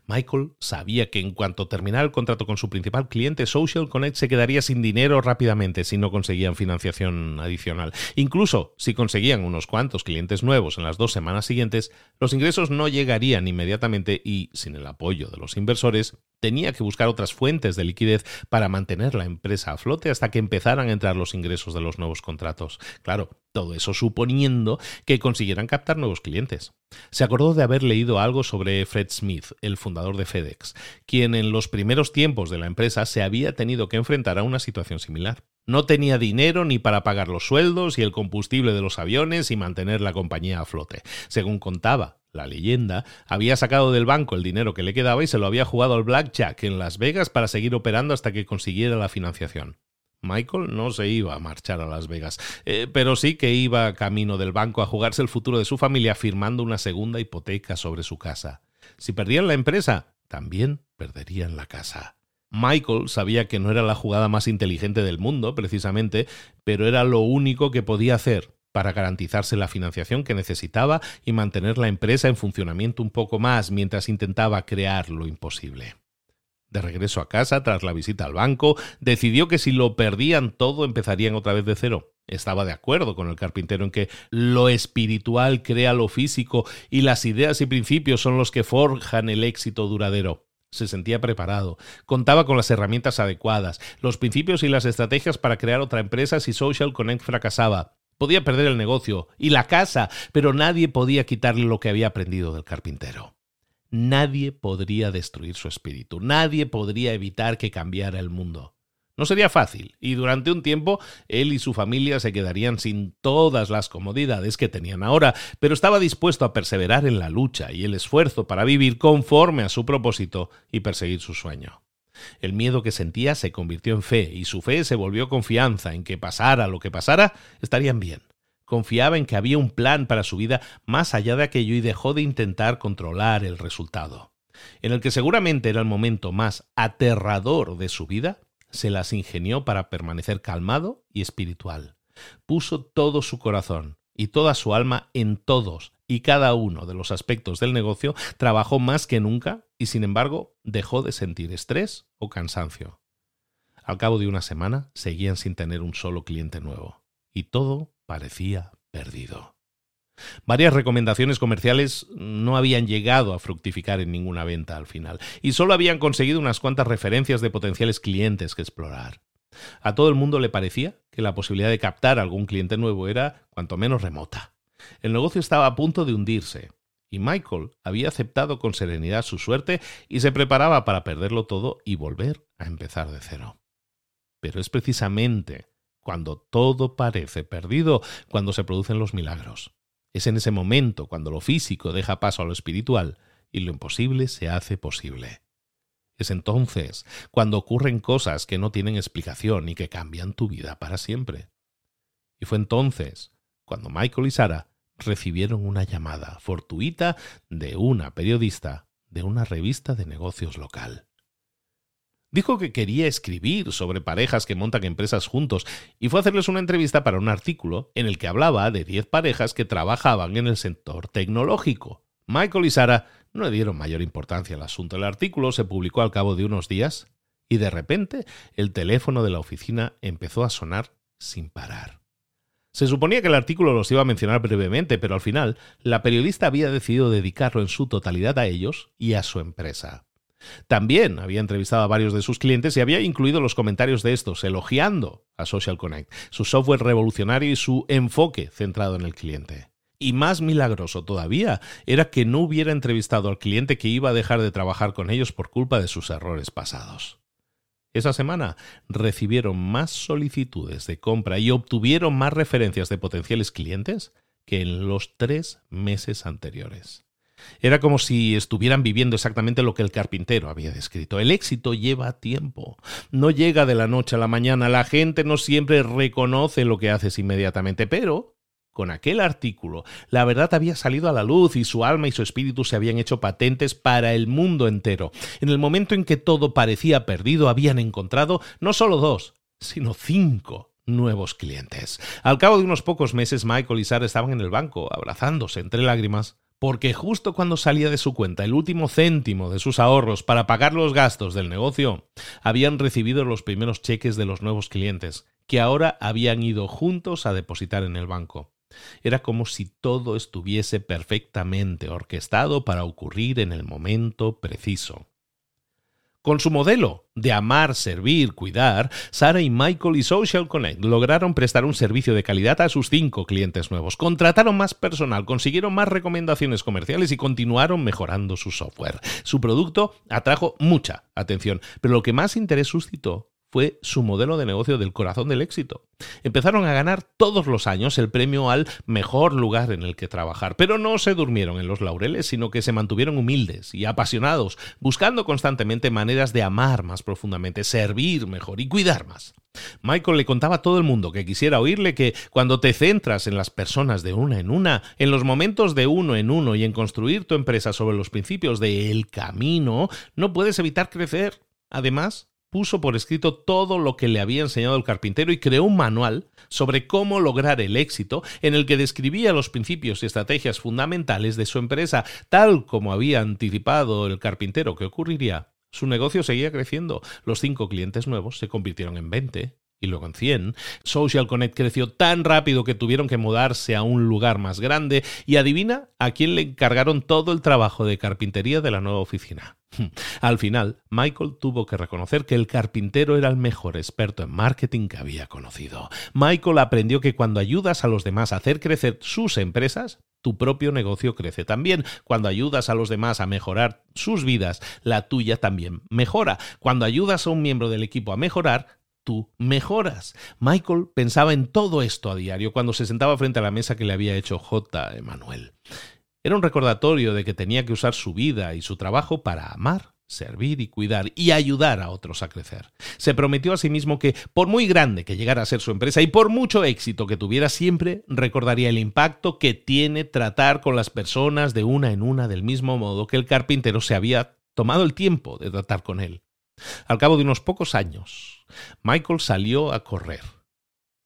Michael sabía que en cuanto terminara el contrato con su principal cliente, Social Connect se quedaría sin dinero rápidamente si no conseguían financiación adicional. Incluso si conseguían unos cuantos clientes nuevos en las dos semanas siguientes, los ingresos no llegarían inmediatamente y, sin el apoyo de los inversores, tenía que buscar otras fuentes de liquidez para mantener la empresa a flote hasta que empezaran a entrar los ingresos de los nuevos contratos. Claro, todo eso suponiendo que consiguieran captar nuevos clientes. Se acordó de haber leído algo sobre Fred Smith, el fundador de FedEx, quien en los primeros tiempos de la empresa se había tenido que enfrentar a una situación similar. No tenía dinero ni para pagar los sueldos y el combustible de los aviones y mantener la compañía a flote. Según contaba, la leyenda, había sacado del banco el dinero que le quedaba y se lo había jugado al blackjack en Las Vegas para seguir operando hasta que consiguiera la financiación. Michael no se iba a marchar a Las Vegas, eh, pero sí que iba camino del banco a jugarse el futuro de su familia firmando una segunda hipoteca sobre su casa. Si perdían la empresa, también perderían la casa. Michael sabía que no era la jugada más inteligente del mundo, precisamente, pero era lo único que podía hacer para garantizarse la financiación que necesitaba y mantener la empresa en funcionamiento un poco más mientras intentaba crear lo imposible. De regreso a casa, tras la visita al banco, decidió que si lo perdían todo empezarían otra vez de cero. Estaba de acuerdo con el carpintero en que lo espiritual crea lo físico y las ideas y principios son los que forjan el éxito duradero. Se sentía preparado, contaba con las herramientas adecuadas, los principios y las estrategias para crear otra empresa si Social Connect fracasaba. Podía perder el negocio y la casa, pero nadie podía quitarle lo que había aprendido del carpintero. Nadie podría destruir su espíritu, nadie podría evitar que cambiara el mundo. No sería fácil, y durante un tiempo él y su familia se quedarían sin todas las comodidades que tenían ahora, pero estaba dispuesto a perseverar en la lucha y el esfuerzo para vivir conforme a su propósito y perseguir su sueño. El miedo que sentía se convirtió en fe y su fe se volvió confianza en que pasara lo que pasara, estarían bien. confiaba en que había un plan para su vida más allá de aquello y dejó de intentar controlar el resultado. En el que seguramente era el momento más aterrador de su vida, se las ingenió para permanecer calmado y espiritual. Puso todo su corazón y toda su alma en todos y cada uno de los aspectos del negocio, trabajó más que nunca y sin embargo dejó de sentir estrés o cansancio. Al cabo de una semana seguían sin tener un solo cliente nuevo y todo parecía perdido. Varias recomendaciones comerciales no habían llegado a fructificar en ninguna venta al final, y solo habían conseguido unas cuantas referencias de potenciales clientes que explorar. A todo el mundo le parecía que la posibilidad de captar algún cliente nuevo era cuanto menos remota. El negocio estaba a punto de hundirse, y Michael había aceptado con serenidad su suerte y se preparaba para perderlo todo y volver a empezar de cero. Pero es precisamente cuando todo parece perdido cuando se producen los milagros. Es en ese momento cuando lo físico deja paso a lo espiritual y lo imposible se hace posible. Es entonces cuando ocurren cosas que no tienen explicación y que cambian tu vida para siempre. Y fue entonces cuando Michael y Sara recibieron una llamada fortuita de una periodista de una revista de negocios local. Dijo que quería escribir sobre parejas que montan empresas juntos y fue a hacerles una entrevista para un artículo en el que hablaba de 10 parejas que trabajaban en el sector tecnológico. Michael y Sara no le dieron mayor importancia al asunto. El artículo se publicó al cabo de unos días y de repente el teléfono de la oficina empezó a sonar sin parar. Se suponía que el artículo los iba a mencionar brevemente, pero al final la periodista había decidido dedicarlo en su totalidad a ellos y a su empresa. También había entrevistado a varios de sus clientes y había incluido los comentarios de estos, elogiando a Social Connect, su software revolucionario y su enfoque centrado en el cliente. Y más milagroso todavía era que no hubiera entrevistado al cliente que iba a dejar de trabajar con ellos por culpa de sus errores pasados. Esa semana recibieron más solicitudes de compra y obtuvieron más referencias de potenciales clientes que en los tres meses anteriores. Era como si estuvieran viviendo exactamente lo que el carpintero había descrito. El éxito lleva tiempo. No llega de la noche a la mañana. La gente no siempre reconoce lo que haces inmediatamente, pero con aquel artículo, la verdad había salido a la luz y su alma y su espíritu se habían hecho patentes para el mundo entero. En el momento en que todo parecía perdido, habían encontrado no solo dos, sino cinco nuevos clientes. Al cabo de unos pocos meses, Michael y Sarah estaban en el banco, abrazándose entre lágrimas, porque justo cuando salía de su cuenta el último céntimo de sus ahorros para pagar los gastos del negocio, habían recibido los primeros cheques de los nuevos clientes, que ahora habían ido juntos a depositar en el banco. Era como si todo estuviese perfectamente orquestado para ocurrir en el momento preciso. Con su modelo de amar, servir, cuidar, Sara y Michael y Social Connect lograron prestar un servicio de calidad a sus cinco clientes nuevos, contrataron más personal, consiguieron más recomendaciones comerciales y continuaron mejorando su software. Su producto atrajo mucha atención, pero lo que más interés suscitó fue su modelo de negocio del corazón del éxito. Empezaron a ganar todos los años el premio al mejor lugar en el que trabajar, pero no se durmieron en los laureles, sino que se mantuvieron humildes y apasionados, buscando constantemente maneras de amar más profundamente, servir mejor y cuidar más. Michael le contaba a todo el mundo que quisiera oírle que cuando te centras en las personas de una en una, en los momentos de uno en uno y en construir tu empresa sobre los principios del camino, no puedes evitar crecer. Además, puso por escrito todo lo que le había enseñado el carpintero y creó un manual sobre cómo lograr el éxito en el que describía los principios y estrategias fundamentales de su empresa, tal como había anticipado el carpintero que ocurriría. Su negocio seguía creciendo, los cinco clientes nuevos se convirtieron en 20 y luego en 100. Social Connect creció tan rápido que tuvieron que mudarse a un lugar más grande y adivina a quién le encargaron todo el trabajo de carpintería de la nueva oficina. [laughs] Al final, Michael tuvo que reconocer que el carpintero era el mejor experto en marketing que había conocido. Michael aprendió que cuando ayudas a los demás a hacer crecer sus empresas, tu propio negocio crece también. Cuando ayudas a los demás a mejorar sus vidas, la tuya también mejora. Cuando ayudas a un miembro del equipo a mejorar, tú mejoras. Michael pensaba en todo esto a diario cuando se sentaba frente a la mesa que le había hecho J. Emanuel. Era un recordatorio de que tenía que usar su vida y su trabajo para amar, servir y cuidar y ayudar a otros a crecer. Se prometió a sí mismo que, por muy grande que llegara a ser su empresa y por mucho éxito que tuviera, siempre recordaría el impacto que tiene tratar con las personas de una en una del mismo modo que el carpintero se había tomado el tiempo de tratar con él. Al cabo de unos pocos años, Michael salió a correr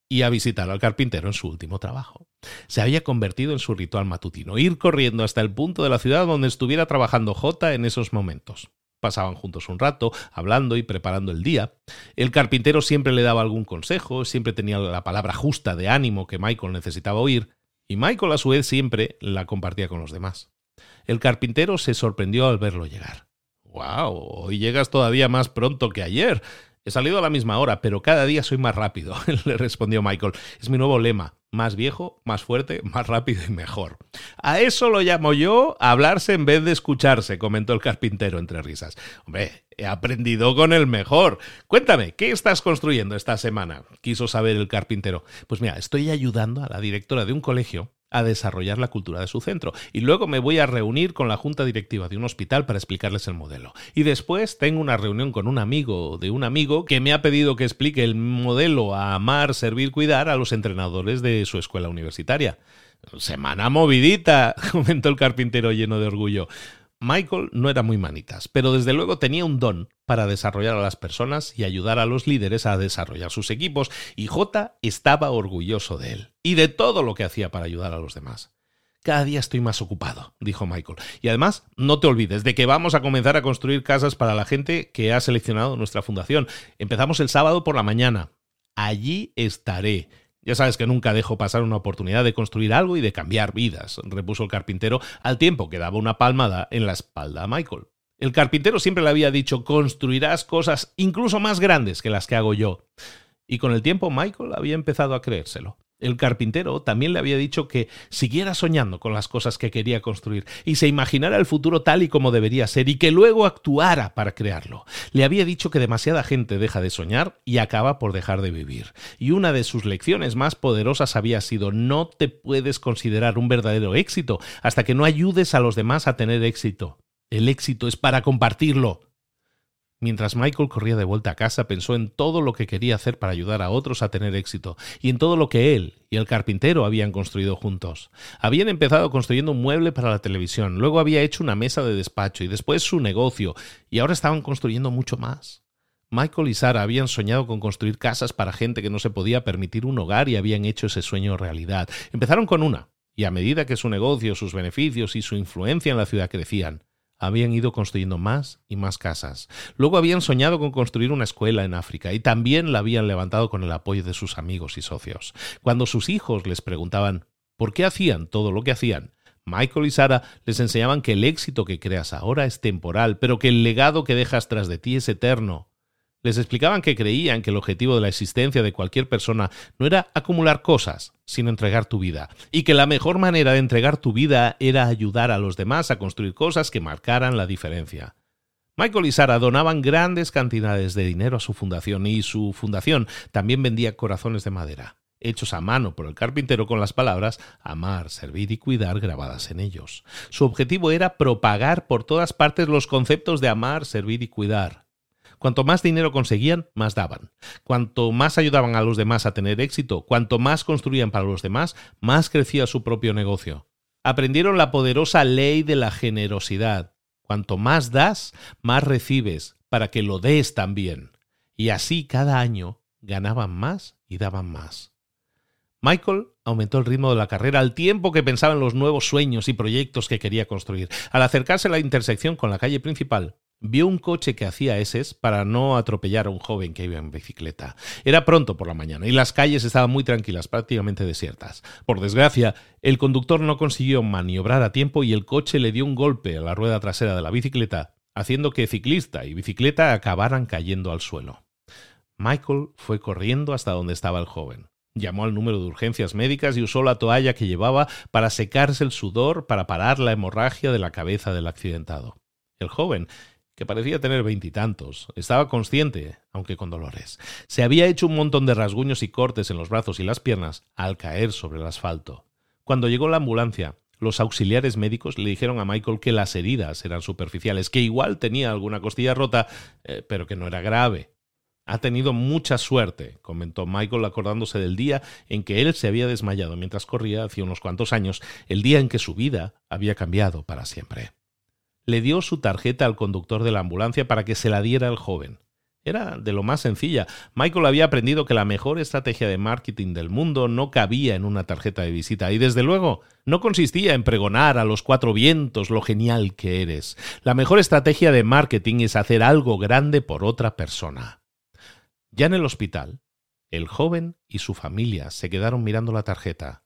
y a visitar al carpintero en su último trabajo. Se había convertido en su ritual matutino, ir corriendo hasta el punto de la ciudad donde estuviera trabajando J en esos momentos. Pasaban juntos un rato, hablando y preparando el día. El carpintero siempre le daba algún consejo, siempre tenía la palabra justa de ánimo que Michael necesitaba oír, y Michael a su vez siempre la compartía con los demás. El carpintero se sorprendió al verlo llegar. ¡Wow! Hoy llegas todavía más pronto que ayer. He salido a la misma hora, pero cada día soy más rápido, [laughs] le respondió Michael. Es mi nuevo lema. Más viejo, más fuerte, más rápido y mejor. A eso lo llamo yo hablarse en vez de escucharse, comentó el carpintero entre risas. Hombre, he aprendido con el mejor. Cuéntame, ¿qué estás construyendo esta semana? quiso saber el carpintero. Pues mira, estoy ayudando a la directora de un colegio a desarrollar la cultura de su centro. Y luego me voy a reunir con la junta directiva de un hospital para explicarles el modelo. Y después tengo una reunión con un amigo de un amigo que me ha pedido que explique el modelo a amar, servir, cuidar a los entrenadores de su escuela universitaria. Semana movidita, [laughs] comentó el carpintero lleno de orgullo. Michael no era muy manitas, pero desde luego tenía un don para desarrollar a las personas y ayudar a los líderes a desarrollar sus equipos, y J estaba orgulloso de él y de todo lo que hacía para ayudar a los demás. Cada día estoy más ocupado, dijo Michael. Y además, no te olvides de que vamos a comenzar a construir casas para la gente que ha seleccionado nuestra fundación. Empezamos el sábado por la mañana. Allí estaré. Ya sabes que nunca dejo pasar una oportunidad de construir algo y de cambiar vidas, repuso el carpintero al tiempo que daba una palmada en la espalda a Michael. El carpintero siempre le había dicho construirás cosas incluso más grandes que las que hago yo. Y con el tiempo Michael había empezado a creérselo. El carpintero también le había dicho que siguiera soñando con las cosas que quería construir y se imaginara el futuro tal y como debería ser y que luego actuara para crearlo. Le había dicho que demasiada gente deja de soñar y acaba por dejar de vivir. Y una de sus lecciones más poderosas había sido no te puedes considerar un verdadero éxito hasta que no ayudes a los demás a tener éxito. El éxito es para compartirlo. Mientras Michael corría de vuelta a casa, pensó en todo lo que quería hacer para ayudar a otros a tener éxito, y en todo lo que él y el carpintero habían construido juntos. Habían empezado construyendo un mueble para la televisión, luego había hecho una mesa de despacho y después su negocio, y ahora estaban construyendo mucho más. Michael y Sara habían soñado con construir casas para gente que no se podía permitir un hogar y habían hecho ese sueño realidad. Empezaron con una, y a medida que su negocio, sus beneficios y su influencia en la ciudad crecían, habían ido construyendo más y más casas. Luego habían soñado con construir una escuela en África y también la habían levantado con el apoyo de sus amigos y socios. Cuando sus hijos les preguntaban por qué hacían todo lo que hacían, Michael y Sara les enseñaban que el éxito que creas ahora es temporal, pero que el legado que dejas tras de ti es eterno. Les explicaban que creían que el objetivo de la existencia de cualquier persona no era acumular cosas, sino entregar tu vida, y que la mejor manera de entregar tu vida era ayudar a los demás a construir cosas que marcaran la diferencia. Michael y Sara donaban grandes cantidades de dinero a su fundación y su fundación también vendía corazones de madera, hechos a mano por el carpintero con las palabras amar, servir y cuidar grabadas en ellos. Su objetivo era propagar por todas partes los conceptos de amar, servir y cuidar, Cuanto más dinero conseguían, más daban. Cuanto más ayudaban a los demás a tener éxito, cuanto más construían para los demás, más crecía su propio negocio. Aprendieron la poderosa ley de la generosidad. Cuanto más das, más recibes, para que lo des también. Y así cada año ganaban más y daban más. Michael aumentó el ritmo de la carrera al tiempo que pensaba en los nuevos sueños y proyectos que quería construir. Al acercarse a la intersección con la calle principal, vio un coche que hacía eses para no atropellar a un joven que iba en bicicleta. Era pronto por la mañana y las calles estaban muy tranquilas, prácticamente desiertas. Por desgracia, el conductor no consiguió maniobrar a tiempo y el coche le dio un golpe a la rueda trasera de la bicicleta, haciendo que ciclista y bicicleta acabaran cayendo al suelo. Michael fue corriendo hasta donde estaba el joven. Llamó al número de urgencias médicas y usó la toalla que llevaba para secarse el sudor para parar la hemorragia de la cabeza del accidentado. El joven que parecía tener veintitantos. Estaba consciente, aunque con dolores. Se había hecho un montón de rasguños y cortes en los brazos y las piernas al caer sobre el asfalto. Cuando llegó la ambulancia, Los auxiliares médicos le dijeron a Michael que las heridas eran superficiales, que igual tenía alguna costilla rota, eh, pero que no era grave. Ha tenido mucha suerte, comentó Michael acordándose del día en que él se había desmayado mientras corría hace unos cuantos años, el día en que su vida había cambiado para siempre. Le dio su tarjeta al conductor de la ambulancia para que se la diera al joven. Era de lo más sencilla. Michael había aprendido que la mejor estrategia de marketing del mundo no cabía en una tarjeta de visita y desde luego no consistía en pregonar a los cuatro vientos lo genial que eres. La mejor estrategia de marketing es hacer algo grande por otra persona. Ya en el hospital, el joven y su familia se quedaron mirando la tarjeta.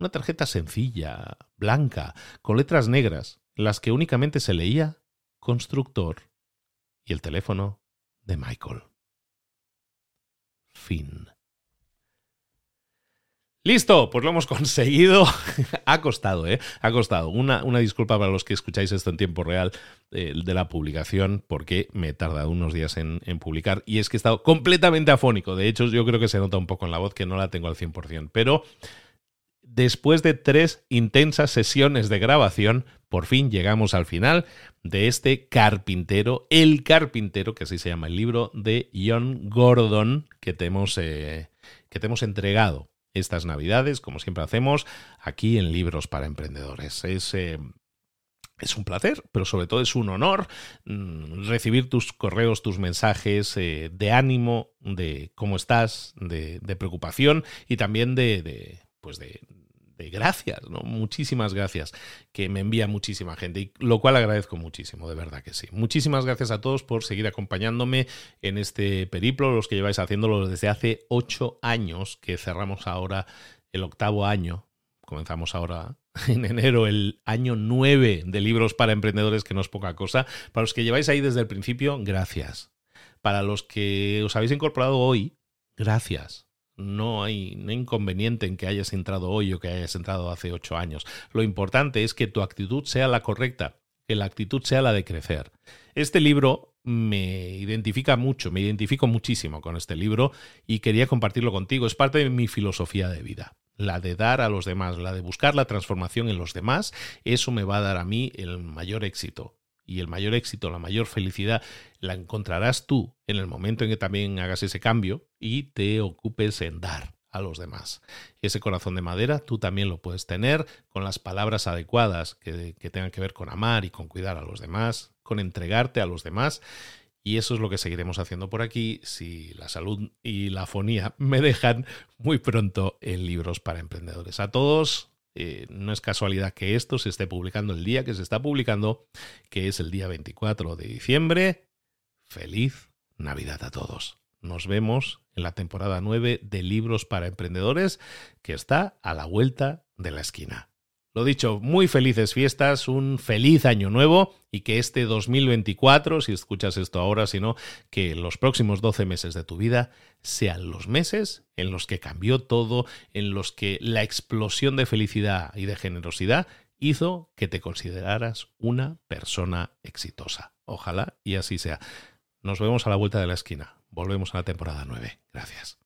Una tarjeta sencilla, blanca, con letras negras, las que únicamente se leía constructor y el teléfono de Michael. Fin. Listo, pues lo hemos [laughs] conseguido. ha costado, ¿eh? Ha costado. Una, una, disculpa para los que escucháis esto en tiempo real eh, de la publicación, porque me he tardado unos días en, en, publicar. Y es que he estado completamente afónico. De hecho, yo creo que se nota un poco en la voz que no la tengo al 100%. Pero después de tres intensas sesiones de grabación, por fin llegamos al final de este carpintero, el carpintero, que así se llama el libro, de John Gordon, que te hemos, eh, que te hemos entregado estas navidades, como siempre hacemos, aquí en Libros para Emprendedores. Es, eh, es un placer, pero sobre todo es un honor mm, recibir tus correos, tus mensajes eh, de ánimo, de cómo estás, de, preocupación y también de, de pues de, de gracias, ¿no? Muchísimas gracias, que me envía muchísima gente, y lo cual agradezco muchísimo, de verdad que sí. Muchísimas gracias a todos por seguir acompañándome en este periplo, los que lleváis haciéndolo desde hace ocho años, que cerramos ahora el octavo año. Comenzamos ahora [laughs] en enero el año nueve de libros para emprendedores, que no es poca cosa. Para los que lleváis ahí desde el principio, gracias. Para los que os habéis incorporado hoy, gracias no hay, inconveniente en que hayas entrado hoy o que hayas entrado hace ocho años. Lo importante es que tu actitud sea la correcta, que la actitud sea la de crecer. Este libro me identifica mucho, me identifico muchísimo con este libro y quería compartirlo contigo. Es parte de mi filosofía de vida la de dar a los demás, la de buscar la transformación en los demás, eso me va a dar a mí el mayor éxito y el mayor éxito, la mayor felicidad, la encontrarás tú en el momento en que también hagas ese cambio y te ocupes en dar a los demás. Ese corazón de madera tú también lo puedes tener con las palabras adecuadas que, tengan que ver con amar y con cuidar a los demás, con entregarte a los demás. Y eso es lo que seguiremos haciendo por aquí si la salud y la fonía [laughs] me dejan muy pronto en libros para emprendedores. A todos, eh, no es casualidad que esto se esté publicando el día que se está publicando, que es el día 24 de diciembre. Feliz Navidad a todos. Nos vemos en la temporada 9 de Libros para Emprendedores, que está a la vuelta de la esquina. Lo dicho, muy felices fiestas, un feliz año nuevo y que este 2024, si escuchas esto ahora, sino que los próximos 12 meses de tu vida sean los meses en los que cambió todo, en los que la explosión de felicidad y de generosidad hizo que te consideraras una persona exitosa. Ojalá y así sea. Nos vemos a la vuelta de la esquina. Volvemos a la temporada 9. Gracias.